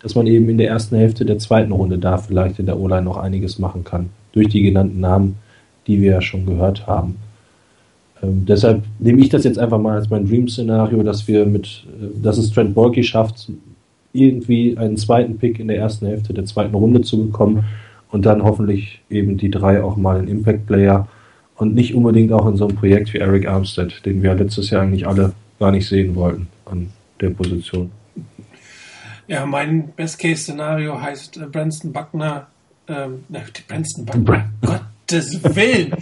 S2: dass man eben in der ersten Hälfte der zweiten Runde da vielleicht in der O-Line noch einiges machen kann. Durch die genannten Namen die wir ja schon gehört haben. Ähm, deshalb nehme ich das jetzt einfach mal als mein Dream-Szenario, dass wir mit, äh, dass es Trent Borky schafft, irgendwie einen zweiten Pick in der ersten Hälfte der zweiten Runde zu bekommen und dann hoffentlich eben die drei auch mal einen Impact-Player und nicht unbedingt auch in so einem Projekt wie Eric Armstead, den wir letztes Jahr eigentlich alle gar nicht sehen wollten an der Position.
S1: Ja, mein Best-Case-Szenario heißt äh, Branston Buckner, ähm, ne, Branston Buckner, Gott, Gottes Willen.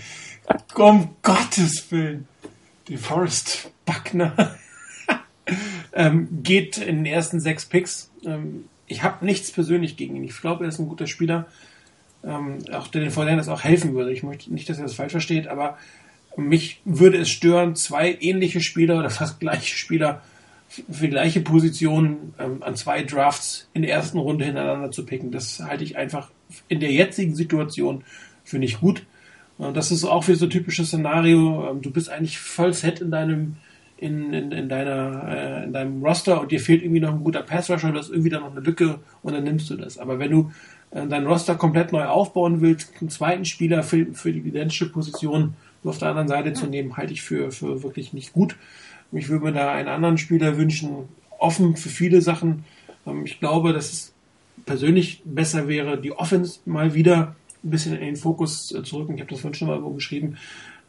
S1: um Gottes Willen. Die Forest Buckner ähm, geht in den ersten sechs Picks. Ähm, ich habe nichts persönlich gegen ihn. Ich glaube, er ist ein guter Spieler. Ähm, auch den Vorderern auch helfen würde. Ich möchte nicht, dass er das falsch versteht, aber mich würde es stören, zwei ähnliche Spieler oder fast gleiche Spieler für die gleiche Position ähm, an zwei Drafts in der ersten Runde hintereinander zu picken. Das halte ich einfach in der jetzigen Situation Finde ich gut. Und das ist auch wieder so ein typisches Szenario. Ähm, du bist eigentlich voll set in deinem, in, in, in, deiner, äh, in deinem Roster und dir fehlt irgendwie noch ein guter Passrusher, du hast irgendwie da noch eine Lücke und dann nimmst du das. Aber wenn du dein Roster komplett neu aufbauen willst, einen zweiten Spieler für, für die identische Position auf der anderen Seite zu nehmen, halte ich für, für wirklich nicht gut. Ich würde mir da einen anderen Spieler wünschen, offen für viele Sachen. Ähm, ich glaube, dass es persönlich besser wäre, die Offense mal wieder ein bisschen in den Fokus äh, zurück. Ich habe das vorhin schon mal irgendwo geschrieben.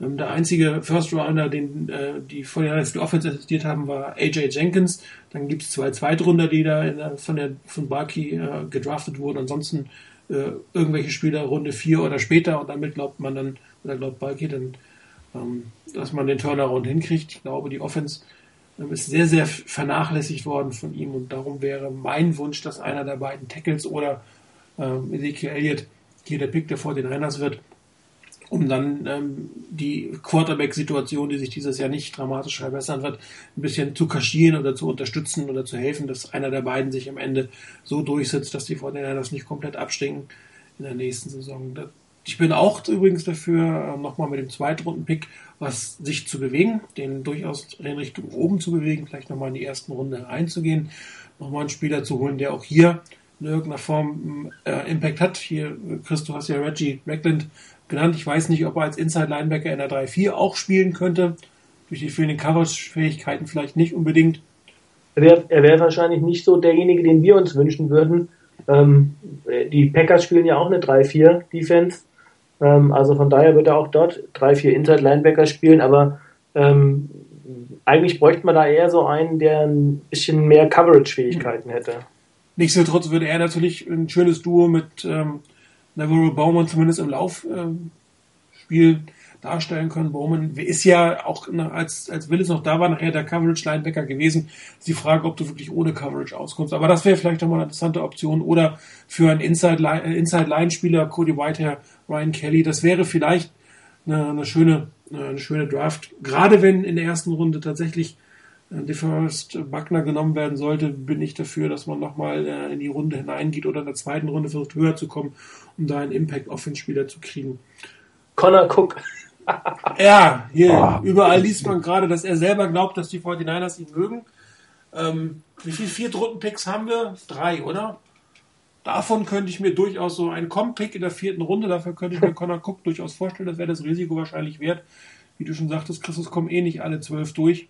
S1: Ähm, der einzige First Rounder, den äh, die vorher die Offense assistiert haben, war AJ Jenkins. Dann gibt es zwei Zweitrunder, die da der, von der von Barkey äh, gedraftet wurden. Ansonsten äh, irgendwelche Spieler Runde 4 oder später und damit glaubt man dann, oder glaubt Barkey dann, ähm, dass man den Turnaround hinkriegt. Ich glaube, die Offense ähm, ist sehr, sehr vernachlässigt worden von ihm und darum wäre mein Wunsch, dass einer der beiden Tackles oder ähm, Ezekiel Elliott hier der Pick der 49ers wird, um dann ähm, die Quarterback-Situation, die sich dieses Jahr nicht dramatisch verbessern wird, ein bisschen zu kaschieren oder zu unterstützen oder zu helfen, dass einer der beiden sich am Ende so durchsetzt, dass die 49ers nicht komplett abstinken in der nächsten Saison. Ich bin auch übrigens dafür, äh, nochmal mit dem Zweitrunden-Pick was sich zu bewegen, den durchaus in Richtung oben zu bewegen, vielleicht nochmal in die ersten Runde einzugehen, nochmal einen Spieler zu holen, der auch hier in irgendeiner Form äh, Impact hat. Hier, Chris, du hast ja Reggie Reckland genannt. Ich weiß nicht, ob er als Inside Linebacker in der 3-4 auch spielen könnte. Durch die fehlenden Coverage-Fähigkeiten vielleicht nicht unbedingt.
S5: Er wäre wär wahrscheinlich nicht so derjenige, den wir uns wünschen würden. Ähm, die Packers spielen ja auch eine 3-4-Defense. Ähm, also von daher wird er auch dort 3-4 Inside Linebacker spielen, aber ähm, eigentlich bräuchte man da eher so einen, der ein bisschen mehr Coverage-Fähigkeiten hätte.
S1: Nichtsdestotrotz würde er natürlich ein schönes Duo mit ähm, Navarro Bowman zumindest im Laufspiel ähm, darstellen können. Bowman ist ja auch als, als Willis noch da war, nachher der Coverage-Linebacker gewesen. Ist die Frage, ob du wirklich ohne Coverage auskommst. Aber das wäre vielleicht nochmal eine interessante Option. Oder für einen Inside-Line-Spieler, Inside Cody Whitehair, Ryan Kelly, das wäre vielleicht eine, eine schöne, eine schöne Draft. Gerade wenn in der ersten Runde tatsächlich äh, DeForest Buckner genommen werden sollte, bin ich dafür, dass man nochmal äh, in die Runde hineingeht oder in der zweiten Runde versucht höher zu kommen, um da einen Impact-Offense-Spieler zu kriegen.
S5: Connor Cook.
S1: ja, hier, oh. überall liest man gerade, dass er selber glaubt, dass die 49ers ihn mögen. Ähm, wie viele Viertrunden-Picks haben wir? Drei, oder? Davon könnte ich mir durchaus so einen Com-Pick in der vierten Runde, dafür könnte ich mir Connor Cook durchaus vorstellen, das wäre das Risiko wahrscheinlich wert. Wie du schon sagtest, Christus kommen eh nicht alle zwölf durch.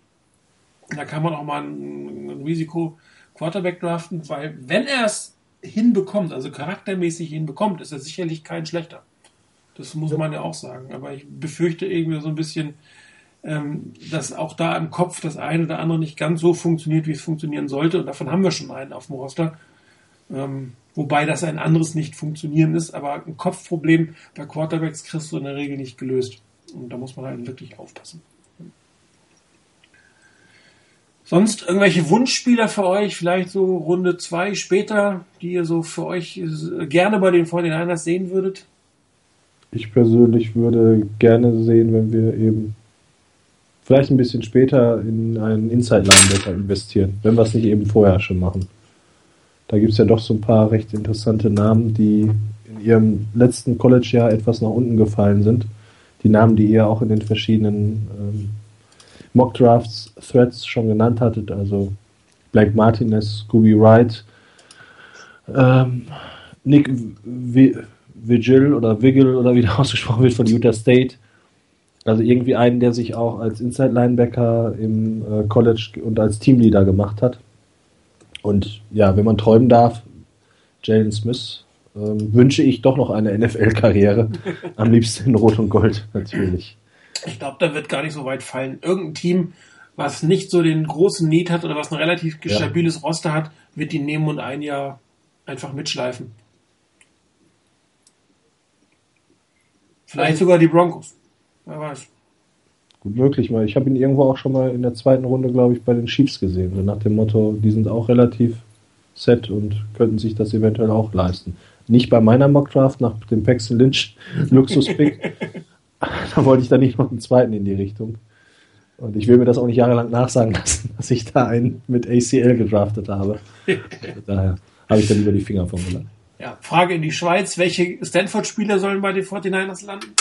S1: Da kann man auch mal ein, ein Risiko Quarterback draften, weil wenn er es hinbekommt, also charaktermäßig hinbekommt, ist er sicherlich kein schlechter. Das muss man ja auch sagen. Aber ich befürchte irgendwie so ein bisschen, ähm, dass auch da im Kopf das eine oder andere nicht ganz so funktioniert, wie es funktionieren sollte. Und davon haben wir schon einen auf dem Roster. Ähm, wobei das ein anderes nicht funktionieren ist. Aber ein Kopfproblem bei Quarterbacks kriegst du in der Regel nicht gelöst. Und da muss man halt wirklich aufpassen. Sonst irgendwelche Wunschspieler für euch, vielleicht so Runde zwei später, die ihr so für euch gerne bei den 49ers sehen würdet?
S2: Ich persönlich würde gerne sehen, wenn wir eben vielleicht ein bisschen später in einen Inside-Linebacker investieren, wenn wir es nicht eben vorher schon machen. Da gibt es ja doch so ein paar recht interessante Namen, die in ihrem letzten College-Jahr etwas nach unten gefallen sind. Die Namen, die ihr auch in den verschiedenen ähm, Mock Drafts Threads schon genannt hattet, also Blake Martinez, Scooby Wright, ähm, Nick Vigil oder Vigil oder wie der ausgesprochen wird von Utah State. Also irgendwie einen, der sich auch als Inside Linebacker im äh, College und als Teamleader gemacht hat. Und ja, wenn man träumen darf, Jalen Smith, ähm, wünsche ich doch noch eine NFL-Karriere. Am liebsten in Rot und Gold, natürlich.
S1: Ich glaube, da wird gar nicht so weit fallen. Irgendein Team, was nicht so den großen Need hat oder was ein relativ ja. stabiles Roster hat, wird die nehmen und ein Jahr einfach mitschleifen. Vielleicht sogar die Broncos. Wer weiß.
S2: Gut möglich, weil ich habe ihn irgendwo auch schon mal in der zweiten Runde, glaube ich, bei den Chiefs gesehen. Nach dem Motto, die sind auch relativ set und könnten sich das eventuell auch leisten. Nicht bei meiner Mockdraft nach dem Paxton Lynch Luxus-Pick. da wollte ich dann nicht noch einen zweiten in die Richtung. Und ich will mir das auch nicht jahrelang nachsagen lassen, dass ich da einen mit ACL gedraftet habe. Daher habe ich dann lieber die Finger von gelassen.
S1: Ja, Frage in die Schweiz. Welche Stanford-Spieler sollen bei den 49ers landen?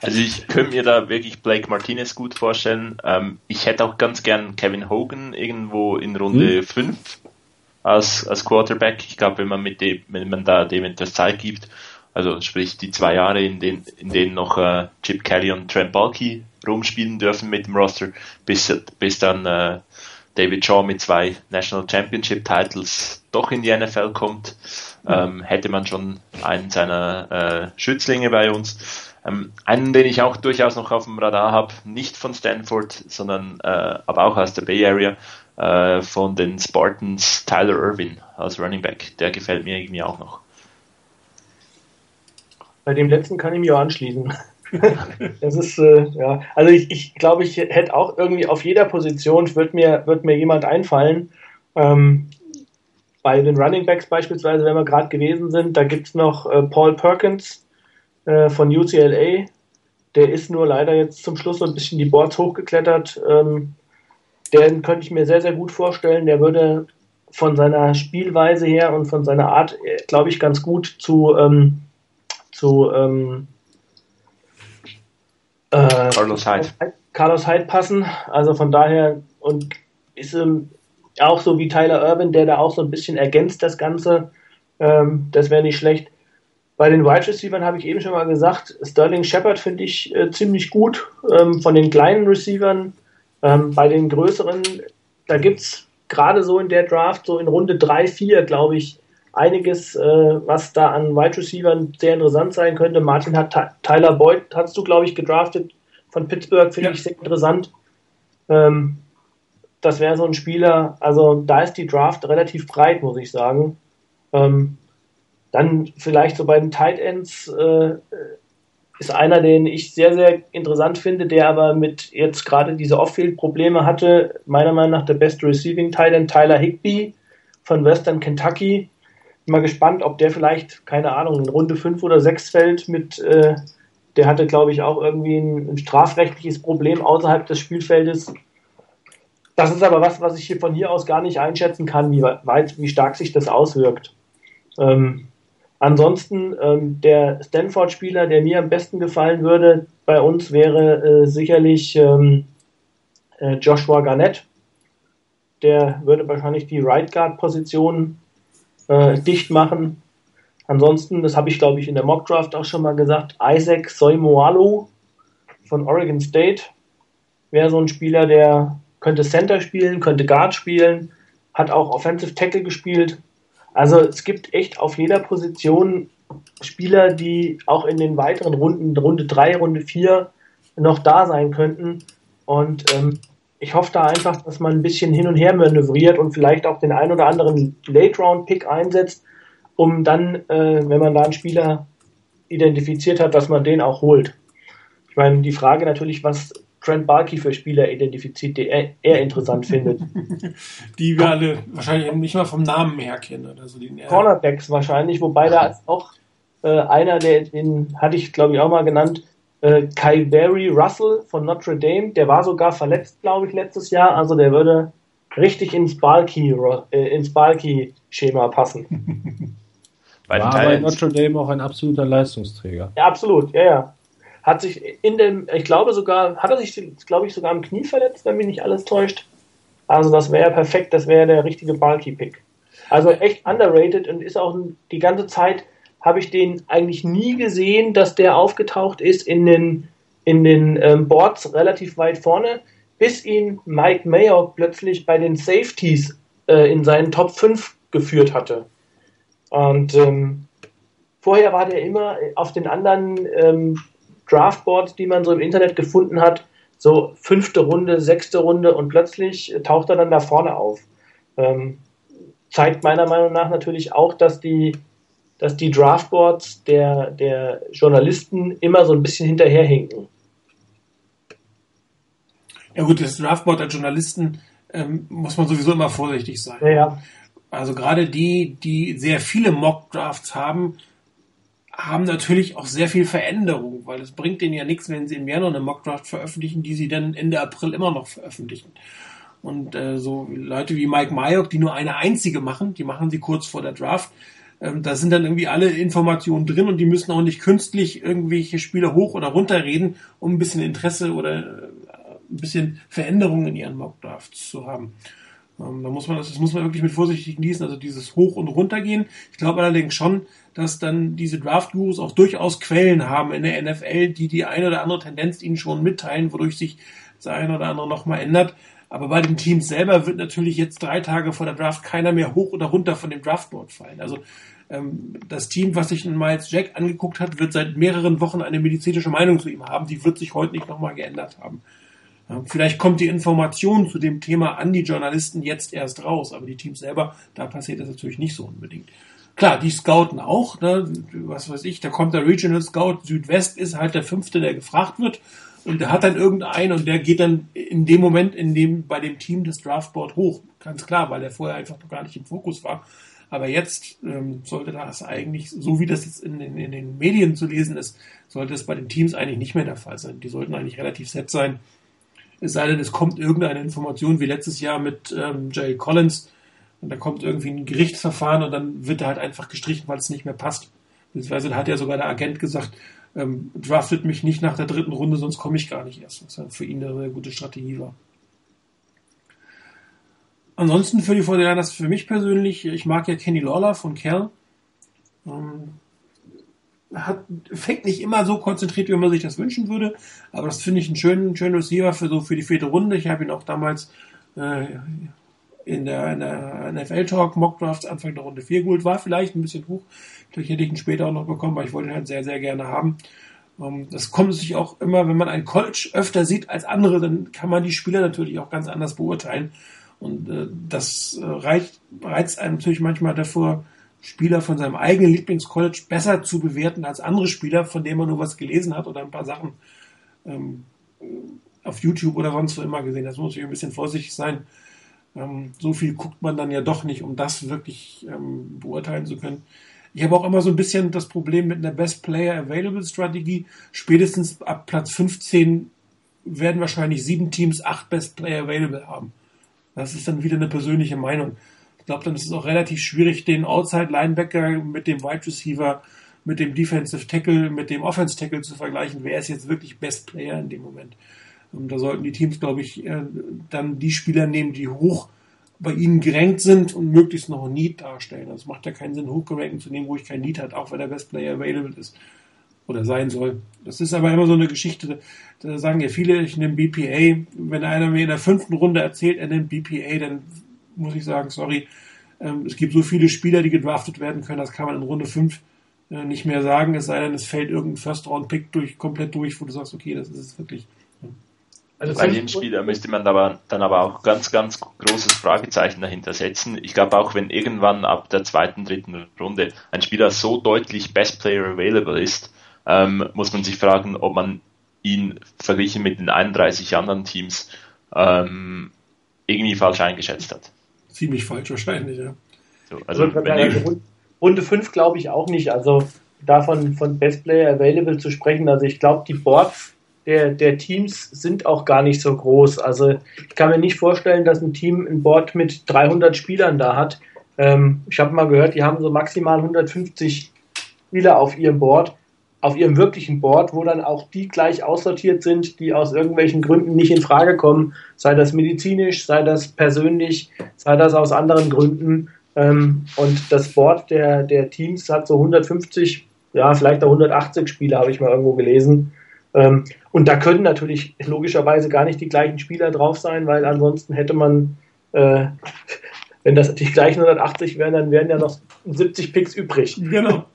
S4: Also ich könnte mir da wirklich Blake Martinez gut vorstellen. Ähm, ich hätte auch ganz gern Kevin Hogan irgendwo in Runde 5 hm. als, als Quarterback. Ich glaube, wenn man mit dem, wenn man da dem etwas Zeit gibt, also sprich die zwei Jahre, in denen, in denen noch äh, Chip Kelly und Trent Balky rumspielen dürfen mit dem Roster, bis, bis dann äh, David Shaw mit zwei National Championship Titles doch in die NFL kommt, ähm, hätte man schon einen seiner äh, Schützlinge bei uns. Ähm, einen, den ich auch durchaus noch auf dem Radar habe, nicht von Stanford, sondern äh, aber auch aus der Bay Area, äh, von den Spartans, Tyler Irvin als Running Back. Der gefällt mir irgendwie auch noch.
S5: Bei dem letzten kann ich mich auch anschließen. das ist, äh, ja, also ich, ich glaube, ich hätte auch irgendwie auf jeder Position, wird mir, wird mir jemand einfallen. Ähm, bei den Running Backs beispielsweise, wenn wir gerade gewesen sind, da gibt es noch äh, Paul Perkins äh, von UCLA. Der ist nur leider jetzt zum Schluss so ein bisschen die Boards hochgeklettert. Ähm, den könnte ich mir sehr, sehr gut vorstellen. Der würde von seiner Spielweise her und von seiner Art, äh, glaube ich, ganz gut zu, ähm, zu ähm, äh, Carlos Hyde. Carlos Hyde passen. Also von daher und ist ähm, auch so wie Tyler Urban, der da auch so ein bisschen ergänzt das Ganze. Ähm, das wäre nicht schlecht. Bei den Wide Receivers habe ich eben schon mal gesagt, Sterling Shepard finde ich äh, ziemlich gut. Ähm, von den kleinen Receivern, ähm, bei den größeren, da gibt es gerade so in der Draft, so in Runde 3, 4, glaube ich, einiges, äh, was da an Wide Receivers sehr interessant sein könnte. Martin hat Tyler Boyd, hast du, glaube ich, gedraftet von Pittsburgh, finde ja. ich sehr interessant. Ähm, das wäre so ein Spieler, also da ist die Draft relativ breit, muss ich sagen. Ähm, dann vielleicht so bei den Tight Ends äh, ist einer, den ich sehr, sehr interessant finde, der aber mit jetzt gerade diese Off-Field-Probleme hatte. Meiner Meinung nach der beste Receiving Tight End, Tyler Higby von Western Kentucky. Mal gespannt, ob der vielleicht, keine Ahnung, in Runde 5 oder 6 fällt mit, äh, der hatte, glaube ich, auch irgendwie ein, ein strafrechtliches Problem außerhalb des Spielfeldes. Das ist aber was, was ich hier von hier aus gar nicht einschätzen kann, wie weit, wie stark sich das auswirkt. Ähm, Ansonsten ähm, der Stanford-Spieler, der mir am besten gefallen würde bei uns, wäre äh, sicherlich ähm, äh, Joshua Garnett. Der würde wahrscheinlich die Right Guard-Position äh, dicht machen. Ansonsten, das habe ich glaube ich in der Mock Draft auch schon mal gesagt, Isaac Soimoalu von Oregon State wäre so ein Spieler, der könnte Center spielen, könnte Guard spielen, hat auch Offensive Tackle gespielt, also es gibt echt auf jeder Position Spieler, die auch in den weiteren Runden, Runde 3, Runde 4, noch da sein könnten. Und ähm, ich hoffe da einfach, dass man ein bisschen hin und her manövriert und vielleicht auch den ein oder anderen Late-Round-Pick einsetzt, um dann, äh, wenn man da einen Spieler identifiziert hat, dass man den auch holt. Ich meine, die Frage natürlich, was Trent Barkey für Spieler identifiziert, die er, er interessant findet.
S1: Die wir alle wahrscheinlich nicht mal vom Namen her kennen. Also
S5: den Cornerbacks wahrscheinlich, wobei da auch äh, einer, der, den hatte ich glaube ich auch mal genannt, äh, Kai Barry Russell von Notre Dame, der war sogar verletzt, glaube ich, letztes Jahr, also der würde richtig ins Balky, äh, ins Balky-Schema passen.
S2: Bei war bei Notre Dame auch ein absoluter Leistungsträger.
S5: Ja, absolut, ja, ja hat sich in dem, ich glaube sogar, hat er sich, glaube ich, sogar am Knie verletzt, wenn mich nicht alles täuscht. Also das wäre perfekt, das wäre der richtige Bulky-Pick. Also echt underrated und ist auch die ganze Zeit habe ich den eigentlich nie gesehen, dass der aufgetaucht ist in den, in den ähm, Boards relativ weit vorne, bis ihn Mike Mayock plötzlich bei den Safeties äh, in seinen Top 5 geführt hatte. Und ähm, vorher war der immer auf den anderen ähm, Draftboards, die man so im Internet gefunden hat, so fünfte Runde, sechste Runde und plötzlich taucht er dann da vorne auf. Ähm, zeigt meiner Meinung nach natürlich auch, dass die, dass die Draftboards der, der Journalisten immer so ein bisschen hinterherhinken.
S1: Ja gut, das Draftboard der Journalisten ähm, muss man sowieso immer vorsichtig sein.
S5: Ja, ja.
S1: Also gerade die, die sehr viele Mock-Drafts haben, haben natürlich auch sehr viel Veränderung, weil es bringt denen ja nichts, wenn sie im Januar eine Mockdraft veröffentlichen, die sie dann Ende April immer noch veröffentlichen. Und äh, so Leute wie Mike Mayock, die nur eine einzige machen, die machen sie kurz vor der Draft. Ähm, da sind dann irgendwie alle Informationen drin und die müssen auch nicht künstlich irgendwelche Spieler hoch oder runter reden, um ein bisschen Interesse oder äh, ein bisschen Veränderungen in ihren Mockdrafts zu haben. Ähm, da muss man das, das muss man wirklich mit Vorsicht genießen, also dieses Hoch- und Runtergehen. Ich glaube allerdings schon, dass dann diese Draft-Gurus auch durchaus Quellen haben in der NFL, die die eine oder andere Tendenz ihnen schon mitteilen, wodurch sich das eine oder andere nochmal ändert. Aber bei den Teams selber wird natürlich jetzt drei Tage vor der Draft keiner mehr hoch oder runter von dem Draftboard fallen. Also das Team, was sich in Miles Jack angeguckt hat, wird seit mehreren Wochen eine medizinische Meinung zu ihm haben. Die wird sich heute nicht nochmal geändert haben. Vielleicht kommt die Information zu dem Thema an die Journalisten jetzt erst raus, aber die Teams selber, da passiert das natürlich nicht so unbedingt. Klar, die scouten auch, ne, was weiß ich, da kommt der Regional Scout Südwest, ist halt der fünfte, der gefragt wird und der hat dann irgendeinen und der geht dann in dem Moment in dem, bei dem Team das Draftboard hoch. Ganz klar, weil der vorher einfach noch gar nicht im Fokus war. Aber jetzt ähm, sollte das eigentlich, so wie das jetzt in, in, in den Medien zu lesen ist, sollte es bei den Teams eigentlich nicht mehr der Fall sein. Die sollten eigentlich relativ set sein es sei denn, es kommt irgendeine Information wie letztes Jahr mit ähm, Jay Collins und da kommt irgendwie ein Gerichtsverfahren und dann wird er halt einfach gestrichen, weil es nicht mehr passt. Beziehungsweise hat ja sogar der Agent gesagt, ähm, draftet mich nicht nach der dritten Runde, sonst komme ich gar nicht erst. Was für ihn eine sehr gute Strategie war. Ansonsten für die 49ers, für mich persönlich, ich mag ja Kenny Lawler von Cal. Ähm, hat, fängt nicht immer so konzentriert, wie man sich das wünschen würde, aber das finde ich einen schönen, schönen Receiver für so für die vierte Runde. Ich habe ihn auch damals äh, in der, in der NFL Talk Mock Drafts Anfang der Runde 4 geholt, war vielleicht ein bisschen hoch. Vielleicht hätte ich ihn später auch noch bekommen, aber ich wollte ihn halt sehr, sehr gerne haben. Ähm, das kommt sich auch immer, wenn man ein College öfter sieht als andere, dann kann man die Spieler natürlich auch ganz anders beurteilen. Und äh, das äh, reicht, reizt einem natürlich manchmal davor, Spieler von seinem eigenen Lieblingscollege besser zu bewerten als andere Spieler, von denen man nur was gelesen hat oder ein paar Sachen ähm, auf YouTube oder sonst wo immer gesehen. Das muss ich ein bisschen vorsichtig sein. Ähm, so viel guckt man dann ja doch nicht, um das wirklich ähm, beurteilen zu können. Ich habe auch immer so ein bisschen das Problem mit einer Best Player Available Strategie. Spätestens ab Platz 15 werden wahrscheinlich sieben Teams acht Best Player Available haben. Das ist dann wieder eine persönliche Meinung. Ich glaube, dann ist es auch relativ schwierig, den Outside Linebacker mit dem Wide Receiver, mit dem Defensive Tackle, mit dem Offense Tackle zu vergleichen. Wer ist jetzt wirklich Best Player in dem Moment? Und da sollten die Teams, glaube ich, äh, dann die Spieler nehmen, die hoch bei ihnen gerankt sind und möglichst noch ein Need darstellen. Also es macht ja keinen Sinn, hochgerankt zu nehmen, wo ich kein Need hat, auch wenn der Best Player available ist oder sein soll. Das ist aber immer so eine Geschichte, da sagen ja viele, ich nehme BPA. Wenn einer mir in der fünften Runde erzählt, er nimmt BPA, dann muss ich sagen, sorry, ähm, es gibt so viele Spieler, die gedraftet werden können, das kann man in Runde 5 äh, nicht mehr sagen, es sei denn, es fällt irgendein First-Round-Pick durch, komplett durch, wo du sagst, okay, das ist es wirklich.
S4: Also Bei jedem Spieler müsste man aber, dann aber auch ganz, ganz großes Fragezeichen dahinter setzen. Ich glaube auch, wenn irgendwann ab der zweiten, dritten Runde ein Spieler so deutlich Best Player Available ist, ähm, muss man sich fragen, ob man ihn verglichen mit den 31 anderen Teams ähm, irgendwie falsch eingeschätzt hat.
S1: Ziemlich falsch wahrscheinlich, ja.
S5: So, also, also wenn Runde 5 glaube ich auch nicht. Also davon von Best Player Available zu sprechen, also ich glaube, die Boards der, der Teams sind auch gar nicht so groß. Also ich kann mir nicht vorstellen, dass ein Team ein Board mit 300 Spielern da hat. Ähm, ich habe mal gehört, die haben so maximal 150 Spieler auf ihrem Board auf ihrem wirklichen Board, wo dann auch die gleich aussortiert sind, die aus irgendwelchen Gründen nicht in Frage kommen, sei das medizinisch, sei das persönlich, sei das aus anderen Gründen. Ähm, und das Board der, der Teams hat so 150, ja, vielleicht auch 180 Spieler, habe ich mal irgendwo gelesen. Ähm, und da können natürlich logischerweise gar nicht die gleichen Spieler drauf sein, weil ansonsten hätte man, äh, wenn das die gleichen 180 wären, dann wären ja noch 70 Picks übrig.
S1: Genau.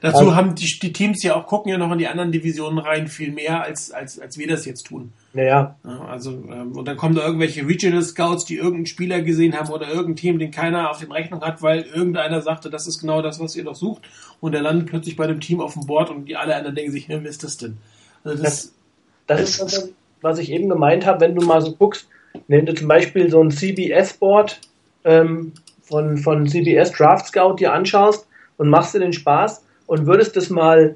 S1: Dazu also, haben die, die, Teams ja auch, gucken ja noch in die anderen Divisionen rein, viel mehr, als, als, als wir das jetzt tun.
S5: Naja.
S1: Ja, also, ähm, und dann kommen da irgendwelche Regional Scouts, die irgendeinen Spieler gesehen haben oder irgendein Team, den keiner auf den Rechnung hat, weil irgendeiner sagte, das ist genau das, was ihr doch sucht. Und der landet plötzlich bei dem Team auf dem Board und die alle anderen denken sich, wer ist das denn?
S5: Also das, das, das ist das, was ich eben gemeint habe, wenn du mal so guckst, nimm dir zum Beispiel so ein CBS-Board ähm, von, von CBS Draft Scout dir anschaust und machst dir den Spaß und würdest das mal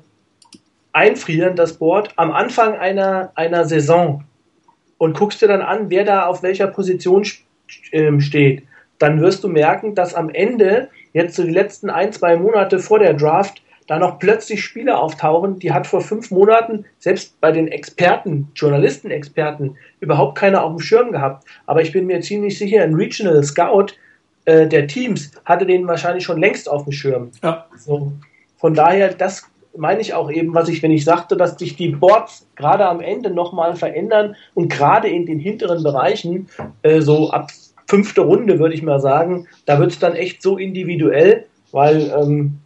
S5: einfrieren, das Board, am Anfang einer, einer Saison und guckst dir dann an, wer da auf welcher Position ähm, steht, dann wirst du merken, dass am Ende, jetzt so die letzten ein, zwei Monate vor der Draft, da noch plötzlich Spieler auftauchen, die hat vor fünf Monaten selbst bei den Experten, Journalisten-Experten, überhaupt keiner auf dem Schirm gehabt. Aber ich bin mir ziemlich sicher, ein Regional Scout äh, der Teams hatte den wahrscheinlich schon längst auf dem Schirm. Ja. So. Von daher, das meine ich auch eben, was ich, wenn ich sagte, dass sich die Boards gerade am Ende nochmal verändern und gerade in den hinteren Bereichen, äh, so ab fünfte Runde würde ich mal sagen, da wird es dann echt so individuell, weil ähm,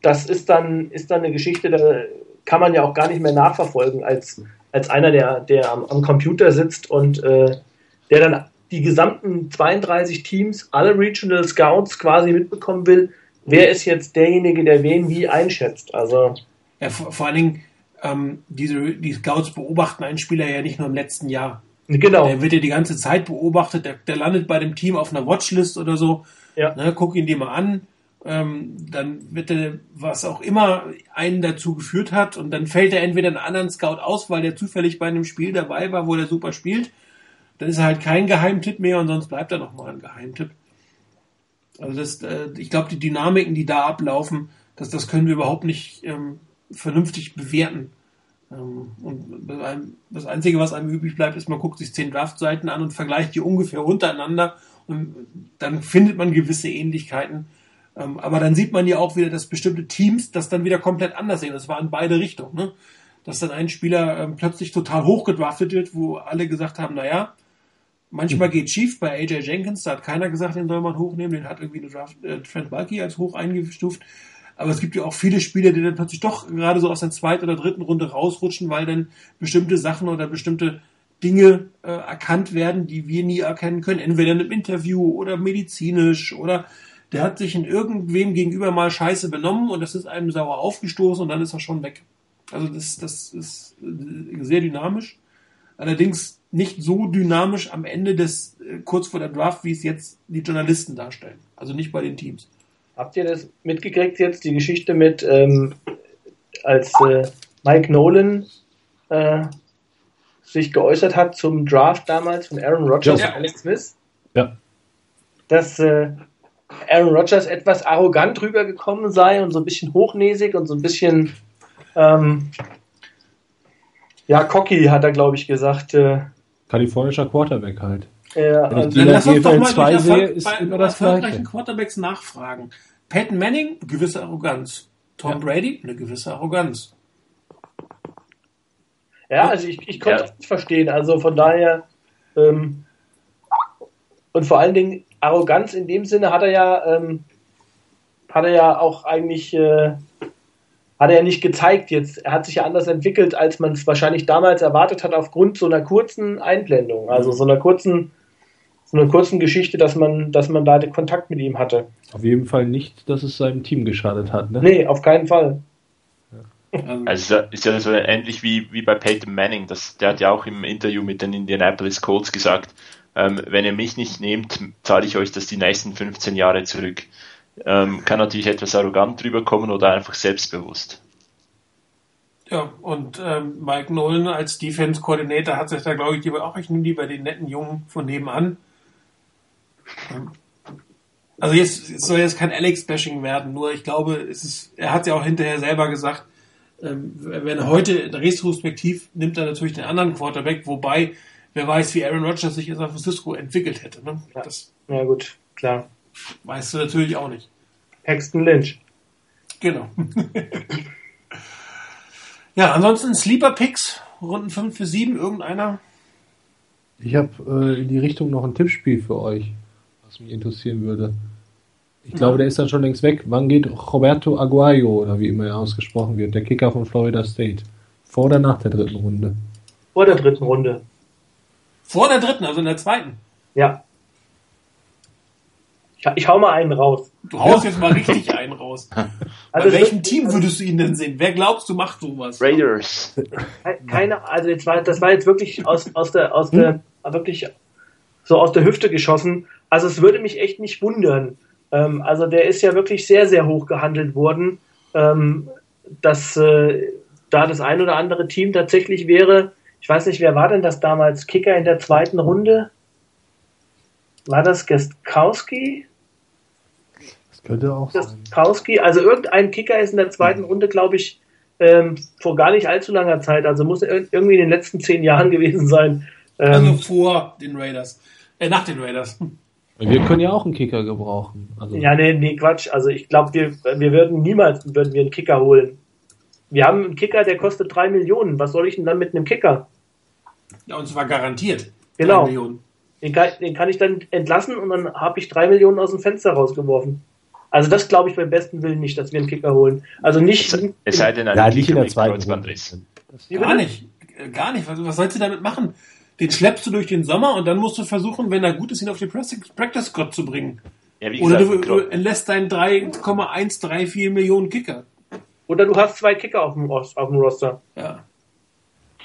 S5: das ist dann, ist dann eine Geschichte, da kann man ja auch gar nicht mehr nachverfolgen als, als einer, der, der am, am Computer sitzt und äh, der dann die gesamten 32 Teams, alle Regional Scouts quasi mitbekommen will, wer ist jetzt derjenige, der wen wie einschätzt. Also
S1: ja, vor, vor allen Dingen, ähm, diese, die Scouts beobachten einen Spieler ja nicht nur im letzten Jahr.
S5: Genau.
S1: Der wird ja die ganze Zeit beobachtet, der, der landet bei dem Team auf einer Watchlist oder so. Ja. Ne, guck ihn dir mal an. Ähm, dann wird er, was auch immer einen dazu geführt hat, und dann fällt er entweder einen anderen Scout aus, weil der zufällig bei einem Spiel dabei war, wo der super spielt. Dann ist er halt kein Geheimtipp mehr und sonst bleibt er noch mal ein Geheimtipp. Also das, äh, ich glaube, die Dynamiken, die da ablaufen, das, das können wir überhaupt nicht ähm, vernünftig bewerten. Ähm, und das Einzige, was einem übrig bleibt, ist, man guckt sich zehn Draftseiten an und vergleicht die ungefähr untereinander und dann findet man gewisse Ähnlichkeiten. Ähm, aber dann sieht man ja auch wieder, dass bestimmte Teams das dann wieder komplett anders sehen. Das war in beide Richtungen. Ne? Dass dann ein Spieler ähm, plötzlich total hochgedraftet wird, wo alle gesagt haben, naja, manchmal geht schief. Bei AJ Jenkins, da hat keiner gesagt, den soll man hochnehmen. Den hat irgendwie Draft, äh, Trent Bulky als hoch eingestuft. Aber es gibt ja auch viele Spieler, die dann plötzlich doch gerade so aus der zweiten oder dritten Runde rausrutschen, weil dann bestimmte Sachen oder bestimmte Dinge äh, erkannt werden, die wir nie erkennen können. Entweder in einem Interview oder medizinisch oder der hat sich in irgendwem gegenüber mal scheiße benommen und das ist einem sauer aufgestoßen und dann ist er schon weg. Also das, das ist äh, sehr dynamisch. Allerdings nicht so dynamisch am Ende des, äh, kurz vor der Draft, wie es jetzt die Journalisten darstellen. Also nicht bei den Teams.
S5: Habt ihr das mitgekriegt jetzt, die Geschichte mit, ähm, als äh, Mike Nolan äh, sich geäußert hat zum Draft damals von Aaron Rodgers ja. und Alex Smith?
S2: Ja.
S5: Dass äh, Aaron Rodgers etwas arrogant rübergekommen sei und so ein bisschen hochnäsig und so ein bisschen ähm, ja, cocky, hat er, glaube ich, gesagt. Äh,
S2: Kalifornischer Quarterback halt.
S5: Ja,
S1: Wenn ich die lass uns doch mal 2 sehe, ist bei, immer das Gleiche. Quarterbacks nachfragen. Peyton Manning, gewisse Arroganz. Tom ja. Brady, eine gewisse Arroganz.
S5: Ja, also ich, ich konnte ja. das nicht verstehen. Also von daher ähm, und vor allen Dingen Arroganz in dem Sinne hat er ja ähm, hat er ja auch eigentlich äh, hat er ja nicht gezeigt jetzt. Er hat sich ja anders entwickelt, als man es wahrscheinlich damals erwartet hat, aufgrund so einer kurzen Einblendung, also so einer kurzen so einer kurzen Geschichte, dass man, dass man da den Kontakt mit ihm hatte.
S2: Auf jeden Fall nicht, dass es seinem Team geschadet hat, ne?
S5: Nee, auf keinen Fall.
S4: Also ist ja so ähnlich wie, wie bei Peyton Manning. Das, der hat ja auch im Interview mit den Indianapolis Colts gesagt, ähm, wenn ihr mich nicht nehmt, zahle ich euch das die nächsten 15 Jahre zurück. Ähm, kann natürlich etwas arrogant drüber kommen oder einfach selbstbewusst.
S1: Ja, und ähm, Mike Nolan als Defense Coordinator hat sich da, glaube ich, lieber auch, ich nehme lieber den netten Jungen von nebenan. Ähm, also jetzt es soll jetzt kein Alex-Bashing werden, nur ich glaube, es ist, er hat ja auch hinterher selber gesagt, ähm, wenn er heute retrospektiv nimmt er natürlich den anderen Quarterback, wobei wer weiß, wie Aaron Rodgers sich in San Francisco entwickelt hätte. Ne?
S5: Ja. Das ja gut, klar.
S1: Weißt du natürlich auch nicht.
S5: Paxton Lynch.
S1: Genau. ja, ansonsten Sleeper Picks, Runden 5 für 7, irgendeiner?
S2: Ich habe äh, in die Richtung noch ein Tippspiel für euch, was mich interessieren würde. Ich ja. glaube, der ist dann schon längst weg. Wann geht Roberto Aguayo, oder wie immer er ausgesprochen wird, der Kicker von Florida State? Vor oder nach der dritten Runde?
S5: Vor der dritten Runde.
S1: Vor der dritten, also in der zweiten?
S5: Ja. Ich, hau mal einen raus.
S1: Du haust jetzt mal richtig einen raus. Also Bei welchem Team würdest du ihn denn sehen? Wer glaubst du macht sowas?
S4: Raiders.
S5: Keine, also jetzt war, das war jetzt wirklich aus, aus der, aus der, hm? wirklich so aus der Hüfte geschossen. Also es würde mich echt nicht wundern. Ähm, also der ist ja wirklich sehr, sehr hoch gehandelt worden, ähm, dass äh, da das ein oder andere Team tatsächlich wäre. Ich weiß nicht, wer war denn das damals? Kicker in der zweiten Runde? War das Gestkowski?
S2: Könnte auch
S5: Gestkowski, also irgendein Kicker ist in der zweiten Runde, glaube ich, ähm, vor gar nicht allzu langer Zeit, also muss irgendwie in den letzten zehn Jahren gewesen sein.
S1: Ähm, also vor den Raiders, äh, nach den Raiders.
S2: Wir können ja auch einen Kicker gebrauchen.
S5: Also. Ja, nee, nee, Quatsch. Also ich glaube, wir, wir würden niemals würden wir einen Kicker holen. Wir haben einen Kicker, der kostet drei Millionen. Was soll ich denn dann mit einem Kicker?
S1: Ja, und zwar garantiert.
S5: Genau. Den kann, den kann ich dann entlassen und dann habe ich drei Millionen aus dem Fenster rausgeworfen. Also das glaube ich beim besten Willen nicht, dass wir einen Kicker holen. Also nicht.
S4: Es, es sei denn,
S2: ja, nicht in der zweiten
S1: Gar nicht. Gar nicht. Was, was sollst du damit machen? Den schleppst du durch den Sommer und dann musst du versuchen, wenn er gut ist, ihn auf die Practice Squad zu bringen. Ja, Oder gesagt, du, du entlässt deinen 3,134 Millionen Kicker.
S5: Oder du hast zwei Kicker auf dem, auf dem Roster.
S1: Ja.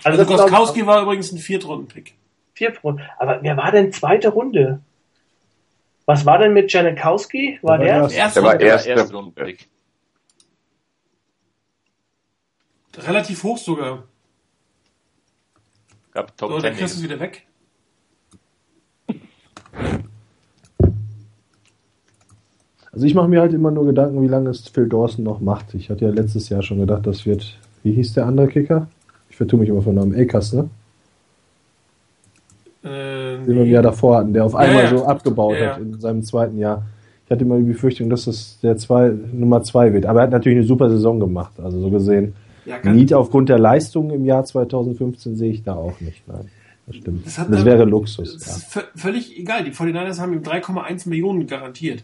S1: Also, also Goskowski war übrigens ein Viertrunden-Pick.
S5: Viertrunden. Aber wer war denn zweite Runde? Was war denn mit Janikowski? War der?
S4: Der, erste der war erste Rundenpick.
S1: Relativ hoch sogar.
S4: Gab Top
S1: so, dann kriegst du es wieder weg.
S2: Also ich mache mir halt immer nur Gedanken, wie lange es Phil Dawson noch macht. Ich hatte ja letztes Jahr schon gedacht, das wird, wie hieß der andere Kicker? Ich vertue mich immer von Namen, Akers, ne? Äh, Den wir im Jahr davor hatten, der auf einmal ja, ja. so abgebaut ja, hat in seinem zweiten Jahr. Ich hatte immer die Befürchtung, dass das der zwei, Nummer zwei wird. Aber er hat natürlich eine super Saison gemacht. Also so gesehen, ja, Need aufgrund der Leistung im Jahr 2015 sehe ich da auch nicht. Nein, das stimmt. Das, das wäre Luxus.
S1: Das ist völlig egal. Die 49ers haben ihm 3,1 Millionen garantiert.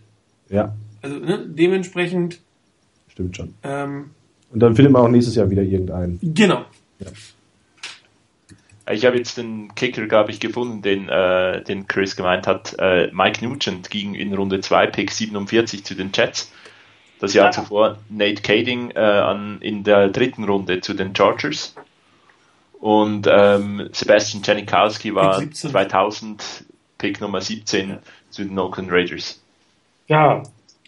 S2: Ja.
S1: Also ne, dementsprechend.
S2: Stimmt schon. Ähm, Und dann findet man auch nächstes Jahr wieder irgendeinen.
S1: Genau. Ja.
S4: Ich habe jetzt den Kicker, glaube ich, gefunden, den, äh, den Chris gemeint hat. Äh, Mike Nugent ging in Runde 2, Pick 47 zu den Jets. Das Jahr ja. zuvor Nate Kading äh, an, in der dritten Runde zu den Chargers. Und ähm, Sebastian Janikowski war 2000 Pick Nummer 17 zu den Oakland Raiders.
S5: Ja,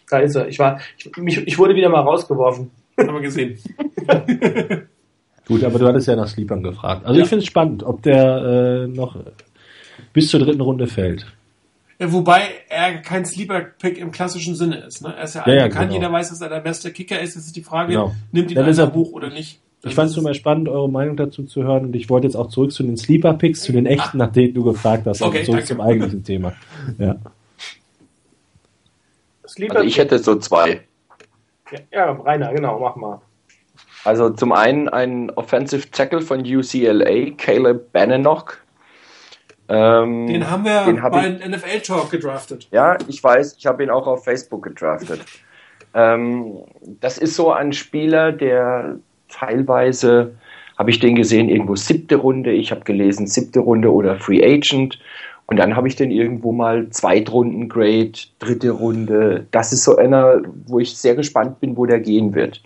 S5: da ist er. Ich, war, ich, mich, ich wurde wieder mal rausgeworfen.
S1: Haben wir gesehen.
S2: Gut, aber du hattest ja nach Sleepern gefragt. Also ja. ich finde es spannend, ob der äh, noch bis zur dritten Runde fällt.
S1: Ja, wobei er kein Sleeper-Pick im klassischen Sinne ist. Ne? Er ist ja, ja, ja genau. jeder weiß, dass er der beste Kicker ist. Das ist die Frage, genau. nimmt ihn einer hoch oder nicht.
S2: Ich fand es nur mal spannend, eure Meinung dazu zu hören und ich wollte jetzt auch zurück zu den Sleeper-Picks, zu den echten, ah. nach denen du gefragt hast, also okay, zurück danke. zum eigentlichen Thema. Ja.
S3: Also ich hätte so zwei.
S5: Ja, ja, Rainer, genau, mach mal.
S3: Also zum einen ein Offensive Tackle von UCLA, Caleb Bannock.
S1: Ähm, den haben wir den hab bei NFL Talk gedraftet.
S3: Ja, ich weiß, ich habe ihn auch auf Facebook gedraftet. ähm, das ist so ein Spieler, der teilweise, habe ich den gesehen, irgendwo siebte Runde, ich habe gelesen siebte Runde oder Free Agent. Und dann habe ich den irgendwo mal Zweitrunden-Grade, dritte Runde. Das ist so einer, wo ich sehr gespannt bin, wo der gehen wird.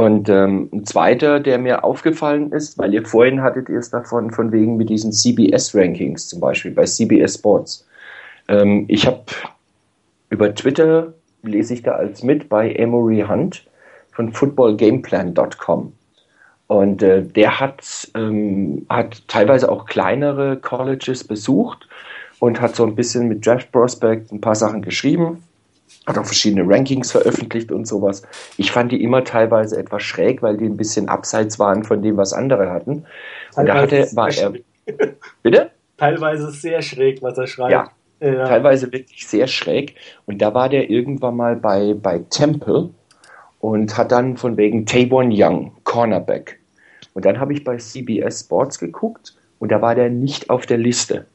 S3: Und ähm, ein zweiter, der mir aufgefallen ist, weil ihr vorhin hattet ihr es davon, von wegen mit diesen CBS-Rankings zum Beispiel, bei CBS Sports. Ähm, ich habe über Twitter, lese ich da als mit, bei Emory Hunt von footballgameplan.com. Und äh, der hat, ähm, hat teilweise auch kleinere Colleges besucht und hat so ein bisschen mit Draft Prospect ein paar Sachen geschrieben hat auch verschiedene Rankings veröffentlicht und sowas. Ich fand die immer teilweise etwas schräg, weil die ein bisschen abseits waren von dem, was andere hatten. Und da hatte, war er.
S5: Bitte? Teilweise sehr schräg, was er schreibt.
S3: Ja, ja, teilweise wirklich sehr schräg. Und da war der irgendwann mal bei, bei Temple und hat dann von wegen Tavon Young, Cornerback. Und dann habe ich bei CBS Sports geguckt und da war der nicht auf der Liste.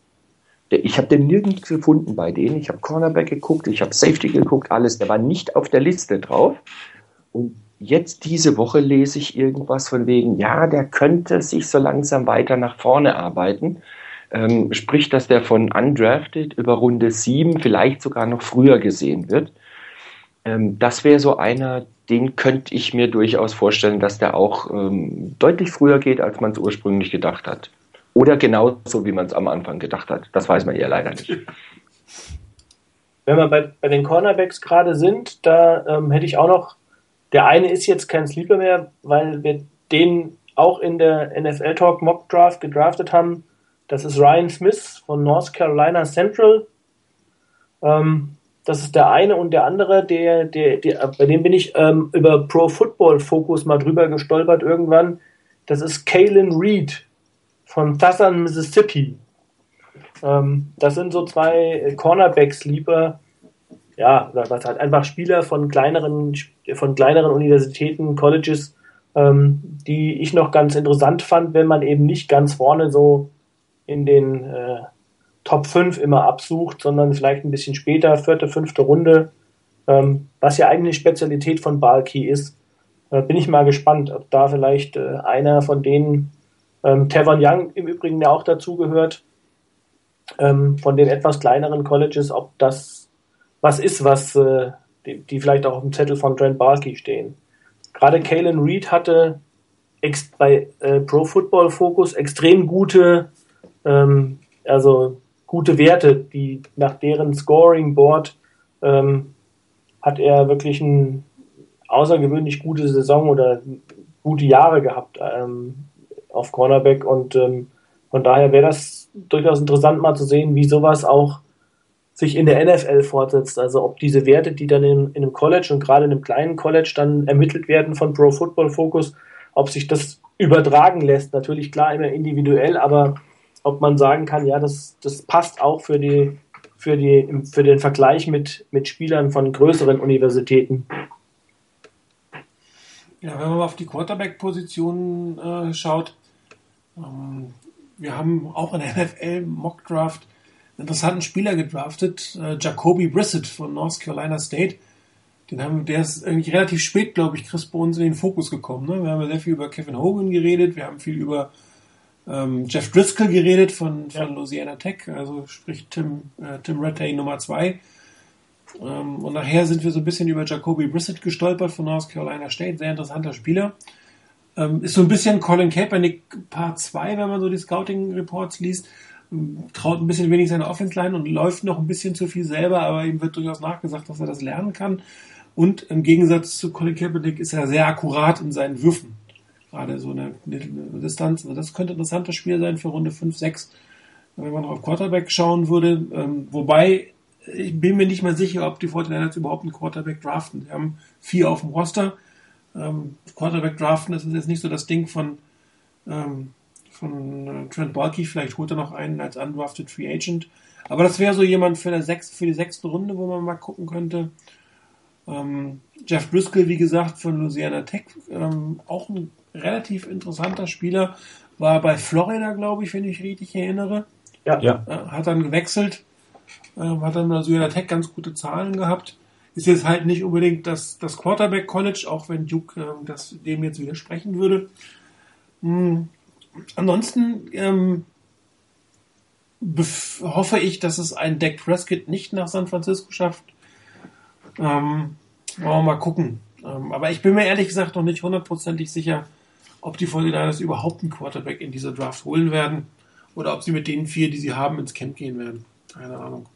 S3: Ich habe den nirgends gefunden bei denen. Ich habe Cornerback geguckt, ich habe Safety geguckt, alles. Der war nicht auf der Liste drauf. Und jetzt diese Woche lese ich irgendwas von wegen, ja, der könnte sich so langsam weiter nach vorne arbeiten. Ähm, sprich, dass der von undrafted über Runde 7 vielleicht sogar noch früher gesehen wird. Ähm, das wäre so einer, den könnte ich mir durchaus vorstellen, dass der auch ähm, deutlich früher geht, als man es ursprünglich gedacht hat. Oder genauso, wie man es am Anfang gedacht hat. Das weiß man ja leider nicht.
S5: Wenn wir bei, bei den Cornerbacks gerade sind, da ähm, hätte ich auch noch, der eine ist jetzt kein Sleeper mehr, weil wir den auch in der NFL Talk Mock Draft gedraftet haben. Das ist Ryan Smith von North Carolina Central. Ähm, das ist der eine und der andere, der, der, der bei dem bin ich ähm, über Pro Football Focus mal drüber gestolpert irgendwann. Das ist Kalen Reed von Southern Mississippi. Ähm, das sind so zwei Cornerbacks-Lieber, ja, was halt einfach Spieler von kleineren, von kleineren Universitäten, Colleges, ähm, die ich noch ganz interessant fand, wenn man eben nicht ganz vorne so in den äh, Top 5 immer absucht, sondern vielleicht ein bisschen später, vierte, fünfte Runde, ähm, was ja eigentlich Spezialität von Balki ist. Äh, bin ich mal gespannt, ob da vielleicht äh, einer von denen ähm, Tevon Young im Übrigen ja auch dazugehört, ähm, von den etwas kleineren Colleges, ob das was ist, was äh, die, die, vielleicht auch auf dem Zettel von Trent Balky stehen. Gerade Kalen Reed hatte bei äh, Pro Football Focus extrem gute, ähm, also gute Werte, die nach deren Scoring Board ähm, hat er wirklich eine außergewöhnlich gute Saison oder gute Jahre gehabt. Ähm, auf Cornerback und ähm, von daher wäre das durchaus interessant mal zu sehen, wie sowas auch sich in der NFL fortsetzt. Also ob diese Werte, die dann in, in einem College und gerade in einem kleinen College dann ermittelt werden von Pro Football Focus, ob sich das übertragen lässt. Natürlich klar immer individuell, aber ob man sagen kann, ja, das, das passt auch für die für, die, für den Vergleich mit, mit Spielern von größeren Universitäten.
S1: Ja, wenn man mal auf die Quarterback-Position äh, schaut, wir haben auch in der NFL Mock Draft einen interessanten Spieler gedraftet, äh, Jacoby Brissett von North Carolina State. Den haben, der ist irgendwie relativ spät, glaube ich, Chris, bei uns in den Fokus gekommen. Ne? Wir haben sehr viel über Kevin Hogan geredet, wir haben viel über ähm, Jeff Driscoll geredet von, von ja. Louisiana Tech, also sprich Tim, äh, Tim Rattay Nummer 2. Ähm, und nachher sind wir so ein bisschen über Jacoby Brissett gestolpert von North Carolina State, sehr interessanter Spieler. Ähm, ist so ein bisschen Colin Kaepernick Part 2, wenn man so die Scouting-Reports liest. Ähm, traut ein bisschen wenig seine Offense-Line und läuft noch ein bisschen zu viel selber, aber ihm wird durchaus nachgesagt, dass er das lernen kann. Und im Gegensatz zu Colin Kaepernick ist er sehr akkurat in seinen Würfen gerade so eine, Distanz. Also das könnte ein interessantes Spiel sein für Runde 5, 6, wenn man noch auf Quarterback schauen würde. Ähm, wobei, ich bin mir nicht mal sicher, ob die 49ers überhaupt einen Quarterback draften. Sie haben vier auf dem Roster. Ähm, Quarterback draften, das ist jetzt nicht so das Ding von, ähm, von äh, Trent Balky. Vielleicht holt er noch einen als undrafted Free Agent. Aber das wäre so jemand für, der sechs, für die sechste Runde, wo man mal gucken könnte. Ähm, Jeff Driscoll, wie gesagt, von Louisiana Tech, ähm, auch ein relativ interessanter Spieler. War bei Florida, glaube ich, wenn ich richtig erinnere.
S5: Ja. ja.
S1: Äh, hat dann gewechselt, äh, hat dann in der Tech ganz gute Zahlen gehabt. Ist jetzt halt nicht unbedingt das, das Quarterback College, auch wenn Duke äh, das dem jetzt widersprechen würde. Hm. Ansonsten ähm, hoffe ich, dass es ein Dak Prescott nicht nach San Francisco schafft. Ähm, wollen wir mal gucken. Ähm, aber ich bin mir ehrlich gesagt noch nicht hundertprozentig sicher, ob die 49ers überhaupt einen Quarterback in dieser Draft holen werden oder ob sie mit den vier, die sie haben, ins Camp gehen werden. Keine Ahnung.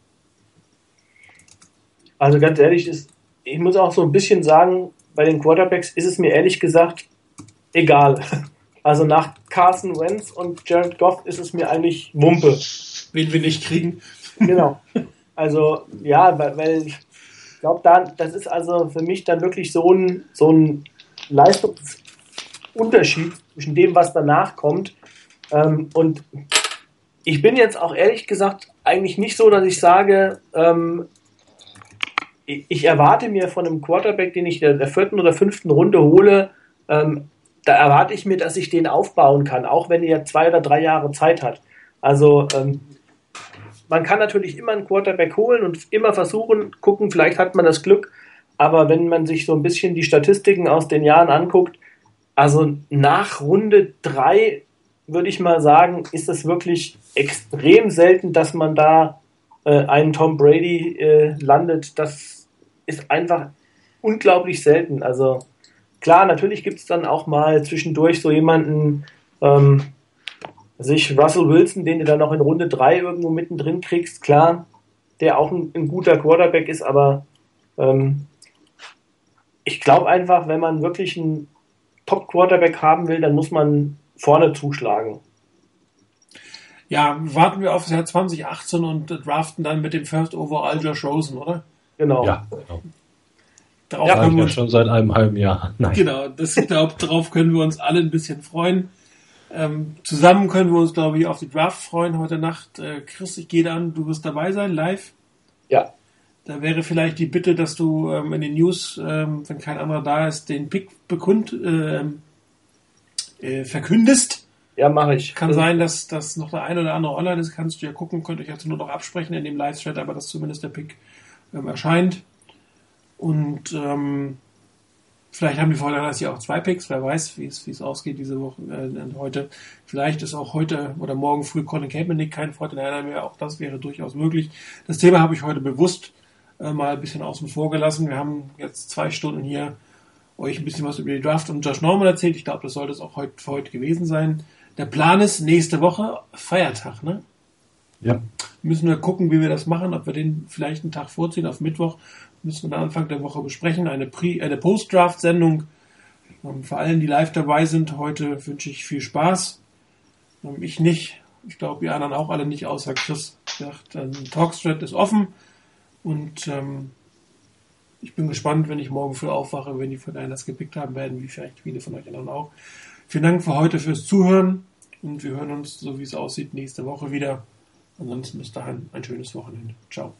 S5: Also ganz ehrlich, ist, ich muss auch so ein bisschen sagen, bei den Quarterbacks ist es mir ehrlich gesagt egal. Also nach Carson Wentz und Jared Goff ist es mir eigentlich Wumpe.
S1: Wen wir nicht kriegen.
S5: Genau. Also ja, weil, weil ich glaube, das ist also für mich dann wirklich so ein, so ein Leistungs Unterschied zwischen dem, was danach kommt. Ähm, und ich bin jetzt auch ehrlich gesagt eigentlich nicht so, dass ich sage, ähm, ich, erwarte mir von einem Quarterback, den ich in der vierten oder fünften Runde hole, ähm, da erwarte ich mir, dass ich den aufbauen kann, auch wenn er zwei oder drei Jahre Zeit hat. Also ähm, man kann natürlich immer einen Quarterback holen und immer versuchen, gucken, vielleicht hat man das Glück, aber wenn man sich so ein bisschen die Statistiken aus den Jahren anguckt, also nach Runde 3 würde ich mal sagen, ist es wirklich extrem selten, dass man da äh, einen Tom Brady äh, landet. Das ist einfach unglaublich selten. Also klar, natürlich gibt es dann auch mal zwischendurch so jemanden, ähm, sich Russell Wilson, den du dann noch in Runde 3 irgendwo mittendrin kriegst, klar, der auch ein, ein guter Quarterback ist, aber ähm, ich glaube einfach, wenn man wirklich einen Top-Quarterback haben will, dann muss man vorne zuschlagen.
S1: Ja, warten wir auf das Jahr 2018 und draften dann mit dem First Overall Josh Rosen, oder?
S2: Genau. Ja, genau.
S1: Darauf ja,
S2: können wir ja schon seit einem halben Jahr.
S1: Nein. Genau, das, glaub, darauf können wir uns alle ein bisschen freuen. Ähm, zusammen können wir uns, glaube ich, auf die Draft freuen heute Nacht. Äh, Chris, ich gehe an, du wirst dabei sein, live.
S5: Ja.
S1: Da wäre vielleicht die Bitte, dass du ähm, in den News, ähm, wenn kein anderer da ist, den Pick bekund, äh, äh, verkündest.
S5: Ja, mache ich.
S1: Kann sein, dass, dass noch der eine oder andere online ist. Kannst du ja gucken, könnt euch also nur noch absprechen in dem Live-Chat, aber dass zumindest der Pick ähm, erscheint. Und ähm, vielleicht haben die Vorteile ja auch zwei Picks, wer weiß, wie es, ausgeht diese Woche äh, heute. Vielleicht ist auch heute oder morgen früh Colin Kaepernick kein Vorteil mehr, auch das wäre durchaus möglich. Das Thema habe ich heute bewusst äh, mal ein bisschen außen vor gelassen. Wir haben jetzt zwei Stunden hier euch ein bisschen was über die Draft und Josh Norman erzählt. Ich glaube, das sollte es auch heute, für heute gewesen sein. Der Plan ist nächste Woche Feiertag, ne?
S2: Ja.
S1: Müssen wir gucken, wie wir das machen, ob wir den vielleicht einen Tag vorziehen auf Mittwoch. Müssen wir dann Anfang der Woche besprechen. Eine, Pre eine Post-Draft-Sendung. Ähm, für allen, die live dabei sind, heute wünsche ich viel Spaß. Ähm, ich nicht. Ich glaube, die anderen auch alle nicht, außer Chris. Sagt, ein Talkstrat ist offen und ähm, ich bin gespannt, wenn ich morgen früh aufwache, wenn die von das gepickt haben werden, wie vielleicht viele von euch anderen auch. Vielen Dank für heute fürs Zuhören und wir hören uns, so wie es aussieht, nächste Woche wieder. Ansonsten bis dahin ein schönes Wochenende. Ciao.